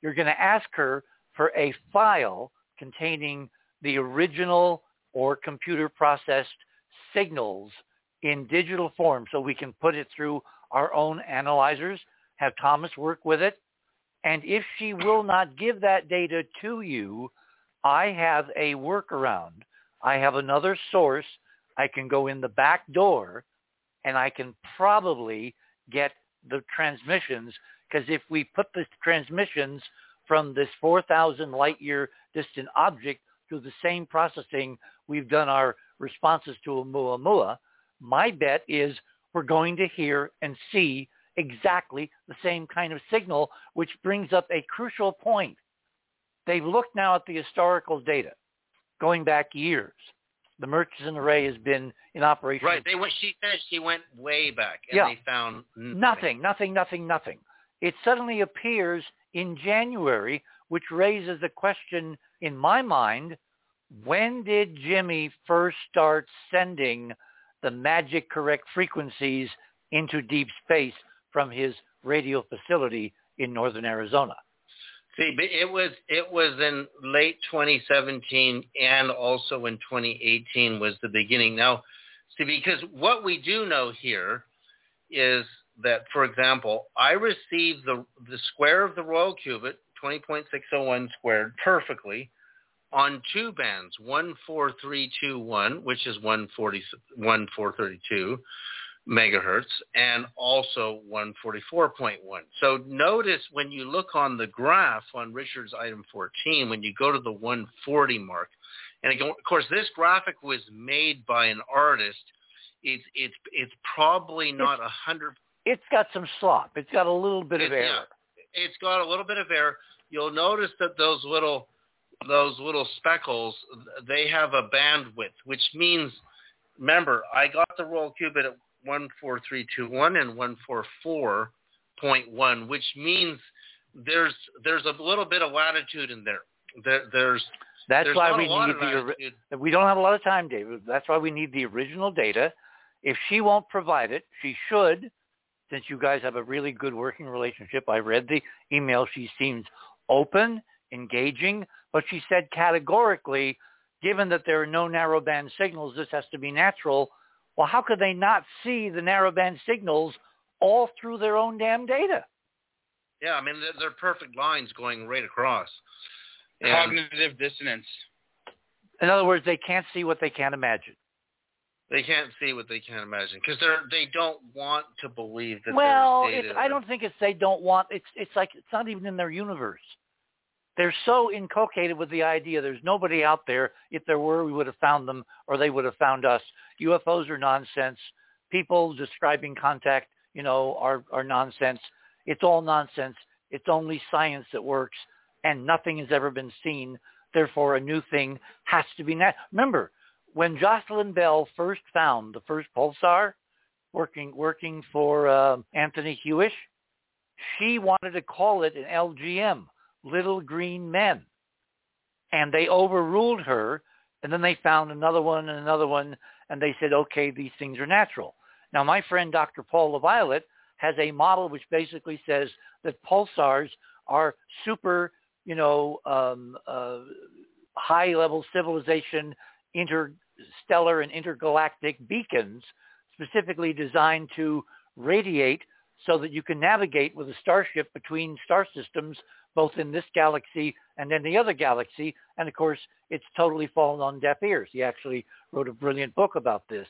Speaker 1: You're going to ask her for a file containing the original or computer processed signals in digital form so we can put it through our own analyzers, have Thomas work with it. And if she will not give that data to you, I have a workaround. I have another source. I can go in the back door and I can probably get the transmissions because if we put the transmissions from this 4,000 light year distant object through the same processing we've done our responses to Oumuamua, my bet is we're going to hear and see exactly the same kind of signal, which brings up a crucial point. They've looked now at the historical data going back years. The Murchison Array has been in operation
Speaker 2: Right. They went. She said she went way back, and
Speaker 1: Yeah.
Speaker 2: they found nothing.
Speaker 1: Nothing, nothing, nothing, nothing. It suddenly appears in January, which raises the question in my mind, when did Jimmy first start sending the magic correct frequencies into deep space from his radio facility in northern Arizona?
Speaker 2: See, it was it was in late 2017 and also in 2018 was the beginning. Now, see, because what we do know here is that, for example, I received the the square of the royal cubit, 20.601 squared, perfectly on two bands, 14321, which is 140, 1432 megahertz, and also 144.1. So notice when you look on the graph on Richard's item 14, when you go to the 140 mark, and again, of course this graphic was made by an artist. It's it's it's probably not a hundred.
Speaker 1: It's got some slop. It's got a little bit of
Speaker 2: It- yeah.
Speaker 1: error.
Speaker 2: It's got a little bit of error. You'll notice that those little those little speckles they have a bandwidth, which means remember I got the royal cubit at 14321 and 144.1, which means there's there's a little bit of latitude in there. there there's
Speaker 1: That's
Speaker 2: there's
Speaker 1: why we
Speaker 2: a lot
Speaker 1: need the
Speaker 2: latitude.
Speaker 1: we don't have a lot of time, David. That's why we need the original data. If she won't provide it, she should, since you guys have a really good working relationship. I read the email. She seems open, engaging, but she said categorically, given that there are no narrowband signals, this has to be natural. Well, how could they not see the narrowband signals all through their own damn data?
Speaker 2: Yeah, I mean they're, they're perfect lines going right across. And-
Speaker 3: Cognitive dissonance.
Speaker 1: In other words, they can't see what they can't imagine.
Speaker 2: They can't see what they can't imagine because they're they don't want to believe that
Speaker 1: well,
Speaker 2: there's
Speaker 1: it's. I don't think it's they don't want. It's it's like it's not even in their universe. They're so inculcated with the idea there's nobody out there. If there were, we would have found them or they would have found us. UFOs are nonsense. People describing contact, you know, are, are nonsense. It's all nonsense. It's only science that works and nothing has ever been seen. Therefore, a new thing has to be. Nat- Remember, when Jocelyn Bell first found the first pulsar, working working for uh, Anthony Hewish, she wanted to call it an LGM, Little Green Men, and they overruled her. And then they found another one and another one, and they said, okay, these things are natural. Now, my friend Dr. Paul LaViolette has a model which basically says that pulsars are super, you know, um, uh, high-level civilization, interstellar and intergalactic beacons specifically designed to radiate so that you can navigate with a starship between star systems, both in this galaxy and in the other galaxy. And of course, it's totally fallen on deaf ears. He actually wrote a brilliant book about this.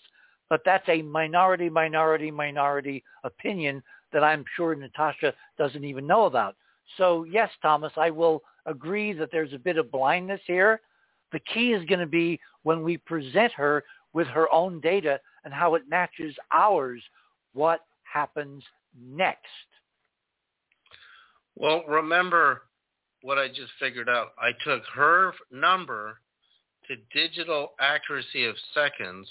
Speaker 1: But that's a minority, minority, minority opinion that I'm sure Natasha doesn't even know about. So yes, Thomas, I will agree that there's a bit of blindness here. The key is going to be when we present her with her own data and how it matches ours, what happens next.
Speaker 2: Well, remember what I just figured out. I took her number to digital accuracy of seconds,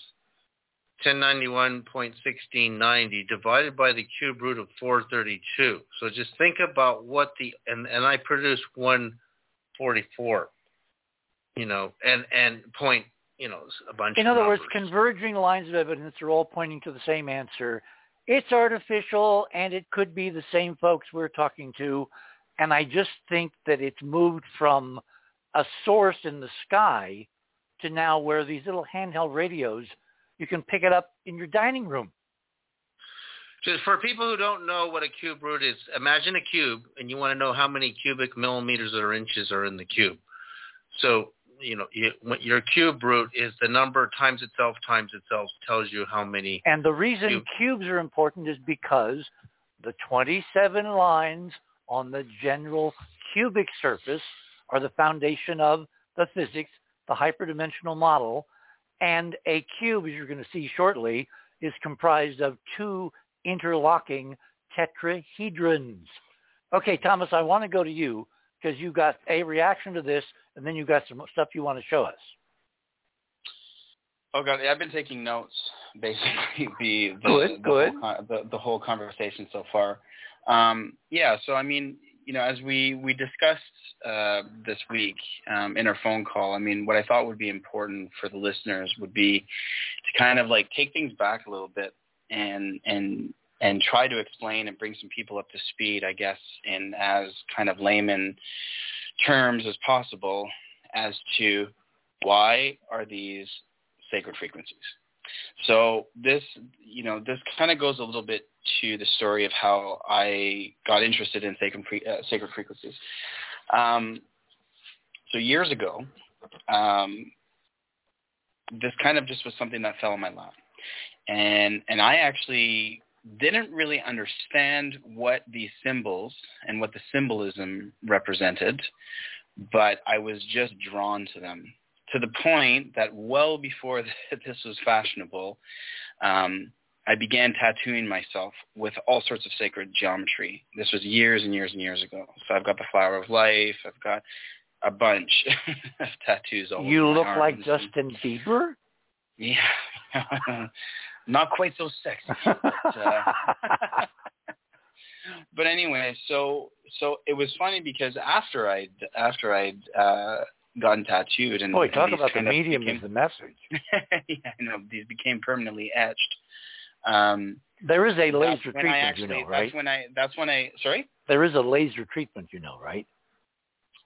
Speaker 2: 1091.1690, divided by the cube root of 432. So just think about what the, and, and I produced 144, you know, and, and point, you know, a bunch
Speaker 1: In other
Speaker 2: numbers.
Speaker 1: words, converging lines of evidence are all pointing to the same answer. It's artificial and it could be the same folks we're talking to. And I just think that it's moved from a source in the sky to now where these little handheld radios, you can pick it up in your dining room.
Speaker 2: Just for people who don't know what a cube root is, imagine a cube and you want to know how many cubic millimeters or inches are in the cube. So, you know, you, your cube root is the number times itself times itself tells you how many.
Speaker 1: And the reason
Speaker 2: Cube.
Speaker 1: cubes are important is because the 27 lines on the general cubic surface are the foundation of the physics, the hyperdimensional model. And a cube, as you're going to see shortly, is comprised of two interlocking tetrahedrons. Okay, Thomas, I want to go to you because you got a reaction to this, and then you got some stuff you want to show us.
Speaker 3: Oh God, I've been taking notes. <laughs> Basically, the the,
Speaker 1: Good,
Speaker 3: the,
Speaker 1: good.
Speaker 3: Whole, the the whole conversation so far. Um, yeah, so I mean, you know, as we we discussed uh, this week um, in our phone call, I mean, what I thought would be important for the listeners would be to kind of like take things back a little bit and and and try to explain and bring some people up to speed, I guess, in as kind of layman terms as possible as to why are these sacred frequencies. So this, you know, this kind of goes a little bit to the story of how I got interested in sacred, uh, sacred frequencies. Um, so years ago, um, this kind of just was something that fell in my lap, and and I actually didn't really understand what these symbols and what the symbolism represented, but I was just drawn to them to the point that well before <laughs> this was fashionable, um, I began tattooing myself with all sorts of sacred geometry. This was years and years and years ago. So I've got the flower of life. I've got a bunch <laughs> of tattoos all
Speaker 1: You
Speaker 3: over my
Speaker 1: look like. Justin Bieber?
Speaker 3: Yeah, <laughs> not quite so sexy. But, uh, <laughs> but anyway, so so it was funny because after I after I'd uh, gotten tattooed and
Speaker 1: Boy,
Speaker 3: and
Speaker 1: talk about the medium
Speaker 3: became,
Speaker 1: as the message. <laughs>
Speaker 3: yeah, I know these became permanently etched. Um,
Speaker 1: There is a laser treatment,
Speaker 3: actually,
Speaker 1: you know, right?
Speaker 3: That's when I. That's when I. Sorry.
Speaker 1: There is a laser treatment, you know, right?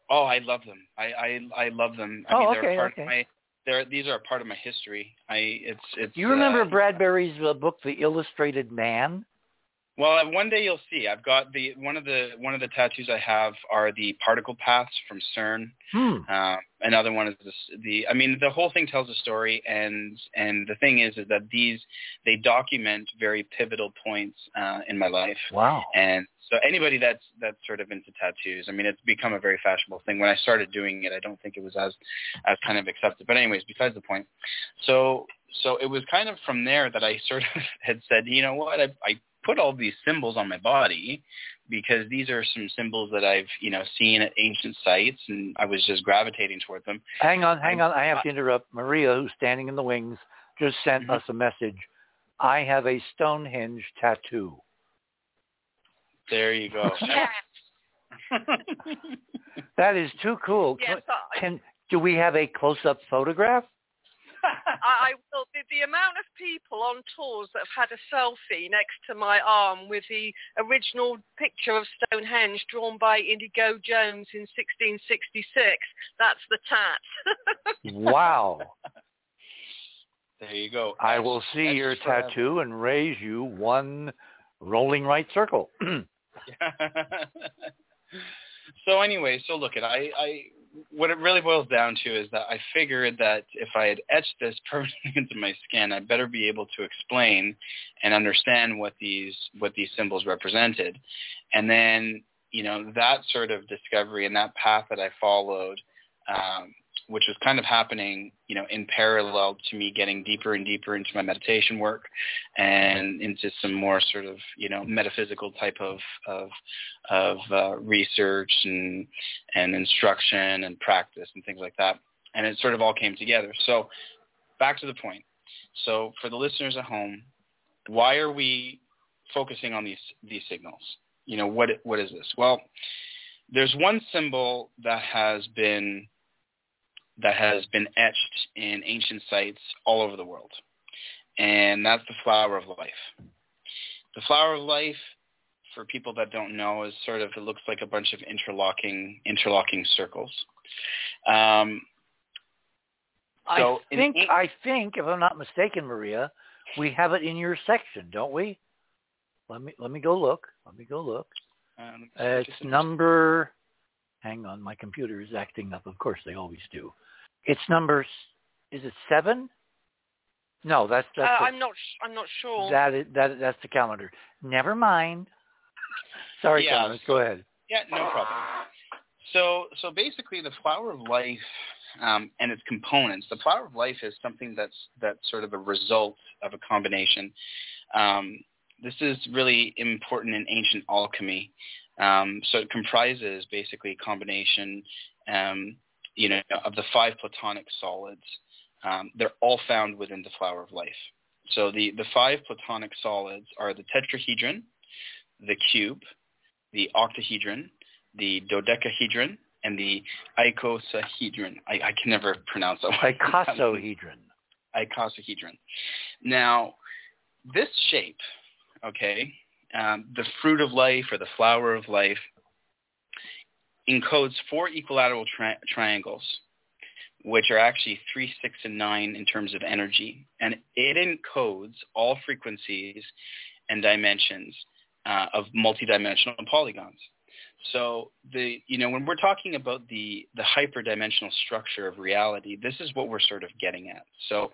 Speaker 3: Oh, I love them. I I, I love them. I
Speaker 1: Oh,
Speaker 3: mean,
Speaker 1: okay,
Speaker 3: they're part
Speaker 1: okay.
Speaker 3: of my. They're these are a part of my history. I it's it's.
Speaker 1: Do you remember
Speaker 3: uh,
Speaker 1: Bradbury's uh, book, The Illustrated Man?
Speaker 3: Well, one day you'll see. I've got the one of the one of the tattoos I have are the particle paths from CERN.
Speaker 1: Hmm.
Speaker 3: Uh, another one is the, the. I mean, the whole thing tells a story, and and the thing is, is that these they document very pivotal points uh, in my life.
Speaker 1: Wow.
Speaker 3: And so anybody that's that's sort of into tattoos, I mean, it's become a very fashionable thing. When I started doing it, I don't think it was as as kind of accepted. But anyways, besides the point. So so it was kind of from there that I sort of <laughs> had said, you know what, I, I put all these symbols on my body because these are some symbols that I've, you know, seen at ancient sites and I was just gravitating toward them.
Speaker 1: Hang on, hang on. I have to interrupt. Maria, who's standing in the wings, just sent
Speaker 3: Mm-hmm.
Speaker 1: us a message. I have a Stonehenge tattoo.
Speaker 3: There you go. <laughs> Yes.
Speaker 1: That is too cool.
Speaker 11: Yes, I-
Speaker 1: Can do we have a close-up photograph?
Speaker 11: I, I will. The, the amount of people on tours that have had a selfie next to my arm with the original picture of Stonehenge drawn by Inigo Jones in 1666, that's the tat. <laughs>
Speaker 1: Wow.
Speaker 3: there you go.
Speaker 1: I will see your
Speaker 3: forever.
Speaker 1: Uh, tattoo and raise you one rolling right circle. <clears throat> <laughs>
Speaker 3: so anyway, so look at I, I what it really boils down to is that I figured that if I had etched this <laughs> permanently into my skin, I'd better be able to explain and understand what these what these symbols represented. And then, you know, that sort of discovery and that path that I followed, um, which was kind of happening, you know, in parallel to me getting deeper and deeper into my meditation work and into some more sort of, you know, metaphysical type of of of uh, research and and instruction and practice and things like that. And it sort of all came together. So back to the point. So for the listeners at home, why are we focusing on these these signals? You know, what what is this? Well, there's one symbol that has been that has been etched in ancient sites all over the world. And that's the flower of life. The flower of life, for people that don't know, is sort of it looks like a bunch of interlocking interlocking circles. Um, so
Speaker 1: I think
Speaker 3: an-
Speaker 1: I think if I'm not mistaken, Maria, we have it in your section, don't we? Let me let me go look. Let me go look.
Speaker 3: um,
Speaker 1: Uh, it's number. Hang on, my computer is acting up. Of course, they always do. It's number. Is it seven? No, that's
Speaker 11: uh,
Speaker 1: that's the-
Speaker 11: I'm not. sh- I'm not sure.
Speaker 1: that is that that's the calendar. Never mind. Sorry,
Speaker 3: Yeah,
Speaker 1: Thomas. Go ahead.
Speaker 3: Yeah, no problem. So, so basically, the flower of life um, and its components. The flower of life is something that's that's sort of a result of a combination. Um, this is really important in ancient alchemy. Um, so it comprises basically a combination, um, you know, of the five platonic solids. Um, they're all found within the flower of life. So the, the five platonic solids are the tetrahedron, the cube, the octahedron, the dodecahedron, and the icosahedron. I, I can never pronounce that one. <laughs>
Speaker 1: Icosahedron.
Speaker 3: Icosahedron. Now, this shape, okay, um, the fruit of life or the flower of life, encodes four equilateral tri- triangles, which are actually three, six, and nine in terms of energy, and it encodes all frequencies and dimensions uh, of multidimensional polygons. So the you know when we're talking about the the hyperdimensional structure of reality, this is what we're sort of getting at. So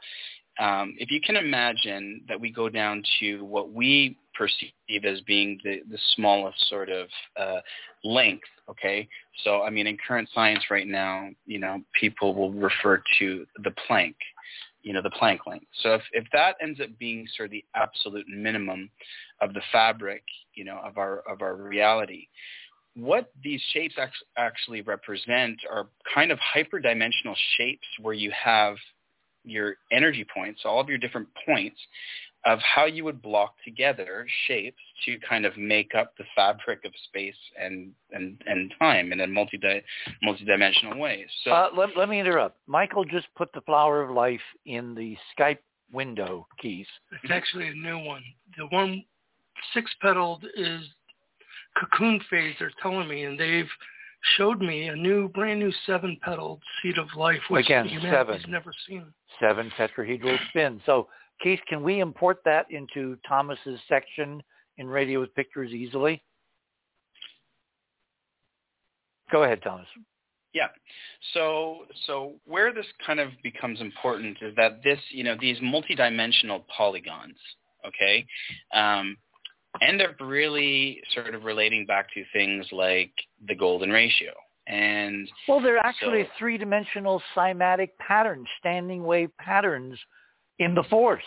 Speaker 3: um, if you can imagine that we go down to what we perceive as being the, the smallest sort of uh, length, okay? So I mean, in current science right now, you know, people will refer to the Planck, you know, the Planck length. So if, if that ends up being sort of the absolute minimum of the fabric, you know, of our of our reality, what these shapes act- actually represent are kind of hyperdimensional shapes where you have your energy points, all of your different points of how you would block together shapes to kind of make up the fabric of space and and, and time in a multi multi-dimensional way. So
Speaker 1: Uh, let, let me interrupt. Michael just put the flower of life in the Skype window keys.
Speaker 5: It's actually a new one. The one six petaled is cocoon phase. They're telling me, and they've showed me a new, brand new seven petaled seed of life, which
Speaker 1: Again,
Speaker 5: humanity's
Speaker 1: seven.
Speaker 5: never seen.
Speaker 1: Seven tetrahedral spin. So, Keith, can we import that into Thomas's section in radio with pictures easily? Go ahead, Thomas.
Speaker 3: Yeah. So so where this kind of becomes important is that this, you know, these multidimensional polygons, okay, um, end up really sort of relating back to things like the golden ratio. And
Speaker 1: well, they're actually
Speaker 3: so,
Speaker 1: three-dimensional cymatic patterns, standing wave patterns in the force.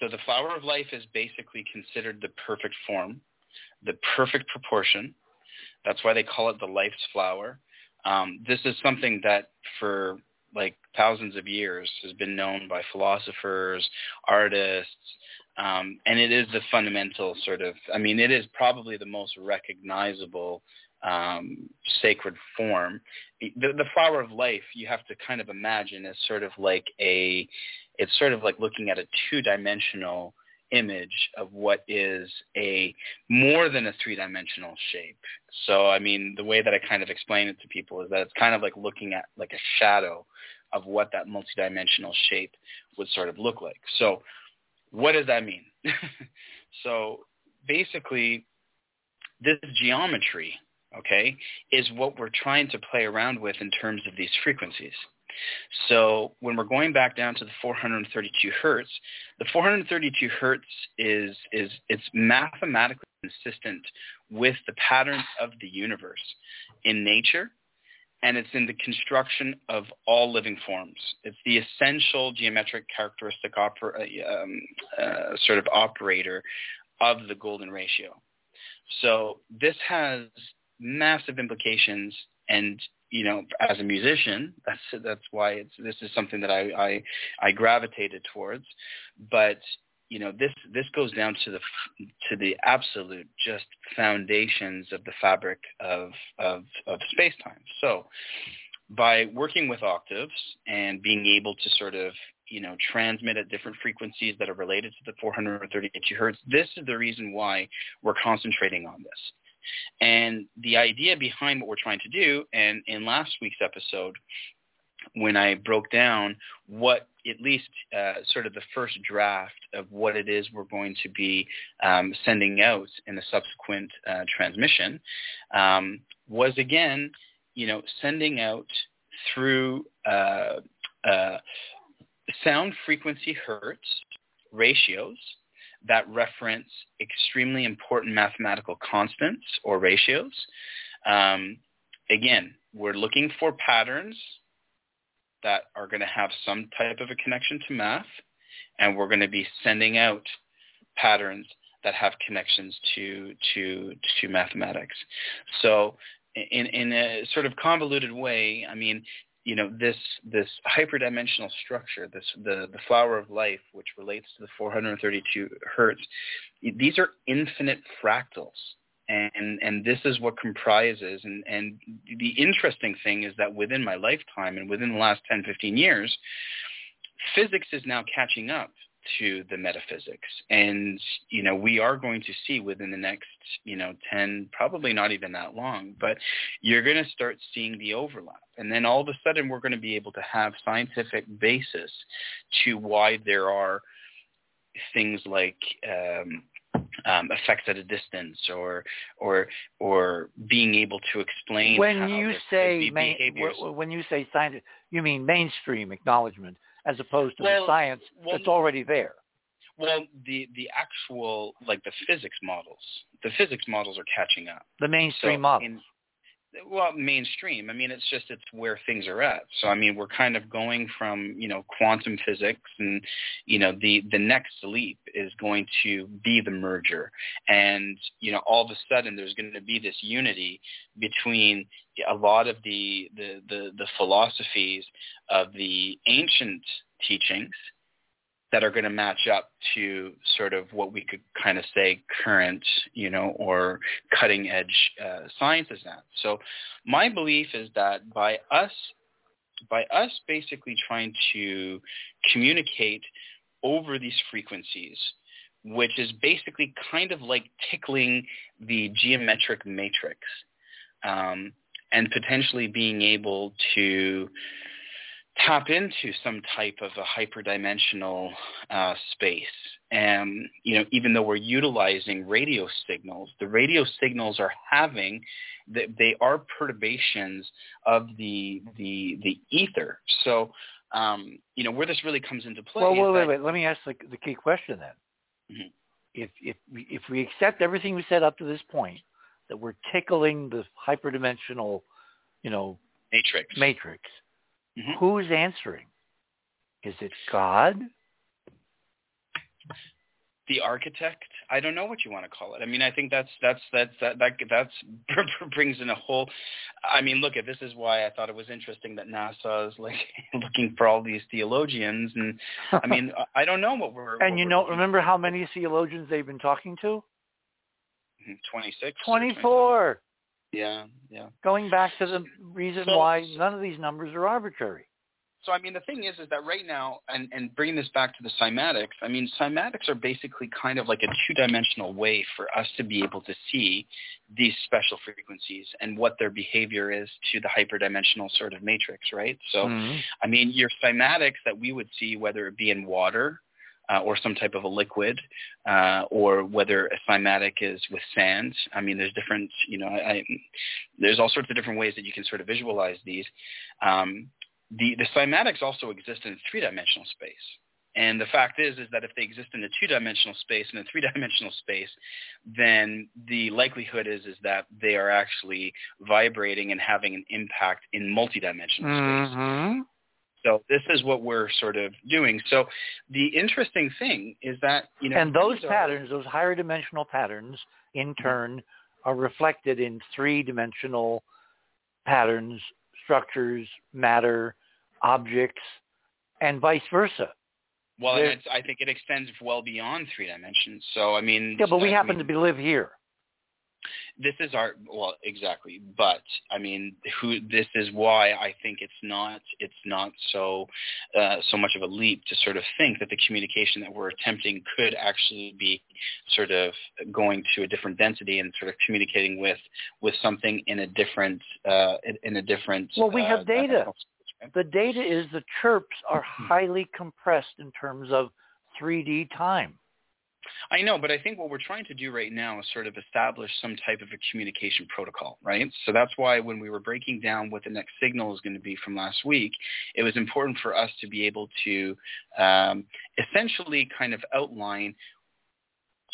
Speaker 3: So the flower of life is basically considered the perfect form, the perfect proportion. That's why they call it the life's flower. Um, this is something that for like thousands of years has been known by philosophers, artists, um, and it is the fundamental sort of, I mean, it is probably the most recognizable um, sacred form. The, the flower of life, you have to kind of imagine as sort of like a, it's sort of like looking at a two-dimensional image of what is a more than a three-dimensional shape. So, I mean, the way that I kind of explain it to people is that it's kind of like looking at like a shadow of what that multidimensional shape would sort of look like. So what does that mean? <laughs> so basically, this geometry, okay, is what we're trying to play around with in terms of these frequencies. So when we're going back down to the 432 hertz, the 432 hertz is is it's mathematically consistent with the patterns of the universe in nature and it's in the construction of all living forms. It's the essential geometric characteristic oper- uh, um, uh, sort of operator of the golden ratio. So this has massive implications, and you know, as a musician, that's that's why it's this is something that I I, I gravitated towards. But you know this this goes down to the to the absolute just foundations of the fabric of of, of space time. So by working with octaves and being able to sort of you know transmit at different frequencies that are related to the 432 hertz, this is the reason why we're concentrating on this. And the idea behind what we're trying to do, and in last week's episode, when I broke down what at least uh, sort of the first draft of what it is we're going to be um, sending out in the subsequent uh, transmission um, was again, you know, sending out through uh, uh sound frequency hertz ratios that reference extremely important mathematical constants or ratios. Um, again, we're looking for patterns that are going to have some type of a connection to math, and we're going to be sending out patterns that have connections to to to mathematics. So in in a sort of convoluted way, I mean, you know, this this hyperdimensional structure, this the the flower of life, which relates to the 432 hertz, these are infinite fractals. And and this is what comprises and and the interesting thing is that within my lifetime and within the last 10 15 years physics is now catching up to the metaphysics. And you know we are going to see within the next you know 10 probably not even that long but you're going to start seeing the overlap. And then all of a sudden we're going to be able to have scientific basis to why there are things like um, um, effects at a distance or or or being able to explain
Speaker 1: when you say main, when you say science you mean mainstream acknowledgement as opposed to
Speaker 3: well,
Speaker 1: the science
Speaker 3: well,
Speaker 1: that's already there.
Speaker 3: well the the actual like the physics models the physics models are catching up.
Speaker 1: The mainstream
Speaker 3: so
Speaker 1: models.
Speaker 3: in, well mainstream. I mean it's just it's where things are at. So i mean we're kind of going from you know quantum physics and you know the the next leap is going to be the merger. And you know all of a sudden there's going to be this unity between a lot of the the the, the philosophies of the ancient teachings that are going to match up to sort of what we could kind of say current, you know, or cutting edge uh, sciences now. So my belief is that by us, by us basically trying to communicate over these frequencies, which is basically kind of like tickling the geometric matrix, um, and potentially being able to tap into some type of a hyperdimensional uh, space. And you know, even though we're utilizing radio signals, the radio signals are having they are perturbations of the the the ether. So um, you know where this really comes into play.
Speaker 1: Well, wait, wait,
Speaker 3: that,
Speaker 1: wait. Let me ask the, the key question then.
Speaker 3: Mhm.
Speaker 1: If if we, if we accept everything we said up to this point, that we're tickling the hyperdimensional, you know,
Speaker 3: matrix.
Speaker 1: matrix,
Speaker 3: Mhm.
Speaker 1: who's answering? Is it God?
Speaker 3: the architect i don't know what you want to call it i mean i think that's that's that's that that that's <laughs> brings in a whole i mean look at this is why i thought it was interesting that nasa is like <laughs> looking for all these theologians and i <laughs> mean i don't know what we're
Speaker 1: and
Speaker 3: what
Speaker 1: you
Speaker 3: we're
Speaker 1: know,
Speaker 3: looking
Speaker 1: remember how many theologians they've been talking to?
Speaker 3: for. 26 or
Speaker 1: 24.
Speaker 3: Yeah yeah
Speaker 1: Going back to the reason
Speaker 3: So-
Speaker 1: why none of these numbers are arbitrary.
Speaker 3: So I mean, the thing is, is that right now, and, and bringing this back to the cymatics, I mean, cymatics are basically kind of like a two-dimensional way for us to be able to see these special frequencies and what their behavior is to the hyperdimensional sort of matrix, right? So,
Speaker 1: Mhm.
Speaker 3: I mean, your cymatics that we would see, whether it be in water uh, or some type of a liquid, uh, or whether a cymatic is with sand. I mean, there's different, you know, I, there's all sorts of different ways that you can sort of visualize these. Um, the, the cymatics also exist in three-dimensional space. And the fact is, is that if they exist in a two-dimensional space and a three-dimensional space, then the likelihood is, is that they are actually vibrating and having an impact in multi-dimensional space. So this is what we're sort of doing. So the interesting thing is that, you know,
Speaker 1: and those patterns, those higher dimensional patterns, in mm-hmm. turn, are reflected in three-dimensional patterns, structures, matter, objects, and vice versa.
Speaker 3: well, it's, I think it extends well beyond three dimensions. So, I mean,
Speaker 1: Yeah, but we
Speaker 3: I
Speaker 1: happen
Speaker 3: mean,
Speaker 1: to be live here.
Speaker 3: This is our well exactly but i mean who this is why i think it's not it's not so uh, so much of a leap to sort of think that the communication that we're attempting could actually be sort of going to a different density and sort of communicating with with something in a different uh, in, in a different
Speaker 1: Well, we
Speaker 3: uh,
Speaker 1: have data.
Speaker 3: space, right?
Speaker 1: The data is the chirps are highly compressed in terms of 3D time.
Speaker 3: I know, but I think what we're trying to do right now is sort of establish some type of a communication protocol, right? So that's why when we were breaking down what the next signal is going to be from last week, it was important for us to be able to um, essentially kind of outline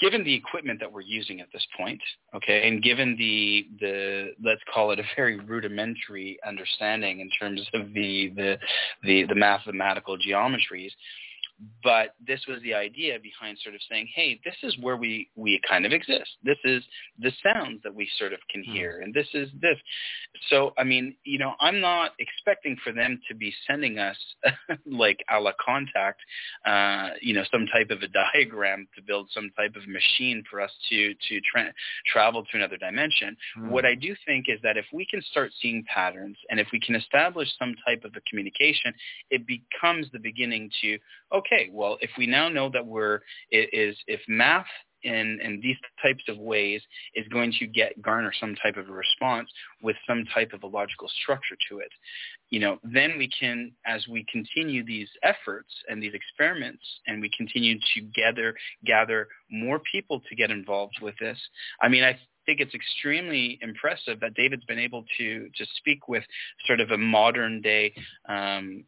Speaker 3: given the equipment that we're using at this point, okay, and given the the let's call it a very rudimentary understanding in terms of the the the, the mathematical geometries, but this was the idea behind sort of saying, hey, this is where we we kind of exist. This is the sounds that we sort of can hear, and this is this. So I mean, you know, I'm not expecting for them to be sending us <laughs> like a la contact, uh, you know, some type of a diagram to build some type of machine for us to to tra- travel to another dimension. What I do think is that if we can start seeing patterns and if we can establish some type of a communication, it becomes the beginning to okay, well, if we now know that we're is if math in in these types of ways is going to get garner some type of a response with some type of a logical structure to it, you know, then we can as we continue these efforts and these experiments and we continue to gather gather more people to get involved with this. I mean, I think it's extremely impressive that David's been able to to speak with sort of a modern day um,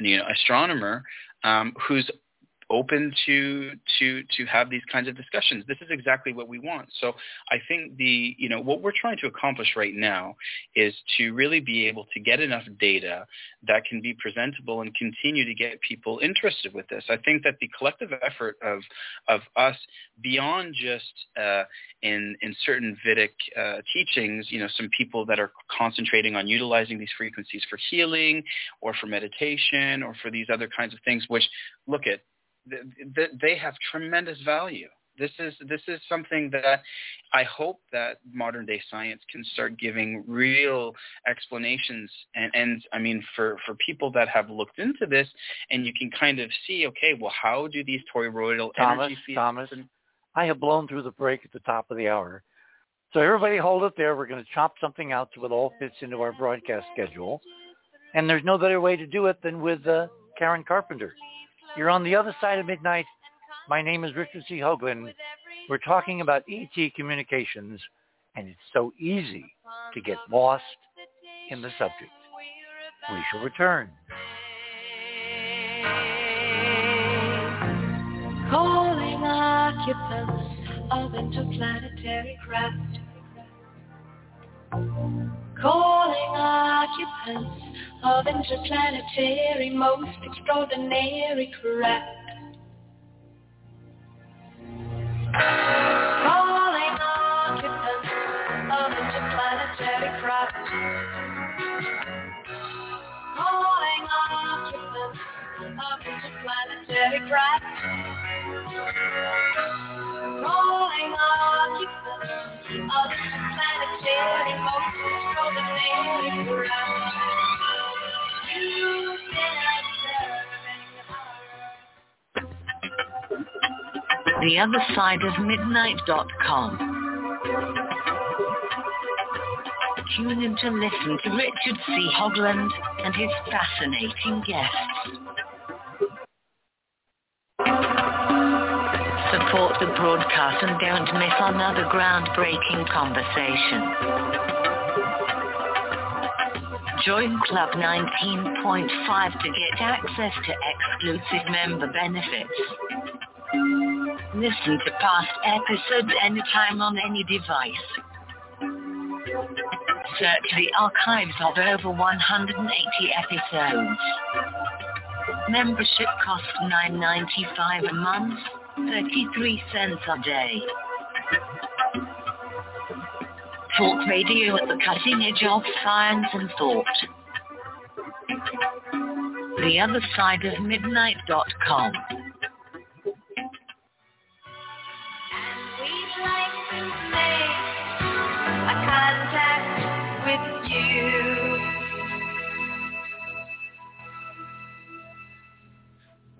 Speaker 3: you know astronomer um, who's open to to to have these kinds of discussions. This is exactly what we want. So I think the you know what we're trying to accomplish right now is to really be able to get enough data that can be presentable and continue to get people interested with this. I think that the collective effort of of us beyond just uh, in in certain Vedic uh, teachings, you know, some people that are concentrating on utilizing these frequencies for healing or for meditation or for these other kinds of things, which look at they have tremendous value. This is this is something that I hope that modern day science can start giving real explanations and, and I mean for, for people that have looked into this and you can kind of see, okay, well how do these toroidal
Speaker 1: Thomas,
Speaker 3: energy fields
Speaker 1: Thomas,
Speaker 3: and-
Speaker 1: I have blown through the break at the top of the hour. So everybody hold it there. We're going to chop something out so it all fits into our broadcast schedule. And there's no better way to do it than with uh, Karen Carpenter. You're on the other side of midnight. My name is Richard C. Hoagland. We're talking about ET communications, and it's so easy to get lost in the subject. We shall return.
Speaker 12: Calling occupants of interplanetary craft. Calling occupants of interplanetary most extraordinary craft. Calling occupants of interplanetary craft. Calling occupants of interplanetary craft. Calling of. You've been observing
Speaker 9: The other side of midnight.com. Tune in to listen to Richard C. Hoagland and his fascinating guests. Support the broadcast and don't miss another groundbreaking conversation. Join Club 19.5 to get access to exclusive member benefits. Listen to past episodes anytime on any device. Search the archives of over 180 episodes. Membership costs $9.95 a month, 33 cents a day. Talk radio at the cutting edge of science and thought. The other side of midnight.com.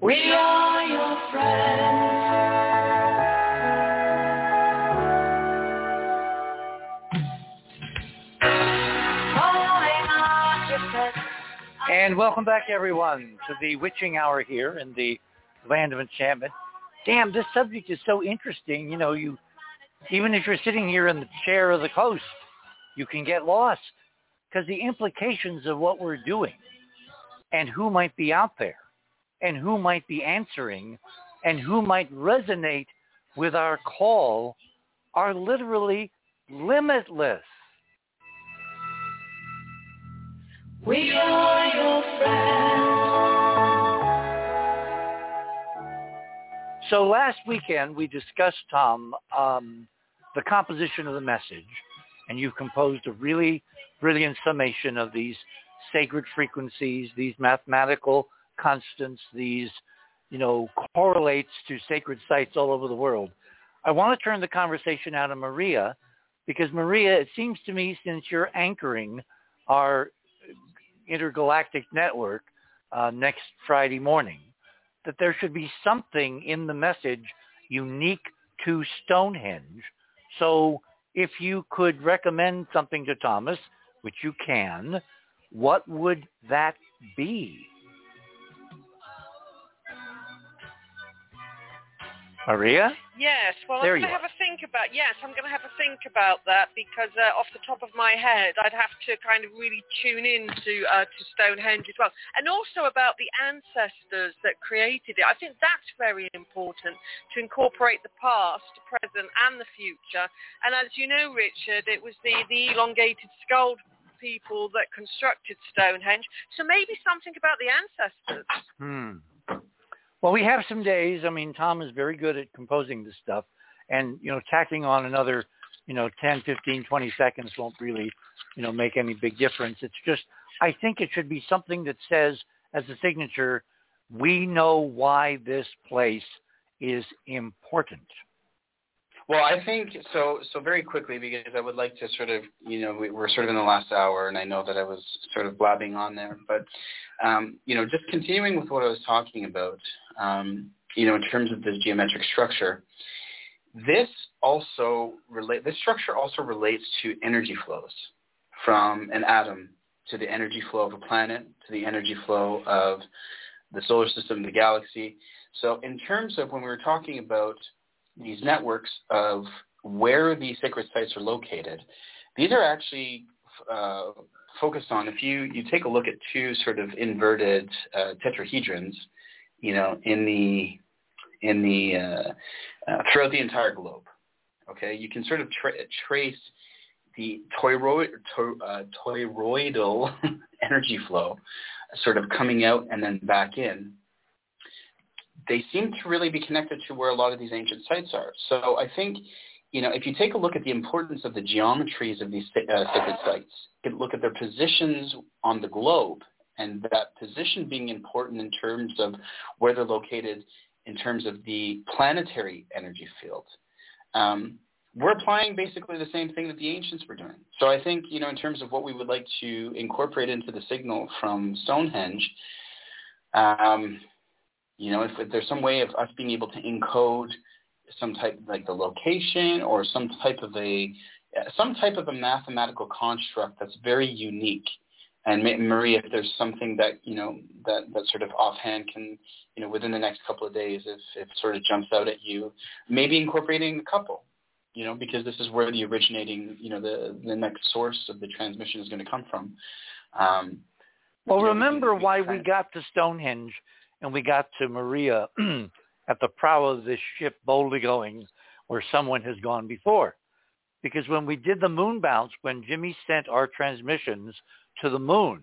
Speaker 12: We are your friends.
Speaker 1: And welcome back, everyone, to the witching hour here in the land of enchantment. Damn, this subject is so interesting. You know, you even if you're sitting here in the chair of the coast, you can get lost because the implications of what we're doing and who might be out there and who might be answering and who might resonate with our call are literally limitless.
Speaker 12: We are
Speaker 1: So last weekend we discussed, Tom, um, the composition of the message, and you've composed a really brilliant summation of these sacred frequencies, these mathematical constants, these, you know, correlates to sacred sites all over the world. I want to turn the conversation out to Maria because Maria, it seems to me since you're anchoring our intergalactic network uh, next Friday morning, that there should be something in the message unique to Stonehenge. So if you could recommend something to Thomas, which you can, what would that be? Maria?
Speaker 11: Yes, well,
Speaker 1: There
Speaker 11: I'm going to have a think about. Yes, I'm going to have a think about that because uh, off the top of my head, I'd have to kind of really tune in to uh, to Stonehenge as well, and also about the ancestors that created it. I think that's very important to incorporate the past, the present, and the future. And as you know, Richard, it was the the elongated skull people that constructed Stonehenge. So maybe something about the ancestors.
Speaker 1: Hmm. Well, we have some days. I mean, Tom is very good at composing this stuff. And, you know, tacking on another, you know, 10, 15, 20 seconds won't really, you know, make any big difference. It's just, I think it should be something that says as a signature, we know why this place is important.
Speaker 3: Well, I think so. So very quickly, because I would like to sort of, you know, we, we're sort of in the last hour, and I know that I was sort of blabbing on there, but um, you know, just continuing with what I was talking about, um, you know, in terms of this geometric structure, this also relate. This structure also relates to energy flows from an atom to the energy flow of a planet, to the energy flow of the solar system, the galaxy. So in terms of when we were talking about these networks of where these sacred sites are located, these are actually uh, focused on, if you, you take a look at two sort of inverted uh, tetrahedrons, you know, in the, in the, uh, uh throughout the entire globe, okay, you can sort of tra- trace the toroid, to, uh, toroidal <laughs> energy flow sort of coming out and then back in, they seem to really be connected to where a lot of these ancient sites are. So I think, you know, if you take a look at the importance of the geometries of these uh, sacred sites, you look at their positions on the globe, and that position being important in terms of where they're located in terms of the planetary energy field. Um, we're applying basically the same thing that the ancients were doing. So I think, you know, in terms of what we would like to incorporate into the signal from Stonehenge, um, you know, if, if there's some way of us being able to encode some type like the location or some type of a some type of a mathematical construct that's very unique. And Maria, if there's something that you know that that sort of offhand can you know within the next couple of days, if if it sort of jumps out at you, maybe incorporating a couple you know, because this is where the originating, you know, the the next source of the transmission is going to come from. Um,
Speaker 1: well, remember we why we got to Stonehenge and we got to Maria <clears throat> at the prow of this ship boldly going where someone has gone before. Because when we did the moon bounce, when Jimmy sent our transmissions to the moon,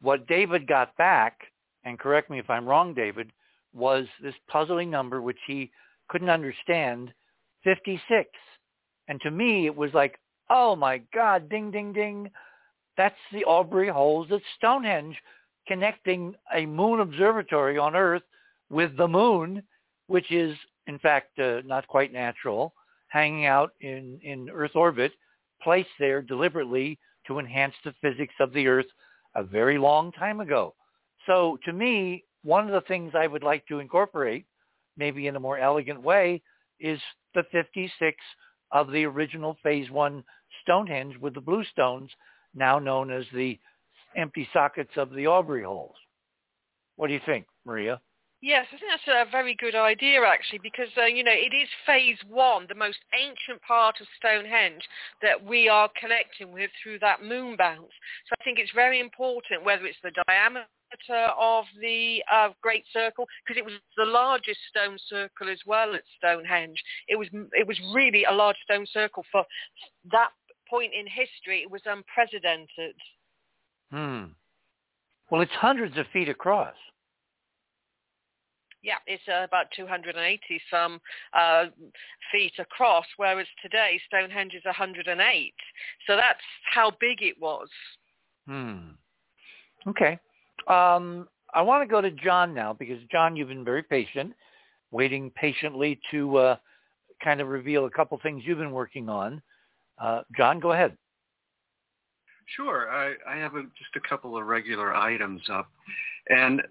Speaker 1: what David got back, and correct me if I'm wrong, David, was this puzzling number which he couldn't understand 56. And to me, it was like, oh my God, ding, ding, ding. That's the Aubrey holes at Stonehenge connecting a moon observatory on Earth with the moon, which is, in fact, uh, not quite natural, hanging out in, in Earth orbit, placed there deliberately to enhance the physics of the Earth a very long time ago. So to me, one of the things I would like to incorporate, maybe in a more elegant way, is the 56 of the original phase one Stonehenge with the blue stones, now known as the empty sockets of the Aubrey holes. What do you think, Maria?
Speaker 11: Yes, I think that's a very good idea actually because, uh, you know, it is phase one, the most ancient part of Stonehenge that we are connecting with through that moon bounce. So I think it's very important whether it's the diameter of the uh, Great Circle because it was the largest stone circle as well at Stonehenge. It was it was really a large stone circle for that point in history. It was unprecedented.
Speaker 1: Hmm. Well, it's hundreds of feet across.
Speaker 11: Yeah, it's uh, about 280 some uh, feet across, whereas today Stonehenge is 108. So that's how big it was.
Speaker 1: Hmm. Okay. Um, I want to go to John now because John, you've been very patient, waiting patiently to uh, kind of reveal a couple things you've been working on. Uh, John, go ahead.
Speaker 6: Sure. I, I have a, just a couple of regular items up, and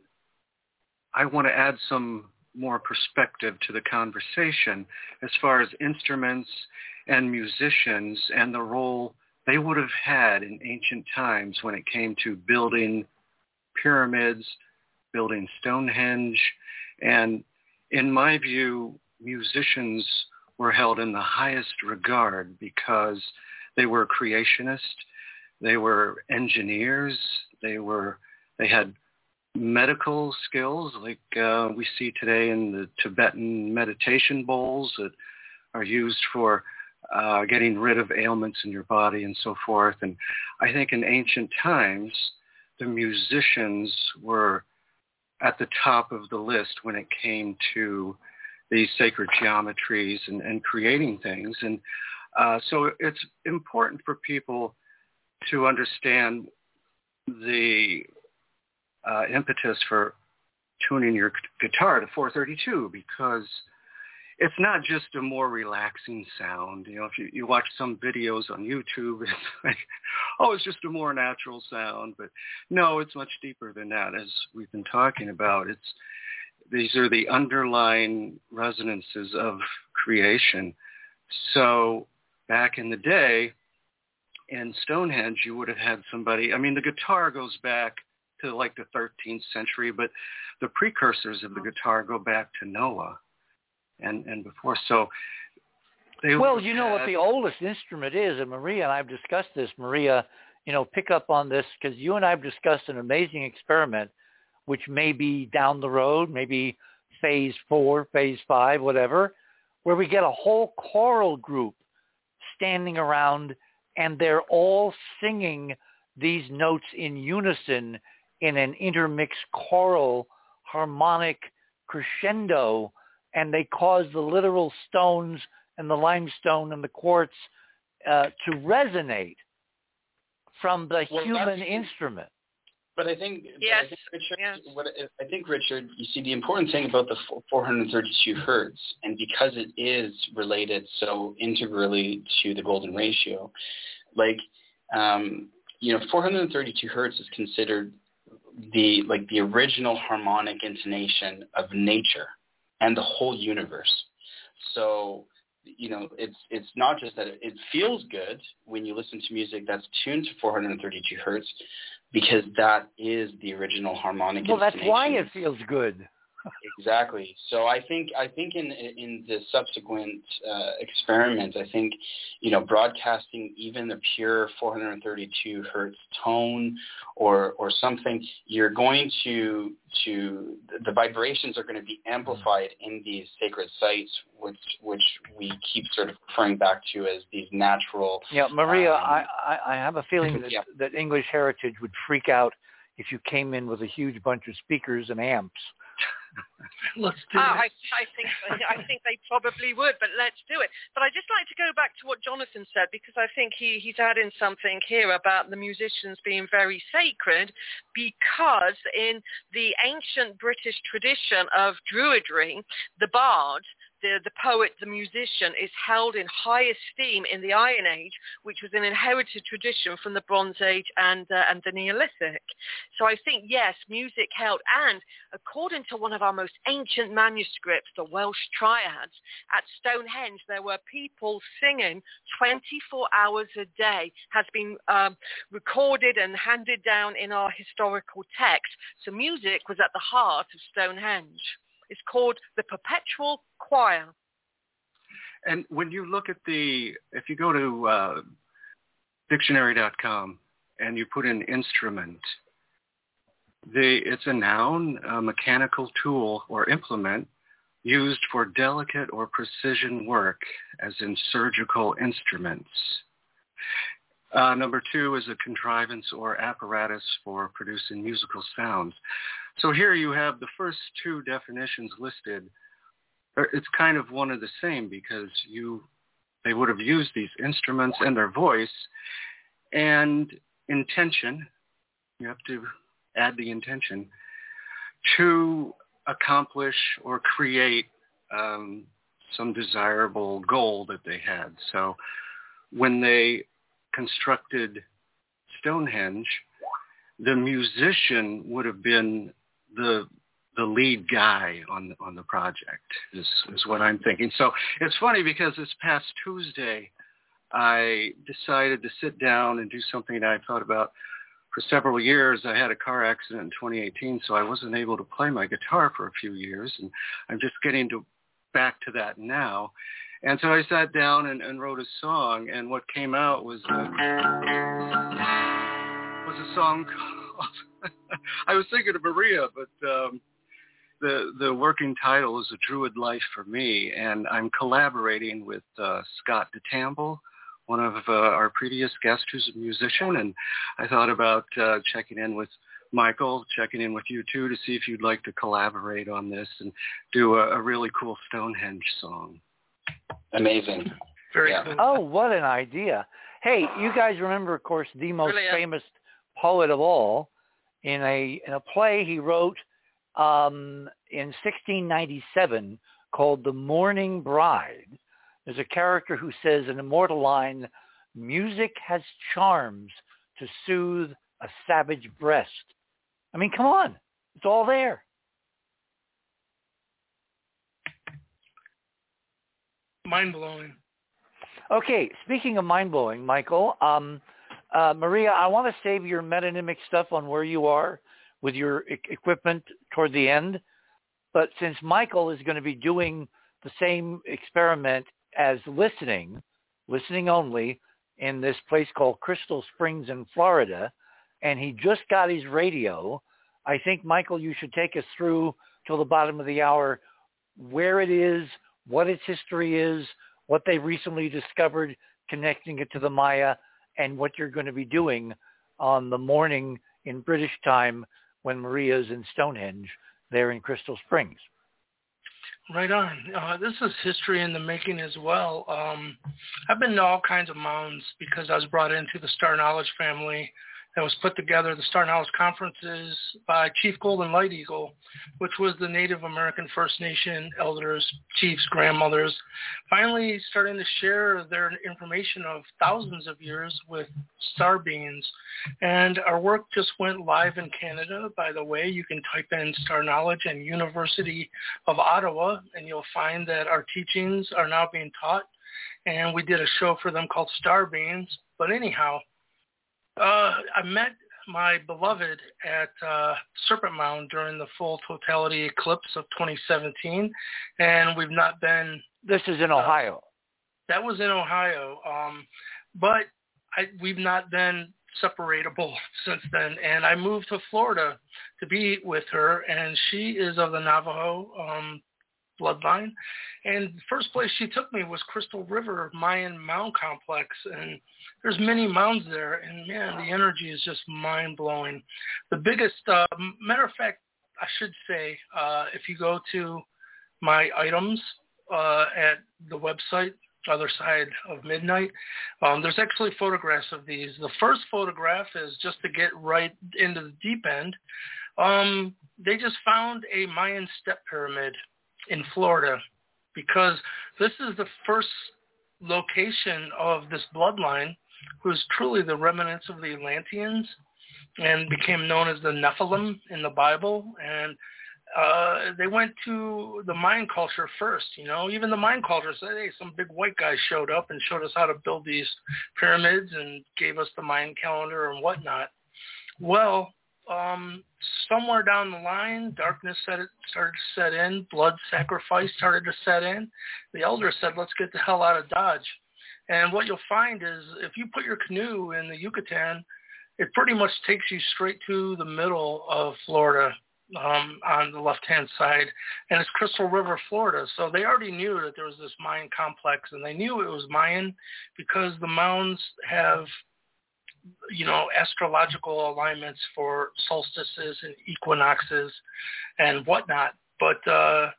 Speaker 6: I want to add some more perspective to the conversation as far as instruments and musicians and the role they would have had in ancient times when it came to building pyramids, building Stonehenge, and in my view, musicians were held in the highest regard because they were creationists, they were engineers, they were they had medical skills like uh, we see today in the Tibetan meditation bowls that are used for uh, getting rid of ailments in your body and so forth. And I think in ancient times, the musicians were at the top of the list when it came to these sacred geometries and, and creating things. And uh, so it's important for people to understand the uh, impetus for tuning your guitar to 432 because it's not just a more relaxing sound. You know, if you, you watch some videos on YouTube, <laughs> it's like, oh, it's just a more natural sound. But no, it's much deeper than that, as we've been talking about. It's these are the underlying resonances of creation. So back in the day, in Stonehenge, you would have had somebody. I mean, the guitar goes back to like the 13th century, but the precursors of the uh-huh. guitar go back to Noah and and before. So they
Speaker 1: well, you know what the oldest instrument is, and Maria and I've discussed this. Maria, you know, pick up on this because you and I have discussed an amazing experiment, which may be down the road, maybe phase four, phase five, whatever, where we get a whole choral group standing around and they're all singing these notes in unison in an intermixed choral harmonic crescendo and they cause the literal stones and the limestone and the quartz uh, to resonate from the
Speaker 3: Well,
Speaker 1: human instrument.
Speaker 3: But I think,
Speaker 11: Yes,
Speaker 3: I think Richard,
Speaker 11: yes.
Speaker 3: what I think Richard, you see the important thing about the 432 hertz, and because it is related so integrally to the golden ratio, like um, you know, 432 hertz is considered the like the original harmonic intonation of nature and the whole universe. So you know, it's it's not just that it, it feels good when you listen to music that's tuned to 432 hertz, because that is the original harmonic.
Speaker 1: Well, that's why it feels good.
Speaker 3: Exactly. So I think I think in in the subsequent uh, experiments, I think you know broadcasting even the pure 432 hertz tone or or something, you're going to to the vibrations are going to be amplified in these sacred sites, which which we keep sort of referring back to as these natural.
Speaker 1: Yeah, Maria,
Speaker 3: um,
Speaker 1: I, I, I have a feeling <laughs> that,
Speaker 3: yeah.
Speaker 1: that English Heritage would freak out if you came in with a huge bunch of speakers and amps.
Speaker 5: Let's do
Speaker 11: Ah, I,
Speaker 5: it.
Speaker 11: I think I think they probably would, but let's do it. But I just like to go back to what Jonathan said because I think he, he's adding something here about the musicians being very sacred because in the ancient British tradition of Druidry, the bard, the, the poet, the musician is held in high esteem in the Iron Age, which was an inherited tradition from the Bronze Age and, uh, and the Neolithic. So I think, yes, music held. And according to one of our most ancient manuscripts, the Welsh Triads, at Stonehenge, there were people singing 24 hours a day, has been um, recorded and handed down in our historical text. So music was at the heart of Stonehenge. It's called the Perpetual Choir.
Speaker 6: And when you look at the, if you go to uh, dictionary.com and you put in instrument, the, it's a noun, a mechanical tool or implement used for delicate or precision work, as in surgical instruments. Uh, number two is a contrivance or apparatus for producing musical sounds. So here you have the first two definitions listed. It's kind of one of the same because you they would have used these instruments and their voice and intention. You have to add the intention to accomplish or create um, some desirable goal that they had. So when they constructed Stonehenge, the musician would have been the the lead guy on on the project is is what I'm thinking. So it's funny because this past Tuesday I decided to sit down and do something that I thought about for several years. I had a car accident in 2018, so I wasn't able to play my guitar for a few years, and I'm just getting to back to that now. And so I sat down and, and wrote a song, and what came out was uh, was a song called. <laughs> I was thinking of Maria, but um, the the working title is "A Druid Life for Me," and I'm collaborating with uh, Scott DeTamble, one of uh, our previous guests who's a musician, and I thought about uh, checking in with Michael, checking in with you too to see if you'd like to collaborate on this and do a, a really cool Stonehenge song.
Speaker 3: Amazing.
Speaker 5: Very
Speaker 3: Yeah.
Speaker 5: cool.
Speaker 1: Oh, what an idea. Hey, you guys remember, of course, the most
Speaker 11: Brilliant.
Speaker 1: famous poet of all. In a, in a play he wrote um, in 1697 called The Morning Bride, there's a character who says an immortal line, music has charms to soothe a savage breast. I mean, come on. It's all there.
Speaker 5: Mind blowing.
Speaker 1: Okay, speaking of mind blowing, Michael, um, Uh, Maria, I want to save your metonymic stuff on where you are with your e- equipment toward the end. But since Michael is going to be doing the same experiment as listening, listening only, in this place called Crystal Springs in Florida, and he just got his radio, I think, Michael, you should take us through till the bottom of the hour where it is, what its history is, what they recently discovered connecting it to the Maya, and what you're going to be doing on the morning in British time when Maria's in Stonehenge there in Crystal Springs.
Speaker 5: Right on. Uh, this is history in the making as well. Um, I've been to all kinds of mounds because I was brought into the Star Knowledge family that was put together, the Star Knowledge Conferences by Chief Golden Light Eagle, which was the Native American First Nation elders, chiefs, grandmothers, finally starting to share their information of thousands of years with star beings. And our work just went live in Canada. By the way, you can type in Star Knowledge and University of Ottawa, and you'll find that our teachings are now being taught. And we did a show for them called Star Beings. But anyhow, uh, I met my beloved at uh, Serpent Mound during the full totality eclipse of 2017, and we've not been.
Speaker 1: This is in Ohio.
Speaker 5: Uh, that was in Ohio, um, but I, we've not been separatable <laughs> since then. And I moved to Florida to be with her, and she is of the Navajo um, bloodline. And the first place she took me was Crystal River Mayan Mound Complex, and there's many mounds there, and man, the energy is just mind blowing. The biggest, uh, matter of fact, I should say, uh, if you go to my items uh, at the website, other side of midnight. Um, there's actually photographs of these. The first photograph is just to get right into the deep end. Um, they just found a Mayan step pyramid in Florida because this is the first location of this bloodline who's truly the remnants of the Atlanteans and became known as the Nephilim in the Bible. And uh, they went to the Mayan culture first, you know. Even the Mayan culture said, hey, some big white guy showed up and showed us how to build these pyramids and gave us the Mayan calendar and whatnot. Well, um, somewhere down the line, darkness started, started to set in, blood sacrifice started to set in. The elder said, let's get the hell out of Dodge. And what you'll find is if you put your canoe in the Yucatan, it pretty much takes you straight to the middle of Florida um, on the left-hand side, and it's Crystal River, Florida. So they already knew that there was this Mayan complex, and they knew it was Mayan because the mounds have you know, astrological alignments for solstices and equinoxes and whatnot. But uh,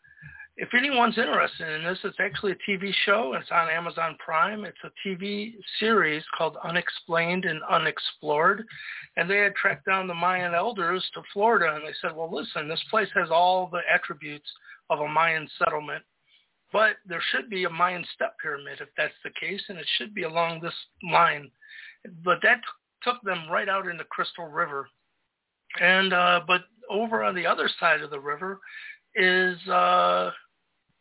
Speaker 5: if anyone's interested in this, it's actually a TV show. It's on Amazon Prime. It's a TV series called Unexplained and Unexplored. And they had tracked down the Mayan elders to Florida, and they said, well, listen, this place has all the attributes of a Mayan settlement. But there should be a Mayan step pyramid if that's the case, and it should be along this line but that took them right out into Crystal River. And uh, but over on the other side of the river is uh,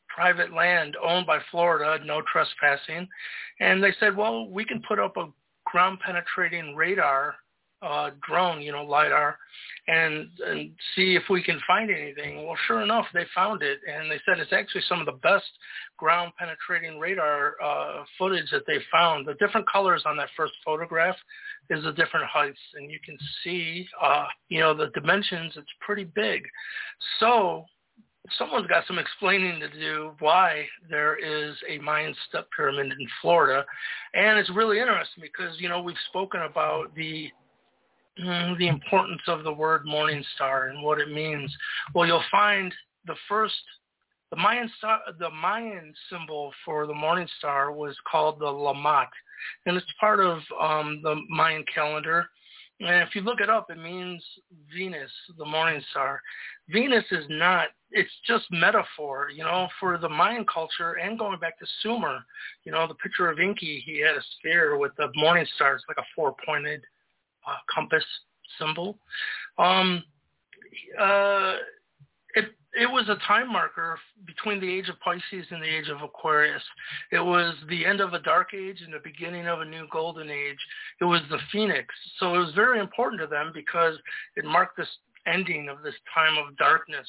Speaker 5: private land owned by Florida, no trespassing. And they said, well, we can put up a ground penetrating radar uh, drone, you know, lidar, and and see if we can find anything. Well, sure enough, they found it, and they said it's actually some of the best ground penetrating radar uh, footage that they found. The different colors on that first photograph is the different heights, and you can see, uh, you know, the dimensions. It's pretty big. So someone's got some explaining to do why there is a Mayan step pyramid in Florida. And it's really interesting because, you know, we've spoken about the the importance of the word morning star and what it means. Well, you'll find the first the Mayan star, the Mayan symbol for the morning star was called the Lamat, and it's part of um, the Mayan calendar. And if you look it up, it means Venus, the morning star. Venus is not, it's just metaphor, you know, for the Mayan culture and going back to Sumer. You know, the picture of Enki, he had a sphere with the morning star. It's like a four-pointed uh, compass symbol. Um, uh, it, it was a time marker between the age of Pisces and the age of Aquarius. It was the end of a dark age and the beginning of a new golden age. It was the phoenix. So it was very important to them because it marked this ending of this time of darkness.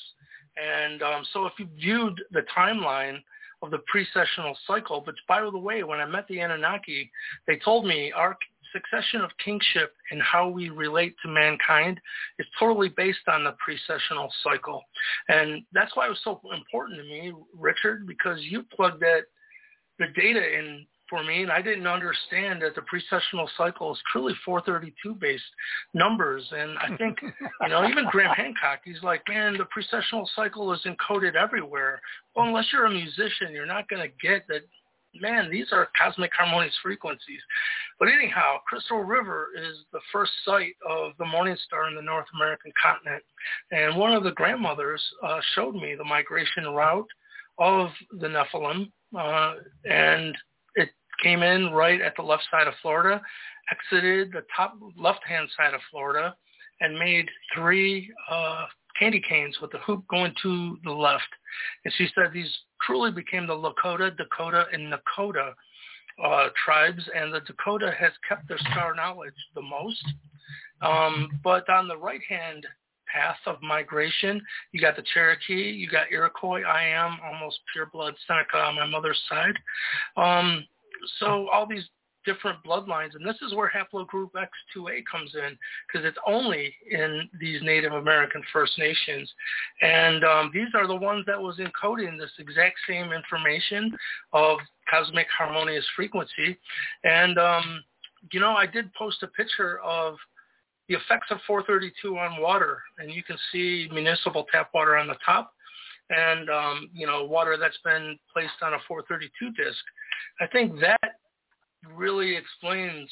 Speaker 5: And um, so if you viewed the timeline of the precessional cycle, which by the way, when I met the Anunnaki, they told me our succession of kingship and how we relate to mankind is totally based on the precessional cycle. And that's why it was so important to me, Richard, because you plugged that the data in for me, and I didn't understand that the precessional cycle is truly 432 based numbers. And I think, <laughs> you know, even Graham Hancock, he's like, man, the precessional cycle is encoded everywhere. Well, unless you're a musician, you're not going to get that man, these are cosmic harmonious frequencies. But anyhow, Crystal River is the first site of the morning star in the North American continent. And one of the grandmothers uh, showed me the migration route of the Nephilim. Uh, and it came in right at the left side of Florida, exited the top left-hand side of Florida, and made three uh, candy canes with the hoop going to the left. And she said these truly became the Lakota, Dakota, and Nakota uh, tribes, and the Dakota has kept their star knowledge the most. Um, but on the right-hand path of migration, you got the Cherokee, you got Iroquois. I am almost pure blood Seneca on my mother's side. Um, so all these different bloodlines. And this is where haplogroup X2A comes in because it's only in these Native American First Nations. And um, these are the ones that was encoding this exact same information of cosmic harmonious frequency. And, um, you know, I did post a picture of the effects of 432 on water. And you can see municipal tap water on the top and, um, you know, water that's been placed on a 432 disc. I think that really explains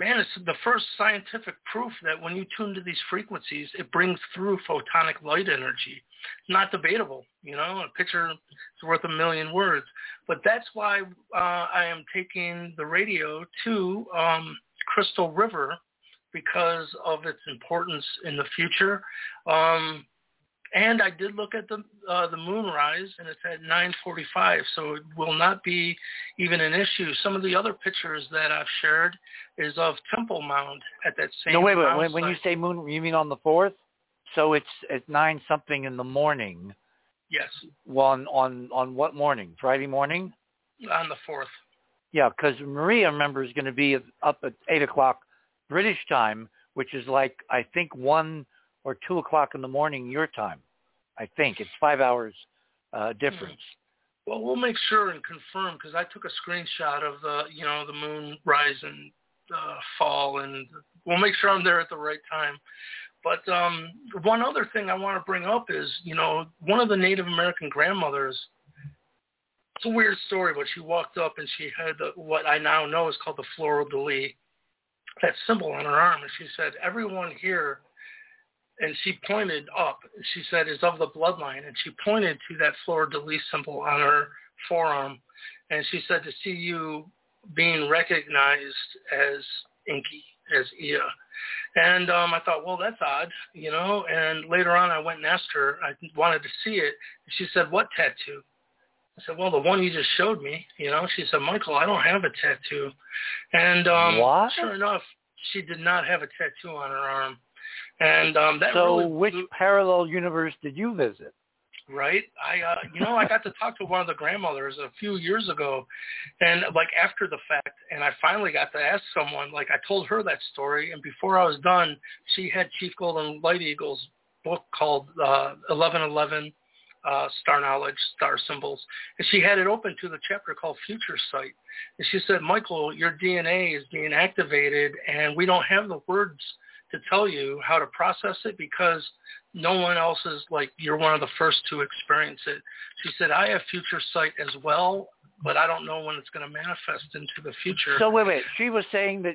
Speaker 5: man, it's the first scientific proof that when you tune to these frequencies, it brings through photonic light energy. Not debatable, you know. A picture is worth a million words, but that's why uh, I am taking the radio to um, Crystal River because of its importance in the future. Um, and I did look at the uh, the moonrise, and it's at 9:45, so it will not be even an issue. Some of the other pictures that I've shared is of Temple Mound at that same.
Speaker 1: No, wait, wait.
Speaker 5: When,
Speaker 1: when you say moon, you mean on the fourth? So it's at nine something in the morning.
Speaker 5: Yes.
Speaker 1: Well, on on on what morning? Friday morning.
Speaker 5: On the fourth.
Speaker 1: Yeah, because Maria, remember, is going to be up at eight o'clock British time, which is like I think one or two o'clock in the morning your time. I think it's five hours uh, difference.
Speaker 5: Well, we'll make sure and confirm because I took a screenshot of the you know the moon rise and uh, fall, and we'll make sure I'm there at the right time. But um, one other thing I want to bring up is you know one of the Native American grandmothers. It's a weird story, but she walked up and she had the, what I now know is called the fleur de lis, that symbol on her arm, and she said, "Everyone here and she pointed up. She said, "Is of the bloodline," and she pointed to that fleur de lis symbol on her forearm, and she said, "To see you being recognized as Enki, as Ea." And um, I thought, well, that's odd, you know. And later on, I went and asked her. I wanted to see it. She said, "What tattoo?" I said, well, the one you just showed me, you know. She said, Michael, I don't have a tattoo. And um,
Speaker 1: what?
Speaker 5: sure enough, she did not have a tattoo on her arm. And um, that
Speaker 1: so
Speaker 5: really
Speaker 1: which parallel universe did you visit?
Speaker 5: right? I, uh, you know, I got to talk to one of the grandmothers a few years ago, and like after the fact, and I finally got to ask someone. Like I told her that story, and before I was done, she had Chief Golden Light Eagle's book called uh, Eleven Eleven. Uh, star knowledge, star symbols, and she had it open to the chapter called Future Sight. And she said, Michael, your DNA is being activated, and we don't have the words to tell you how to process it because no one else is like you're one of the first to experience it. She said, I have future sight as well, but I don't know when it's going to manifest into the future.
Speaker 1: So wait, wait. She was saying that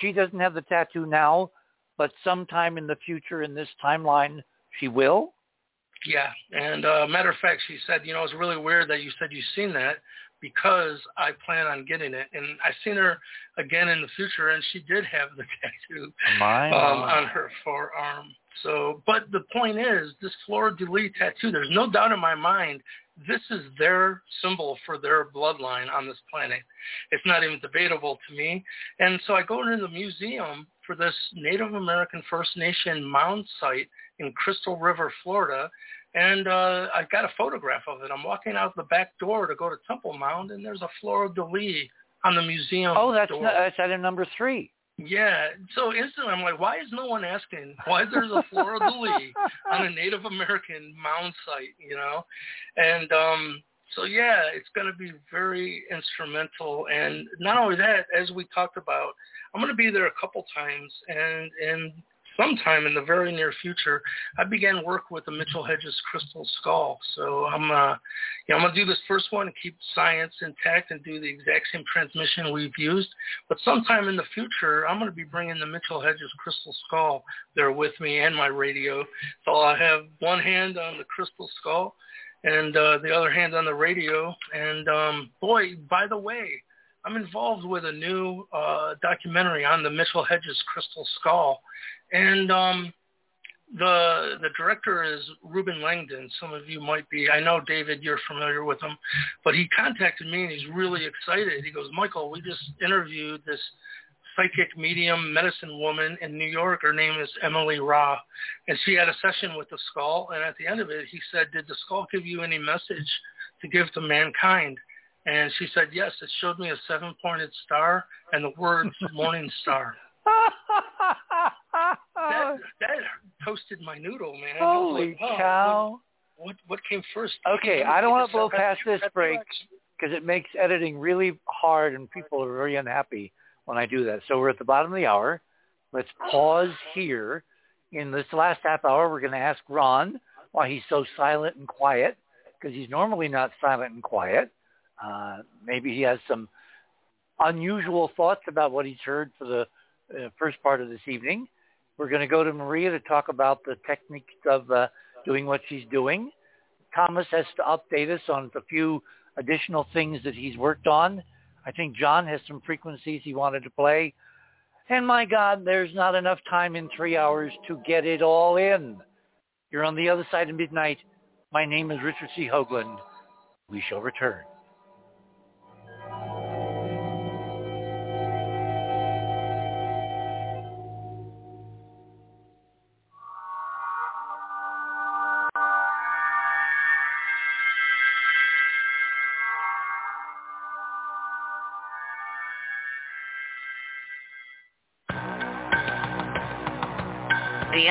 Speaker 1: she doesn't have the tattoo now, but sometime in the future in this timeline she will.
Speaker 5: Yeah, and uh, matter of fact, she said, you know, it's really weird that you said you've seen that because I plan on getting it. And I've seen her again in the future, and she did have the <laughs> tattoo um, on her forearm. So, but the point is, this fleur de lis tattoo. There's no doubt in my mind. This is their symbol for their bloodline on this planet. It's not even debatable to me. And so I go into the museum for this Native American First Nation mound site in Crystal River, Florida, and uh, I got a photograph of it. I'm walking out the back door to go to Temple Mound, and there's a fleur de lis on the museum.
Speaker 1: Oh, that's
Speaker 5: door.
Speaker 1: no, that's item number three.
Speaker 5: Yeah. So instantly, I'm like, why is no one asking why there's a fleur de lis on a Native American mound site? You know, and um, so yeah, it's going to be very instrumental. And not only that, as we talked about, I'm going to be there a couple times, and and sometime in the very near future, I began work with the Mitchell Hedges Crystal Skull. So I'm, uh, you know, I'm gonna do this first one and keep science intact and do the exact same transmission we've used. But sometime in the future, I'm gonna be bringing the Mitchell Hedges Crystal Skull there with me and my radio. So I have one hand on the Crystal Skull and uh, the other hand on the radio. And um, boy, by the way, I'm involved with a new uh, documentary on the Mitchell Hedges Crystal Skull, and um, the the director is Reuben Langdon. Some of you might be. I know David, you're familiar with him, but he contacted me and he's really excited. He goes, Michael, we just interviewed this psychic medium medicine woman in New York. Her name is Emily Ra, and she had a session with the skull. And at the end of it, he said, "Did the skull give you any message to give to mankind?" And she said, yes, it showed me a seven-pointed star and the words <laughs> morning star. that, that toasted my noodle, man.
Speaker 1: Holy
Speaker 5: like, wow,
Speaker 1: cow.
Speaker 5: What, what came first?
Speaker 1: Okay, I don't want to blow past this break because it makes editing really hard and people are very unhappy when I do that. So we're at the bottom of the hour. Let's pause here. In this last half hour, we're going to ask Ron why he's so silent and quiet because he's normally not silent and quiet. Uh, maybe he has some unusual thoughts about what he's heard for the uh, first part of this evening. We're going to go to Maria to talk about the techniques of uh, doing what she's doing. Thomas has to update us on a few additional things that he's worked on. I think John has some frequencies he wanted to play. And my God, there's not enough time in three hours to get it all in. You're on the other side of midnight. My name is Richard C. Hoagland. We shall return.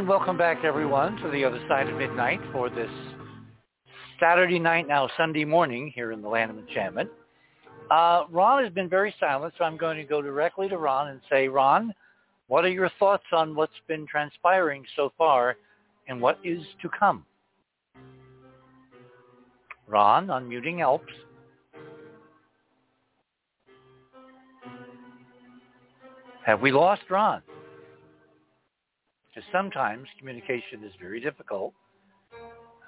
Speaker 1: And welcome back, everyone, to the other side of midnight for this Saturday night, now Sunday morning here in the land of enchantment. Uh, Ron has been very silent, so I'm going to go directly to Ron and say, Ron, what are your thoughts on what's been transpiring so far and what is to come? Ron, unmuting helps. Have we lost Ron? Because sometimes communication is very difficult.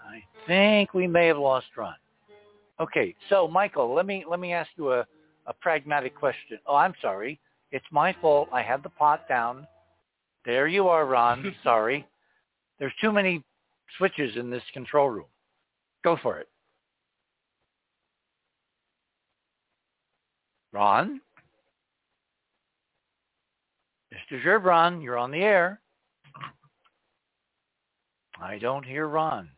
Speaker 1: I think we may have lost Ron. Okay, so Michael, let me let me ask you a, a pragmatic question. Oh, I'm sorry. It's my fault. I had the pot down. There you are, Ron. <laughs> sorry. There's too many switches in this control room. Go for it. Ron? Mr. Gerbron, you're on the air. I don't hear Ron,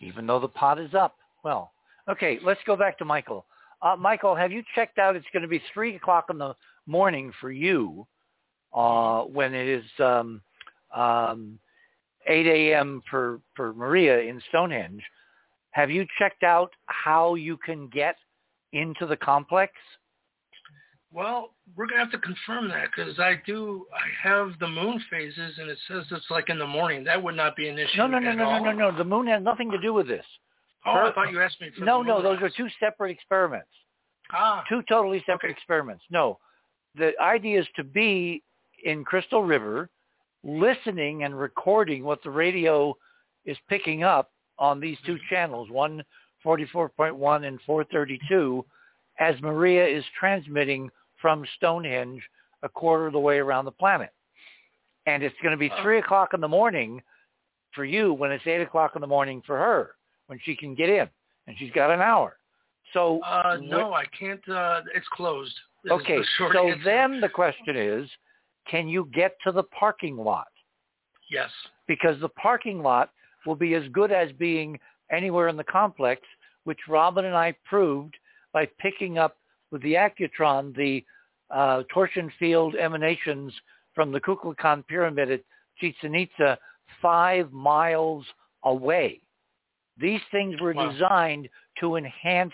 Speaker 1: even though the pot is up. Well, okay, let's go back to Michael. Uh, Michael, have you checked out? It's going to be 3 o'clock in the morning for you uh, when it is um, um, 8 a.m. for, for Maria in Stonehenge. Have you checked out how you can get into the complex?
Speaker 5: Well, we're gonna have to confirm that because I do. I have the moon phases, and it says it's like in the morning. That would not be an issue.
Speaker 1: No, no, no, no,
Speaker 5: all.
Speaker 1: no, no, no. The moon has nothing to do with this.
Speaker 5: Oh, I thought you asked me for
Speaker 1: No, no, those are two separate experiments.
Speaker 5: Ah,
Speaker 1: Two totally separate experiments. No, the idea is to be in Crystal River, listening and recording what the radio is picking up on these two channels, 144.1 and 432, as Maria is transmitting from Stonehenge a quarter of the way around the planet. And it's going to be 3 o'clock in the morning for you when it's 8 o'clock in the morning for her, when she can get in. And she's got an hour. So
Speaker 5: uh, no, I can't. Uh, it's closed. is
Speaker 1: Okay,
Speaker 5: the
Speaker 1: so
Speaker 5: answer.
Speaker 1: then the question is, can you get to the parking lot?
Speaker 5: yes.
Speaker 1: Because the parking lot will be as good as being anywhere in the complex, which Robin and I proved by picking up with the Accutron the uh, torsion field emanations from the Kukulkan pyramid at Chichen Itza five miles away. These things were
Speaker 5: Wow.
Speaker 1: designed to enhance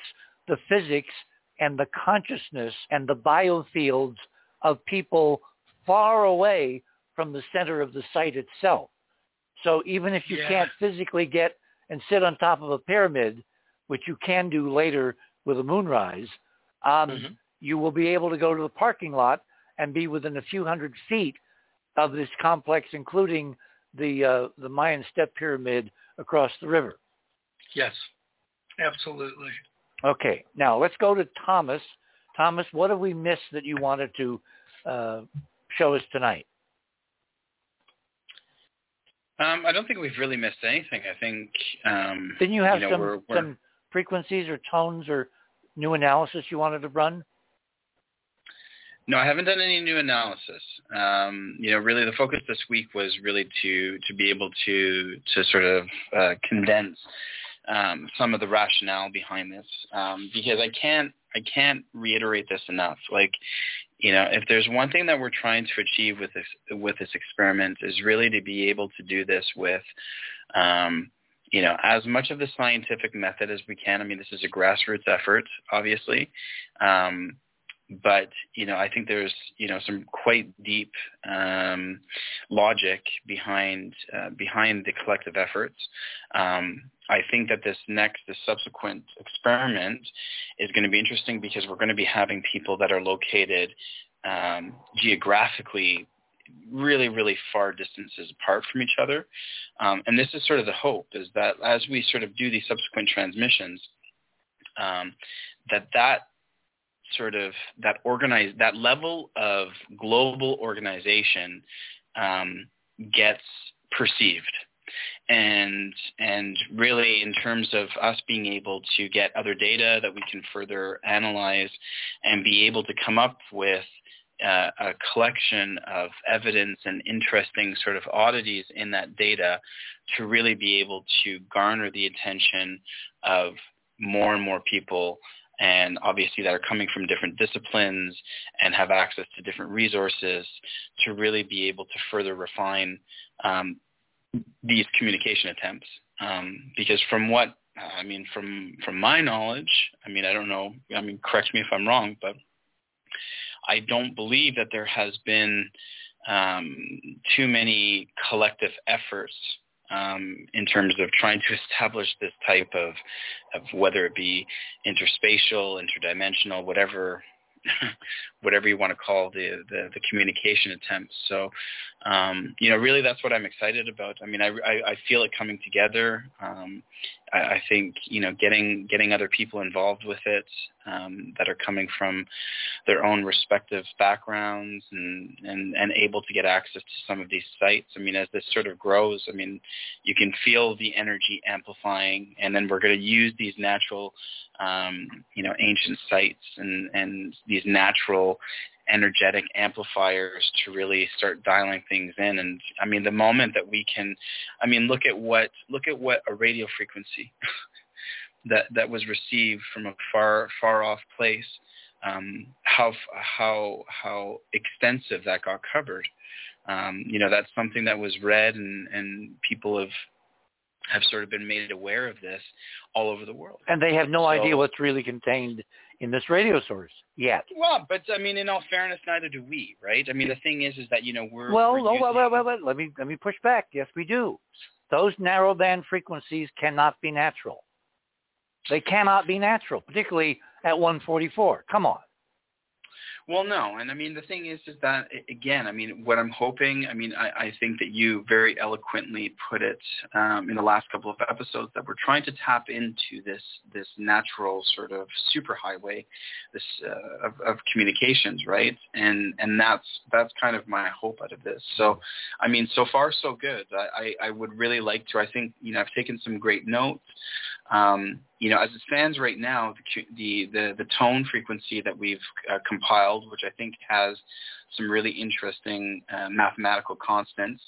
Speaker 1: the physics and the consciousness and the biofields of people far away from the center of the site itself. So even if you
Speaker 5: Yeah.
Speaker 1: can't physically get and sit on top of a pyramid, which you can do later with a moonrise, um,
Speaker 5: Mhm.
Speaker 1: you will be able to go to the parking lot and be within a few hundred feet of this complex, including the uh, the Mayan step pyramid across the river.
Speaker 5: Yes. Absolutely.
Speaker 1: Okay, now let's go to Thomas. Thomas, what have we missed that you wanted to uh, show us tonight?
Speaker 3: Um, I don't think we've really missed anything. I think um,
Speaker 1: Didn't you have
Speaker 3: know,
Speaker 1: some
Speaker 3: we're, we're,
Speaker 1: some frequencies or tones or new analysis you wanted to run?
Speaker 3: No, I haven't done any new analysis. Um, you know, really the focus this week was really to to be able to to sort of uh, condense um, some of the rationale behind this um, because I can't I can't reiterate this enough. Like, you know, if there's one thing that we're trying to achieve with this with this experiment is really to be able to do this with um, you know, as much of the scientific method as we can. I mean, this is a grassroots effort, obviously. Um, but you know, I think there's you know some quite deep um, logic behind uh, behind the collective efforts. Um, I think that this next, this subsequent experiment is going to be interesting because we're going to be having people that are located um, geographically really, really far distances apart from each other. Um, and this is sort of the hope is that as we sort of do these subsequent transmissions, um, that that sort of that organize that level of global organization um, gets perceived and and really in terms of us being able to get other data that we can further analyze and be able to come up with uh, a collection of evidence and interesting sort of oddities in that data to really be able to garner the attention of more and more people and obviously that are coming from different disciplines and have access to different resources to really be able to further refine um, these communication attempts. Um, because from what I mean, from from my knowledge, I mean, I don't know. I mean, correct me if I'm wrong, but I don't believe that there has been um, too many collective efforts um, in terms of trying to <laughs> establish this type of, of whether it be interspatial, interdimensional, whatever <laughs> whatever you want to call the, the, the communication attempts. So, um, you know, really that's what I'm excited about. I mean, I, I, I feel it coming together. Um, I, I think, you know, getting, getting other people involved with it um, that are coming from their own respective backgrounds and, and, and able to get access to some of these sites. I mean, as this sort of grows, I mean, you can feel the energy amplifying and then we're going to use these natural, um, you know, ancient sites and, and these natural energetic amplifiers to really start dialing things in. And i mean the moment that we can i mean look at what look at what a radio frequency <laughs> that that was received from a far far off place um, how how how extensive that got covered. Um, you know that's something that was read and and people have have sort of been made aware of this all over the world.
Speaker 1: And they have no
Speaker 3: So-
Speaker 1: idea what's really contained in this radio source yet.
Speaker 3: Well, but I mean, in all fairness, neither do we, right? I mean, the thing is, is that you know we're
Speaker 1: Well,
Speaker 3: we're
Speaker 1: well, well, well, well, let me let me push back. Yes, we do. Those narrow band frequencies cannot be natural. They cannot be natural, particularly at 144. Come on.
Speaker 3: Well, no, and I mean the thing is, is that again, I mean what I'm hoping. I mean, I, I think that you very eloquently put it um, in the last couple of episodes that we're trying to tap into this this natural sort of superhighway, this uh, of, of communications, right? And and that's that's kind of my hope out of this. So, I mean, so far so good. I I, I would really like to. I think you know I've taken some great notes. Um, you know, as it stands right now, the the, the tone frequency that we've uh, compiled, which I think has some really interesting uh, mathematical constants.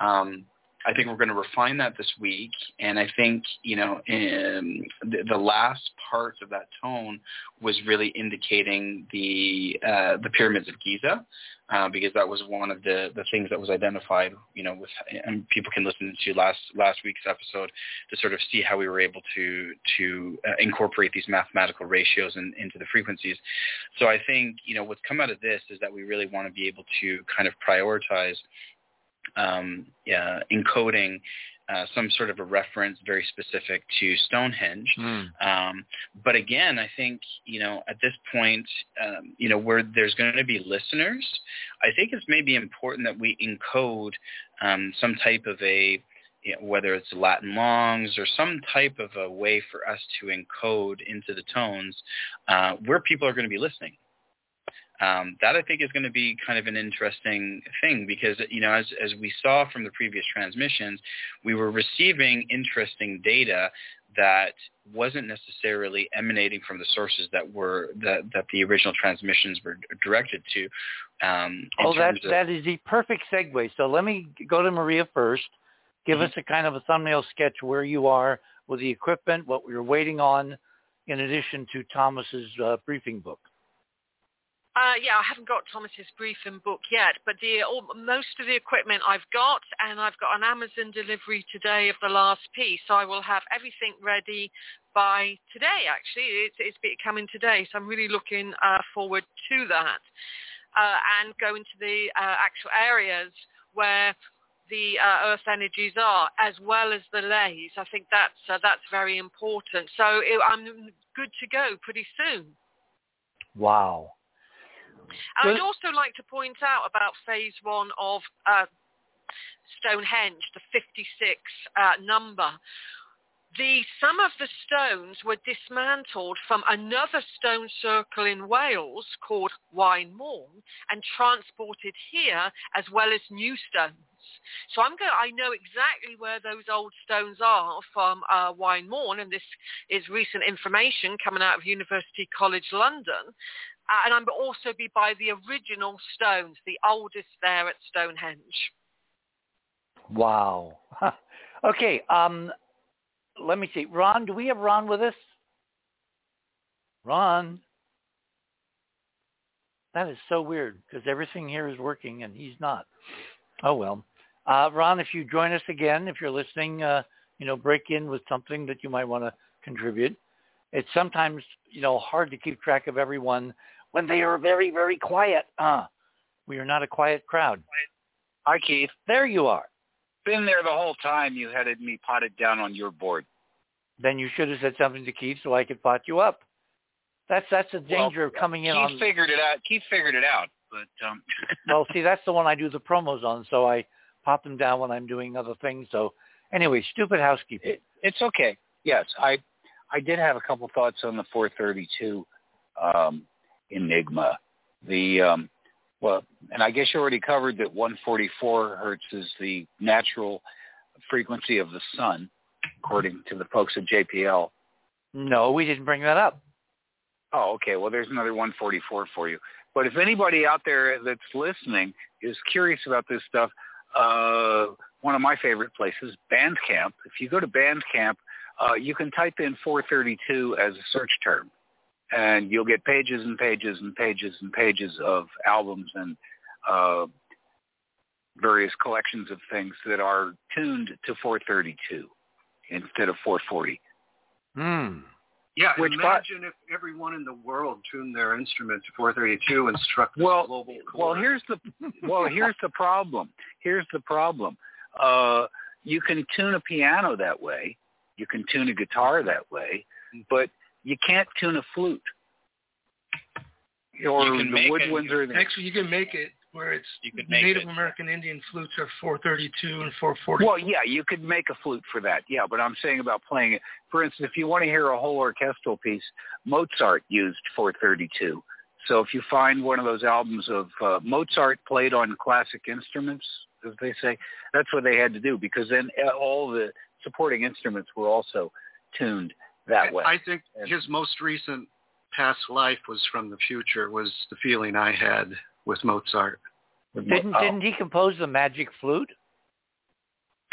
Speaker 3: Um, I think we're going to refine that this week, and I think you know um, the, the last part of that tone was really indicating the uh, the pyramids of Giza, uh, because that was one of the the things that was identified. You know, with and people can listen to last last week's episode to sort of see how we were able to to uh, incorporate these mathematical ratios in, into the frequencies. So I think you know what's come out of this is that we really want to be able to kind of prioritize um, yeah, encoding uh, some sort of a reference very specific to Stonehenge. Um, but again, I think you know at this point, um, you know where there's going to be listeners, I think it's maybe important that we encode um, some type of a you know, whether it's Latin longs or some type of a way for us to encode into the tones uh, where people are going to be listening. Um, that I think is going to be kind of an interesting thing because you know as as we saw from the previous transmissions, we were receiving interesting data that wasn't necessarily emanating from the sources that were that that the original transmissions were directed to. Um,
Speaker 1: Oh, that
Speaker 3: of-
Speaker 1: that is the perfect segue. So let me go to Maria first. Give
Speaker 3: Mm-hmm.
Speaker 1: us a kind of a thumbnail sketch where you are with the equipment, what we're waiting on, in addition to Thomas's uh, briefing book.
Speaker 11: Uh, yeah, I haven't got Thomas's briefing book yet, but the all, most of the equipment I've got, and I've got an Amazon delivery today of the last piece. So I will have everything ready by today. Actually, it's, it's coming today, so I'm really looking uh, forward to that, uh, and go into the uh, actual areas where the uh, earth energies are, as well as the lays. I think that's uh, that's very important. So it, I'm good to go pretty soon.
Speaker 1: Wow.
Speaker 11: I'd also like to point out about phase one of uh, Stonehenge, the 56 uh, number. The, some of the stones were dismantled from another stone circle in Wales called Waun Mawn and transported here as well as new stones. So I'm going. I know exactly where those old stones are from uh, Waun Mawn, and this is recent information coming out of University College London. Uh, and I'm also be by the original stones, the oldest there at Stonehenge.
Speaker 1: Wow. <laughs> okay. Um, let me see. Ron, do we have Ron with us? Ron. That is so weird because everything here is working and he's not. Oh well. Uh, Ron, if you join us again, if you're listening, uh, you know, break in with something that you might want to contribute. It's sometimes, you know, hard to keep track of everyone when they are very, very quiet. Uh, we are not a quiet crowd.
Speaker 8: Hi, Keith.
Speaker 1: There you are.
Speaker 8: Been there the whole time. You had me potted down on your board.
Speaker 1: Then you should have said something to Keith so I could pot you up. That's that's the danger
Speaker 8: well,
Speaker 1: of coming in
Speaker 8: Keith
Speaker 1: on.
Speaker 8: figured it out. Keith figured it out, but um. <laughs>
Speaker 1: well, see, that's the one I do the promos on, so I pop them down when I'm doing other things. So, anyway, stupid housekeeping.
Speaker 8: It, it's okay. Yes, I I did have a couple thoughts on the 432 um, Enigma. The um, well, and I guess you already covered that 144 hertz is the natural frequency of the sun, according to the folks at JPL.
Speaker 1: No, we didn't bring that up.
Speaker 8: Oh, okay. Well, there's another 144 for you. But if anybody out there that's listening is curious about this stuff, uh, one of my favorite places, Bandcamp. If you go to Bandcamp, uh, you can type in 432 as a search term, and you'll get pages and pages and pages and pages of albums and uh, various collections of things that are tuned to 432 instead of 440.
Speaker 1: Hmm.
Speaker 6: Yeah,
Speaker 8: Which
Speaker 6: imagine if everyone in the world tuned their instrument to 432 and struck this
Speaker 8: well,
Speaker 6: global
Speaker 8: well, here's the well, here's the problem. Here's the problem. Uh, you can tune a piano that way. You can tune a guitar that way, but you can't tune a flute or
Speaker 3: You can
Speaker 8: the
Speaker 3: make it-
Speaker 8: woodwinds or the.
Speaker 5: Actually, you can make it where it's
Speaker 3: You could make
Speaker 5: Native
Speaker 3: it.
Speaker 5: American Indian flutes are 432 and 440.
Speaker 8: Well, yeah, you could make a flute for that. Yeah, but I'm saying about playing it. For instance, if you want to hear a whole orchestral piece, Mozart used 432. So if you find one of those albums of uh, Mozart played on classic instruments, as they say, that's what they had to do because then uh, all the supporting instruments were also tuned that way.
Speaker 6: I think
Speaker 8: And-
Speaker 6: his most recent past life was from the future. Was the feeling I had with Mozart.
Speaker 1: Didn't
Speaker 8: Oh.
Speaker 1: didn't he compose the Magic Flute?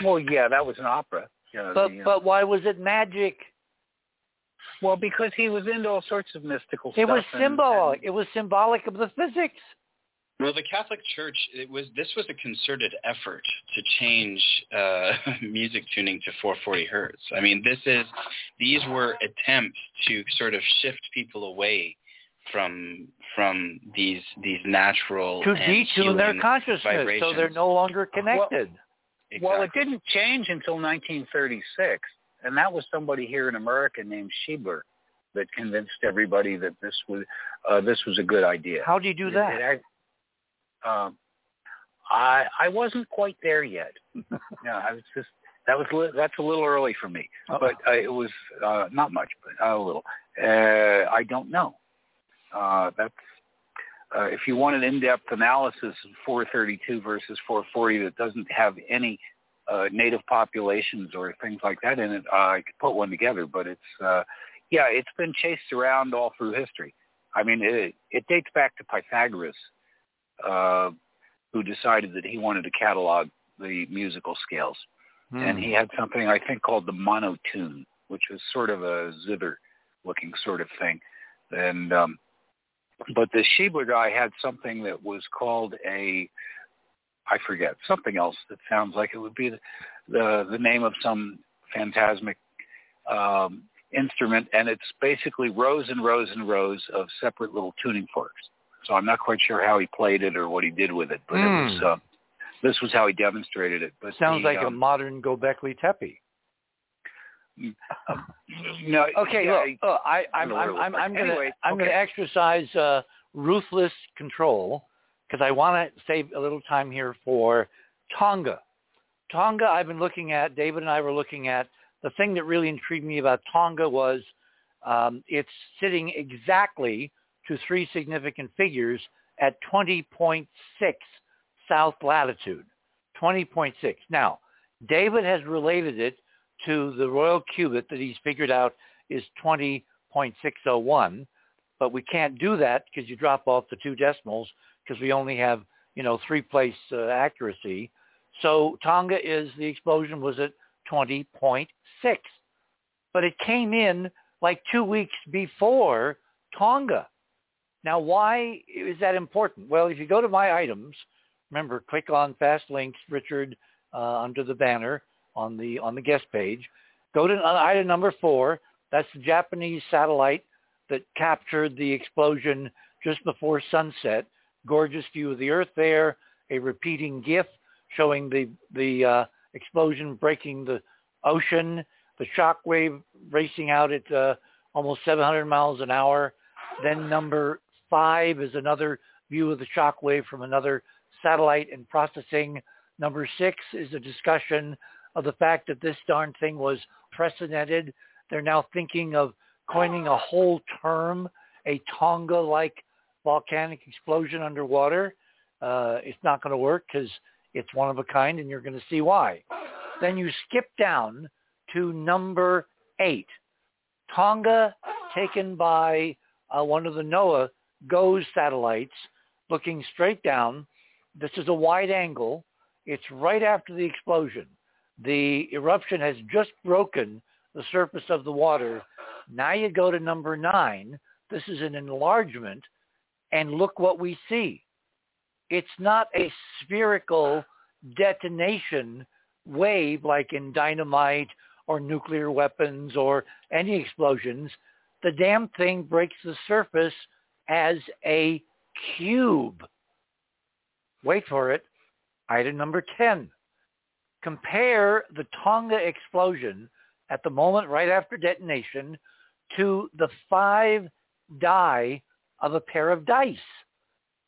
Speaker 8: Well, yeah, that was an opera. Yeah,
Speaker 1: But
Speaker 8: the, uh,
Speaker 1: but why was it magic?
Speaker 8: well, because he was into all sorts of mystical
Speaker 1: It
Speaker 8: stuff.
Speaker 1: It was
Speaker 8: and-
Speaker 1: symbolic. It was symbolic of the physics.
Speaker 3: Well, the Catholic Church, it was this was a concerted effort to change uh, <laughs> music tuning to 440 hertz. I mean, this is these were attempts to sort of shift people away from from these these natural
Speaker 1: To
Speaker 3: and
Speaker 1: detune their
Speaker 3: healing
Speaker 1: consciousness so they're no longer connected.
Speaker 8: Well, it didn't change until 1936, and that was somebody here in America named Scheibler that convinced everybody that this was uh, this was a good idea.
Speaker 1: How do you do that?
Speaker 8: it act- um, I I wasn't quite there yet. <laughs> no, I was just that was li- that's a little early for me,
Speaker 1: Uh-oh.
Speaker 8: but uh, it was uh, not much, but a little. Uh, I don't know. Uh, that's uh, if you want an in-depth analysis of 432 versus 440 that doesn't have any uh, native populations or things like that in it, uh, I could put one together. But it's uh, yeah, it's been chased around all through history. I mean, it, it dates back to Pythagoras, uh, who decided that he wanted to catalog the musical scales,
Speaker 1: Hmm.
Speaker 8: and he had something I think called the monotune, which was sort of a zither-looking sort of thing, and um, but the Scheibler guy had something that was called a I forget something else that sounds like it would be the the, the name of some phantasmic um, instrument, and it's basically rows and rows and rows of separate little tuning forks. So I'm not quite sure how he played it or what he did with it, but it was
Speaker 1: Hmm.
Speaker 8: uh, this was how he demonstrated it. But
Speaker 1: Sounds
Speaker 8: the,
Speaker 1: like a
Speaker 8: um,
Speaker 1: modern Gobekli Tepe.
Speaker 8: no,
Speaker 1: Okay,
Speaker 8: yeah,
Speaker 1: look, uh, I,
Speaker 8: I
Speaker 1: I'm,
Speaker 8: don't know what it
Speaker 1: I'm, I'm. I'm gonna,
Speaker 8: Anyway,
Speaker 1: I'm
Speaker 8: okay.
Speaker 1: gonna exercise uh, ruthless control because I want to save a little time here for Tonga. Tonga, I've been looking at. David and I were looking at. The thing that really intrigued me about Tonga was um, it's sitting exactly to three significant figures at 20.6 south latitude. 20.6. Now, David has related it to the royal cubit that he's figured out is 20.601, but we can't do that because you drop off the two decimals because we only have, you know, three-place uh, accuracy. So Tonga is, the explosion was at 20.6. But it came in like two weeks before Tonga. Now, why is that important? Well, if you go to my items, remember, click on fast links, Richard, uh, under the banner on the on the guest page. Go to item number four. That's the Japanese satellite that captured the explosion just before sunset. Gorgeous view of the Earth there. A repeating GIF showing the the uh, explosion breaking the ocean. The shock wave racing out at uh, almost 700 miles an hour. Then number five is another view of the shock wave from another satellite and processing. Number six is a discussion of the fact that this darn thing was precedented. They're now thinking of coining a whole term, a Tonga-like volcanic explosion underwater. Uh, it's not going to work because it's one of a kind, and you're going to see why. Then you skip down to number eight. Tonga taken by uh, one of the NOAA GOES satellites looking straight down. This is a wide angle. It's right after the explosion. The eruption has just broken the surface of the water. Now you go to number nine. This is an enlargement. And look what we see. It's not a spherical detonation wave like in dynamite or nuclear weapons or any explosions. The damn thing breaks the surface as a cube. Wait for it. Item number 10. Compare the Tonga explosion at the moment right after detonation to the five die of a pair of dice.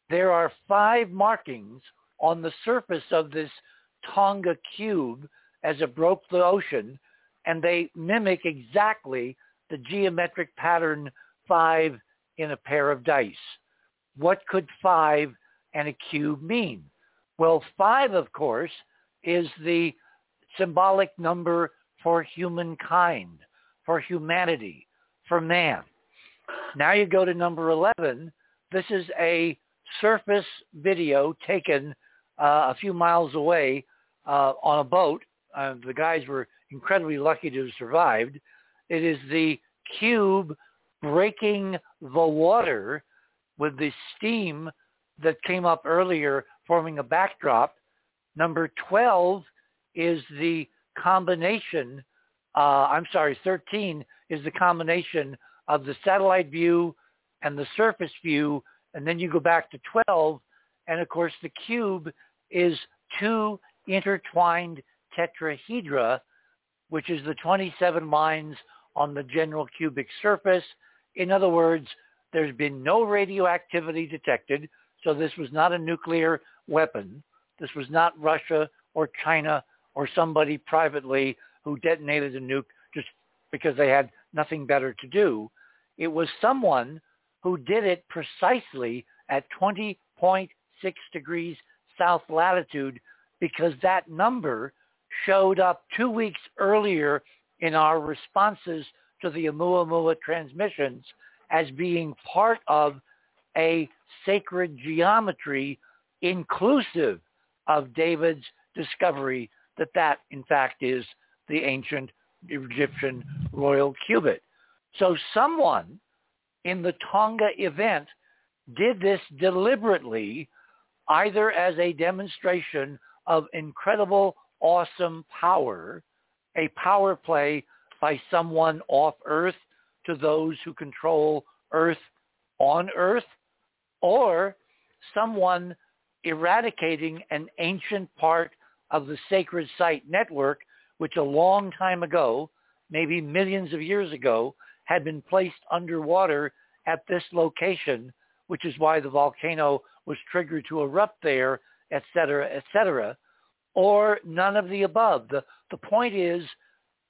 Speaker 1: There are five markings on the surface of this Tonga cube as it broke the ocean, and they mimic exactly the geometric pattern five in a pair of dice. What could five and a cube mean? Well, five, of course, is the symbolic number for humankind, for humanity, for man. Now you go to number 11. This is a surface video taken uh, a few miles away uh, on a boat. Uh, the guys were incredibly lucky to have survived. It is the cube breaking the water with the steam that came up earlier forming a backdrop. Number 12 is the combination, uh, I'm sorry, 13 is the combination of the satellite view and the surface view. And then you go back to 12. And of course, the cube is two intertwined tetrahedra, which is the 27 lines on the general cubic surface. In other words, there's been no radioactivity detected, so this was not a nuclear weapon. This was not Russia or China or somebody privately who detonated a nuke just because they had nothing better to do. It was someone who did it precisely at 20.6 degrees south latitude because that number showed up two weeks earlier in our responses to the Oumuamua transmissions as being part of a sacred geometry inclusive of David's discovery that that in fact is the ancient Egyptian royal cubit. So someone in the Tonga event did this deliberately either as a demonstration of incredible, awesome power, a power play by someone off Earth to those who control Earth on Earth, or someone eradicating an ancient part of the sacred site network, which a long time ago, maybe millions of years ago, had been placed underwater at this location, which is why the volcano was triggered to erupt there, etc., cetera, et cetera, or none of the above. The, the point is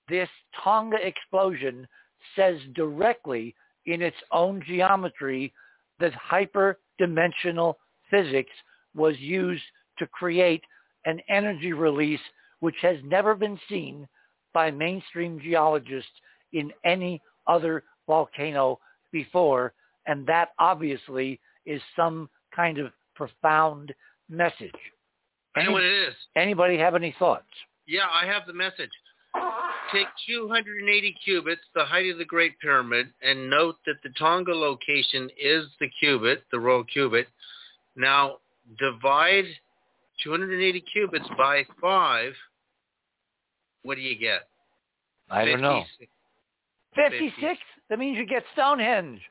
Speaker 1: this Tonga explosion says directly in its own geometry that hyperdimensional physics was used to create an energy release which has never been seen by mainstream geologists in any other volcano before. And that obviously is some kind of profound message.
Speaker 2: I know what it is.
Speaker 1: Anybody have any thoughts?
Speaker 2: Yeah, I have the message. Take 280 cubits, the height of the Great Pyramid, and note that the Tonga location is the cubit, the royal cubit. Now divide 280 cubits by 5. What do you get?
Speaker 1: I don't know.
Speaker 2: 56.
Speaker 1: 56? That means you get Stonehenge.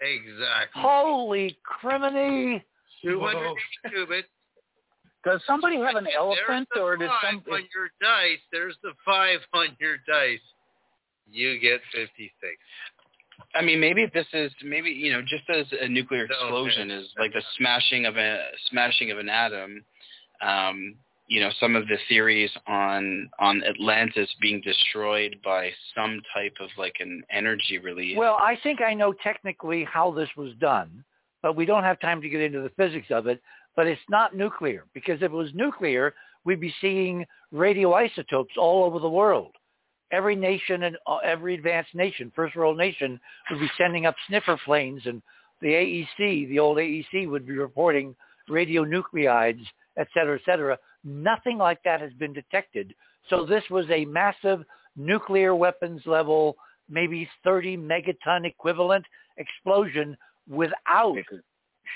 Speaker 2: Exactly.
Speaker 1: Holy criminy.
Speaker 2: 280 cubits.
Speaker 8: Does somebody have an
Speaker 2: There's
Speaker 8: elephant,
Speaker 2: the
Speaker 8: or did
Speaker 2: five
Speaker 8: some?
Speaker 2: on your dice? There's the five on your dice. You get 56.
Speaker 3: I mean, maybe this is maybe you know just as a nuclear explosion
Speaker 2: okay.
Speaker 3: is like the smashing of a smashing of an atom. Um, you know, some of the theories on on Atlantis being destroyed by some type of like an energy release.
Speaker 1: Well, I think I know technically how this was done, but we don't have time to get into the physics of it. But it's not nuclear because if it was nuclear, we'd be seeing radioisotopes all over the world. Every nation and uh, every advanced nation, first world nation, would be sending up sniffer planes, and the AEC, the old AEC, would be reporting radionuclides, et cetera, et cetera. Nothing like that has been detected. So this was a massive nuclear weapons level, maybe 30 megaton equivalent explosion without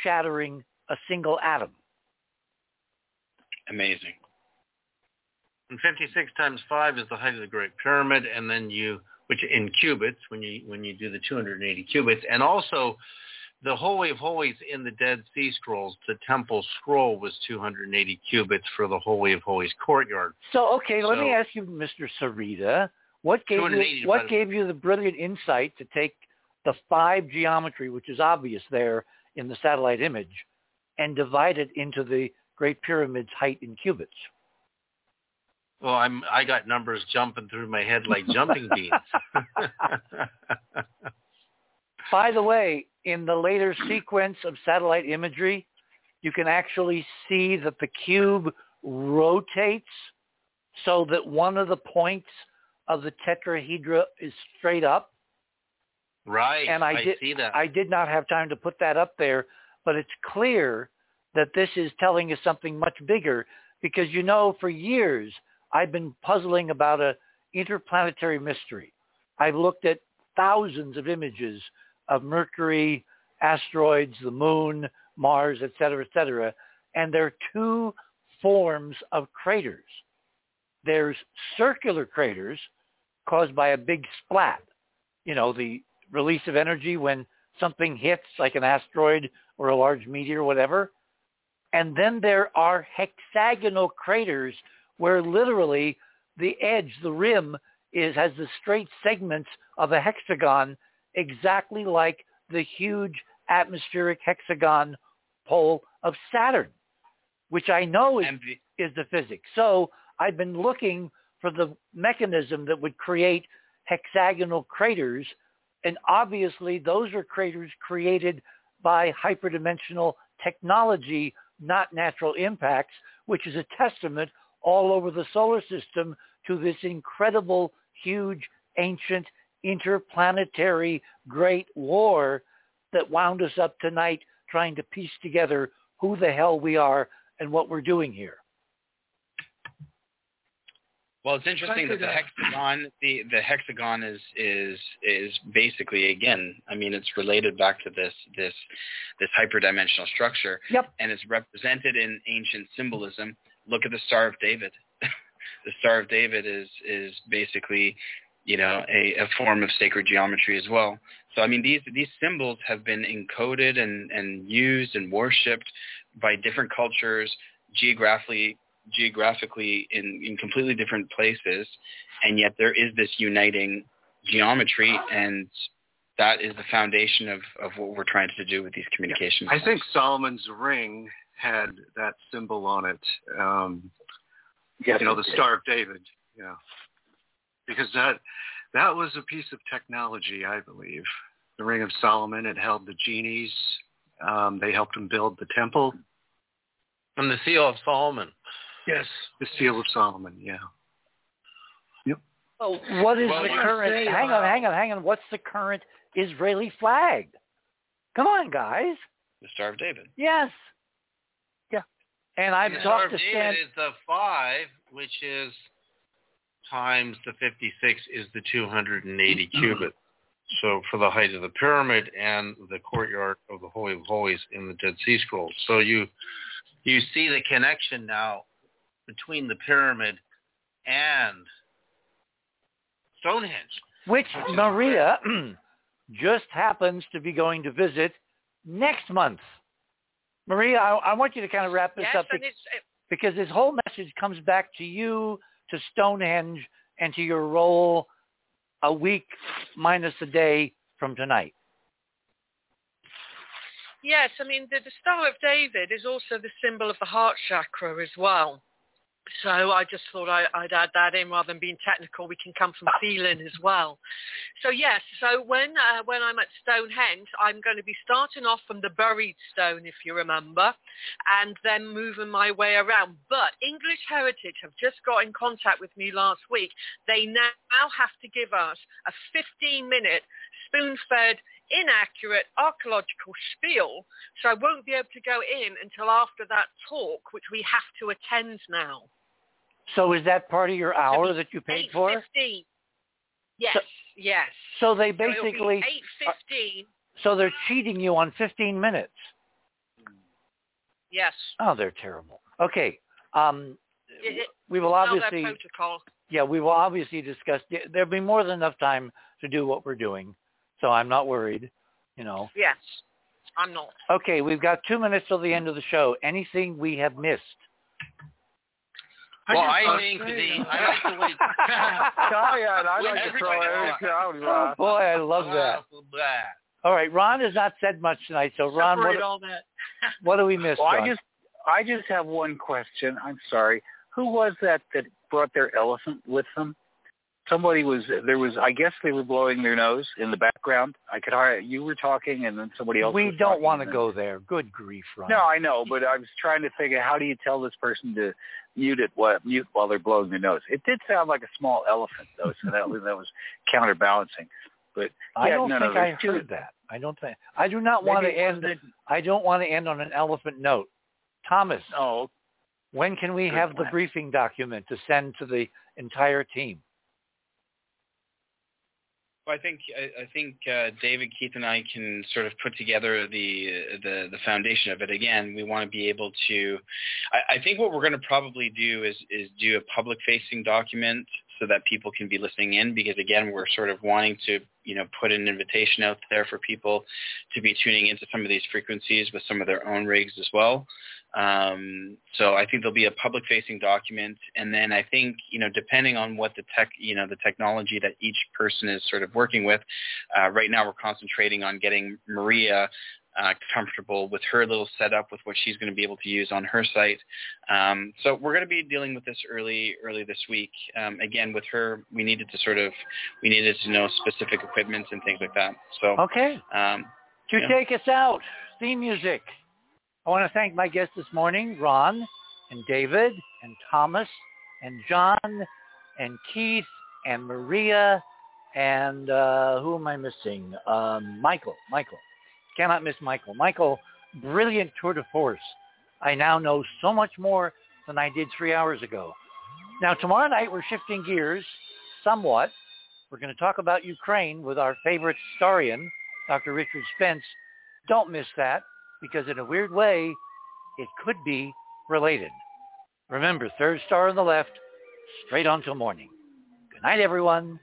Speaker 1: shattering a single atom.
Speaker 3: Amazing.
Speaker 2: And 56 times 5 is the height of the Great Pyramid, and then you, which in cubits, when you when you do the 280 cubits, and also the Holy of Holies in the Dead Sea Scrolls, the temple scroll was 280 cubits for the Holy of Holies courtyard.
Speaker 1: So okay, let me ask you, Mr. Sereda, what gave you what gave you the brilliant insight to take the five geometry, which is obvious there in the satellite image, and divide it into the Great Pyramid's height in cubits?
Speaker 2: Well, I'm I got numbers jumping through my head like jumping <laughs> beans. <laughs>
Speaker 1: By the way, in the later sequence of satellite imagery, you can actually see that the cube rotates so that one of the points of the tetrahedra is straight up.
Speaker 2: right.
Speaker 1: And I, did,
Speaker 2: see that.
Speaker 1: I did not have time to put that up there, but it's clear that this is telling us something much bigger because you know for years I've been puzzling about a interplanetary mystery. I've looked at thousands of images of Mercury, asteroids, the moon, Mars, et cetera, et cetera, and there are two forms of craters. There's circular craters caused by a big splat, you know, the release of energy when something hits like an asteroid or a large meteor, whatever. And then there are hexagonal craters where literally the edge, the rim, is has the straight segments of a hexagon, exactly like the huge atmospheric hexagon pole of Saturn, which I know is,
Speaker 3: the-
Speaker 1: is the physics. So I've been looking for the mechanism that would create hexagonal craters, and obviously those are craters created by hyperdimensional technology, not natural impacts, which is a testament all over the solar system to this incredible, huge, ancient, interplanetary great war that wound us up tonight trying to piece together who the hell we are and what we're doing here.
Speaker 3: Well, it's interesting that the hexagon, the the hexagon is is is basically again, I mean, it's related back to this this this hyperdimensional structure,
Speaker 1: Yep.
Speaker 3: and it's represented in ancient symbolism. Look at the Star of David. <laughs> the Star of David is is basically, you know, a, a form of sacred geometry as well. So I mean, these these symbols have been encoded and and used and worshipped by different cultures geographically geographically in, in completely different places, and yet there is this uniting geometry, and that is the foundation of, of what we're trying to do with these communications.
Speaker 6: I think Solomon's ring had that symbol on it. Um,
Speaker 8: Yes,
Speaker 6: you know, the
Speaker 8: did.
Speaker 6: Star of David. Yeah, because that that was a piece of technology, I believe. The Ring of Solomon. It held the genies. Um, they helped him build the temple.
Speaker 2: and the seal of Solomon.
Speaker 5: Yes.
Speaker 6: The Seal of Solomon. Yeah. Yep.
Speaker 1: Oh, what is
Speaker 5: Well,
Speaker 1: the current?
Speaker 5: say,
Speaker 1: hang
Speaker 5: uh,
Speaker 1: on, hang on, hang on. What's the current Israeli flag? Come on, guys.
Speaker 3: the Star of David.
Speaker 1: Yes. Yeah. And I've
Speaker 2: the Star
Speaker 1: talked
Speaker 2: of
Speaker 1: to
Speaker 2: David
Speaker 1: Stan.
Speaker 2: is the five, which is times the 56 is the 280 cubit. <clears throat> So for the height of the pyramid and the courtyard of the Holy of Holies in the Dead Sea Scrolls. So you you see the connection now between the pyramid and Stonehenge.
Speaker 1: which Maria <clears throat> just happens to be going to visit next month. Maria, I, I want you to kind of wrap this
Speaker 11: Yes,
Speaker 1: up
Speaker 11: and
Speaker 1: be-
Speaker 11: it's
Speaker 1: because this whole message comes back to you, to Stonehenge, and to your role a week minus a day from tonight?
Speaker 11: Yes, I mean the, the Star of David is also the symbol of the heart chakra as well. So I just thought I, I'd add that in rather than being technical. We can come from feeling as well. So yes, so when uh, when I'm at Stonehenge, I'm going to be starting off from the buried stone, if you remember, and then moving my way around. But English Heritage have just got in contact with me last week. They now have to give us a 15-minute spoon-fed inaccurate archaeological spiel, so I won't be able to go in until after that talk, which we have to attend now.
Speaker 1: So is that part of your hour that you paid for?
Speaker 11: 8.15. Yes,
Speaker 1: So-
Speaker 11: yes.
Speaker 1: So they
Speaker 11: So
Speaker 1: basically,
Speaker 11: 8.15.
Speaker 1: so they're cheating you on 15 minutes.
Speaker 11: Yes.
Speaker 1: Oh, they're terrible. Okay. Um,
Speaker 11: It- it-
Speaker 1: we will obviously,
Speaker 11: protocol.
Speaker 1: yeah, we will obviously discuss. There'll be more than enough time to do what we're doing, so I'm not worried. You know.
Speaker 11: Yes. I'm not.
Speaker 1: Okay, we've got two minutes till the end of the show. Anything we have missed?
Speaker 3: Well,
Speaker 5: just
Speaker 3: I
Speaker 5: wanna
Speaker 3: think
Speaker 5: say,
Speaker 3: the I like the way.
Speaker 8: Diane, I'd like to throw
Speaker 3: Everybody-
Speaker 8: everything.
Speaker 1: Oh, boy, I love that. All right, Ron has not said much tonight, so Ron,
Speaker 5: Separate
Speaker 1: what,
Speaker 5: all that. <laughs>
Speaker 1: what do we miss?
Speaker 8: Well, I just, I just have one question. I'm sorry. Who was that that brought their elephant with them? Somebody was. There was. I guess they were blowing their nose in the background. I could. hire- You were talking, and then somebody else.
Speaker 1: we don't want to
Speaker 8: then-
Speaker 1: go there. Good grief, Ron.
Speaker 8: No, I know, but I was trying to figure how do you tell this person to mute it while mute while they're blowing their nose. It did sound like a small elephant though, so that was that was counterbalancing. But
Speaker 1: I
Speaker 8: yeah,
Speaker 1: don't
Speaker 8: no, no,
Speaker 1: think I
Speaker 8: two-
Speaker 1: heard that. I don't think. I do not
Speaker 8: Maybe
Speaker 1: want to end. I don't want to end on an elephant note. Thomas,
Speaker 8: Oh,
Speaker 1: when can we have the briefing document to send to the entire team?
Speaker 3: Well, I think I, I think uh, David, Keith, and I can sort of put together the the the foundation of it. Again, we want to be able to. I, I think what we're going to probably do is is do a public facing document so that people can be listening in because again we're sort of wanting to you know put an invitation out there for people to be tuning into some of these frequencies with some of their own rigs as well. Um, so I think there'll be a public facing document and then I think you know depending on what the tech you know the technology that each person is sort of working with uh, right now we're concentrating on getting Maria uh, comfortable with her little setup with what she's going to be able to use on her site. Um, so we're going to be dealing with this early, early this week. Um, again, with her, we needed to sort of, we needed to know specific equipment and things like that. So,
Speaker 1: Okay.
Speaker 3: um,
Speaker 1: To
Speaker 3: Yeah.
Speaker 1: take us out, theme music. I want to thank my guests this morning, Ron and David and Thomas and John and Keith and Maria and uh, who am I missing? Um, Michael. Michael. Cannot miss Michael. Michael, brilliant tour de force. I now know so much more than I did three hours ago. Now, tomorrow night we're shifting gears somewhat. We're going to talk about Ukraine with our favorite historian, Dr. Richard Spence. Don't miss that because in a weird way, it could be related. Remember, third star on the left, straight on till morning. Good night, everyone.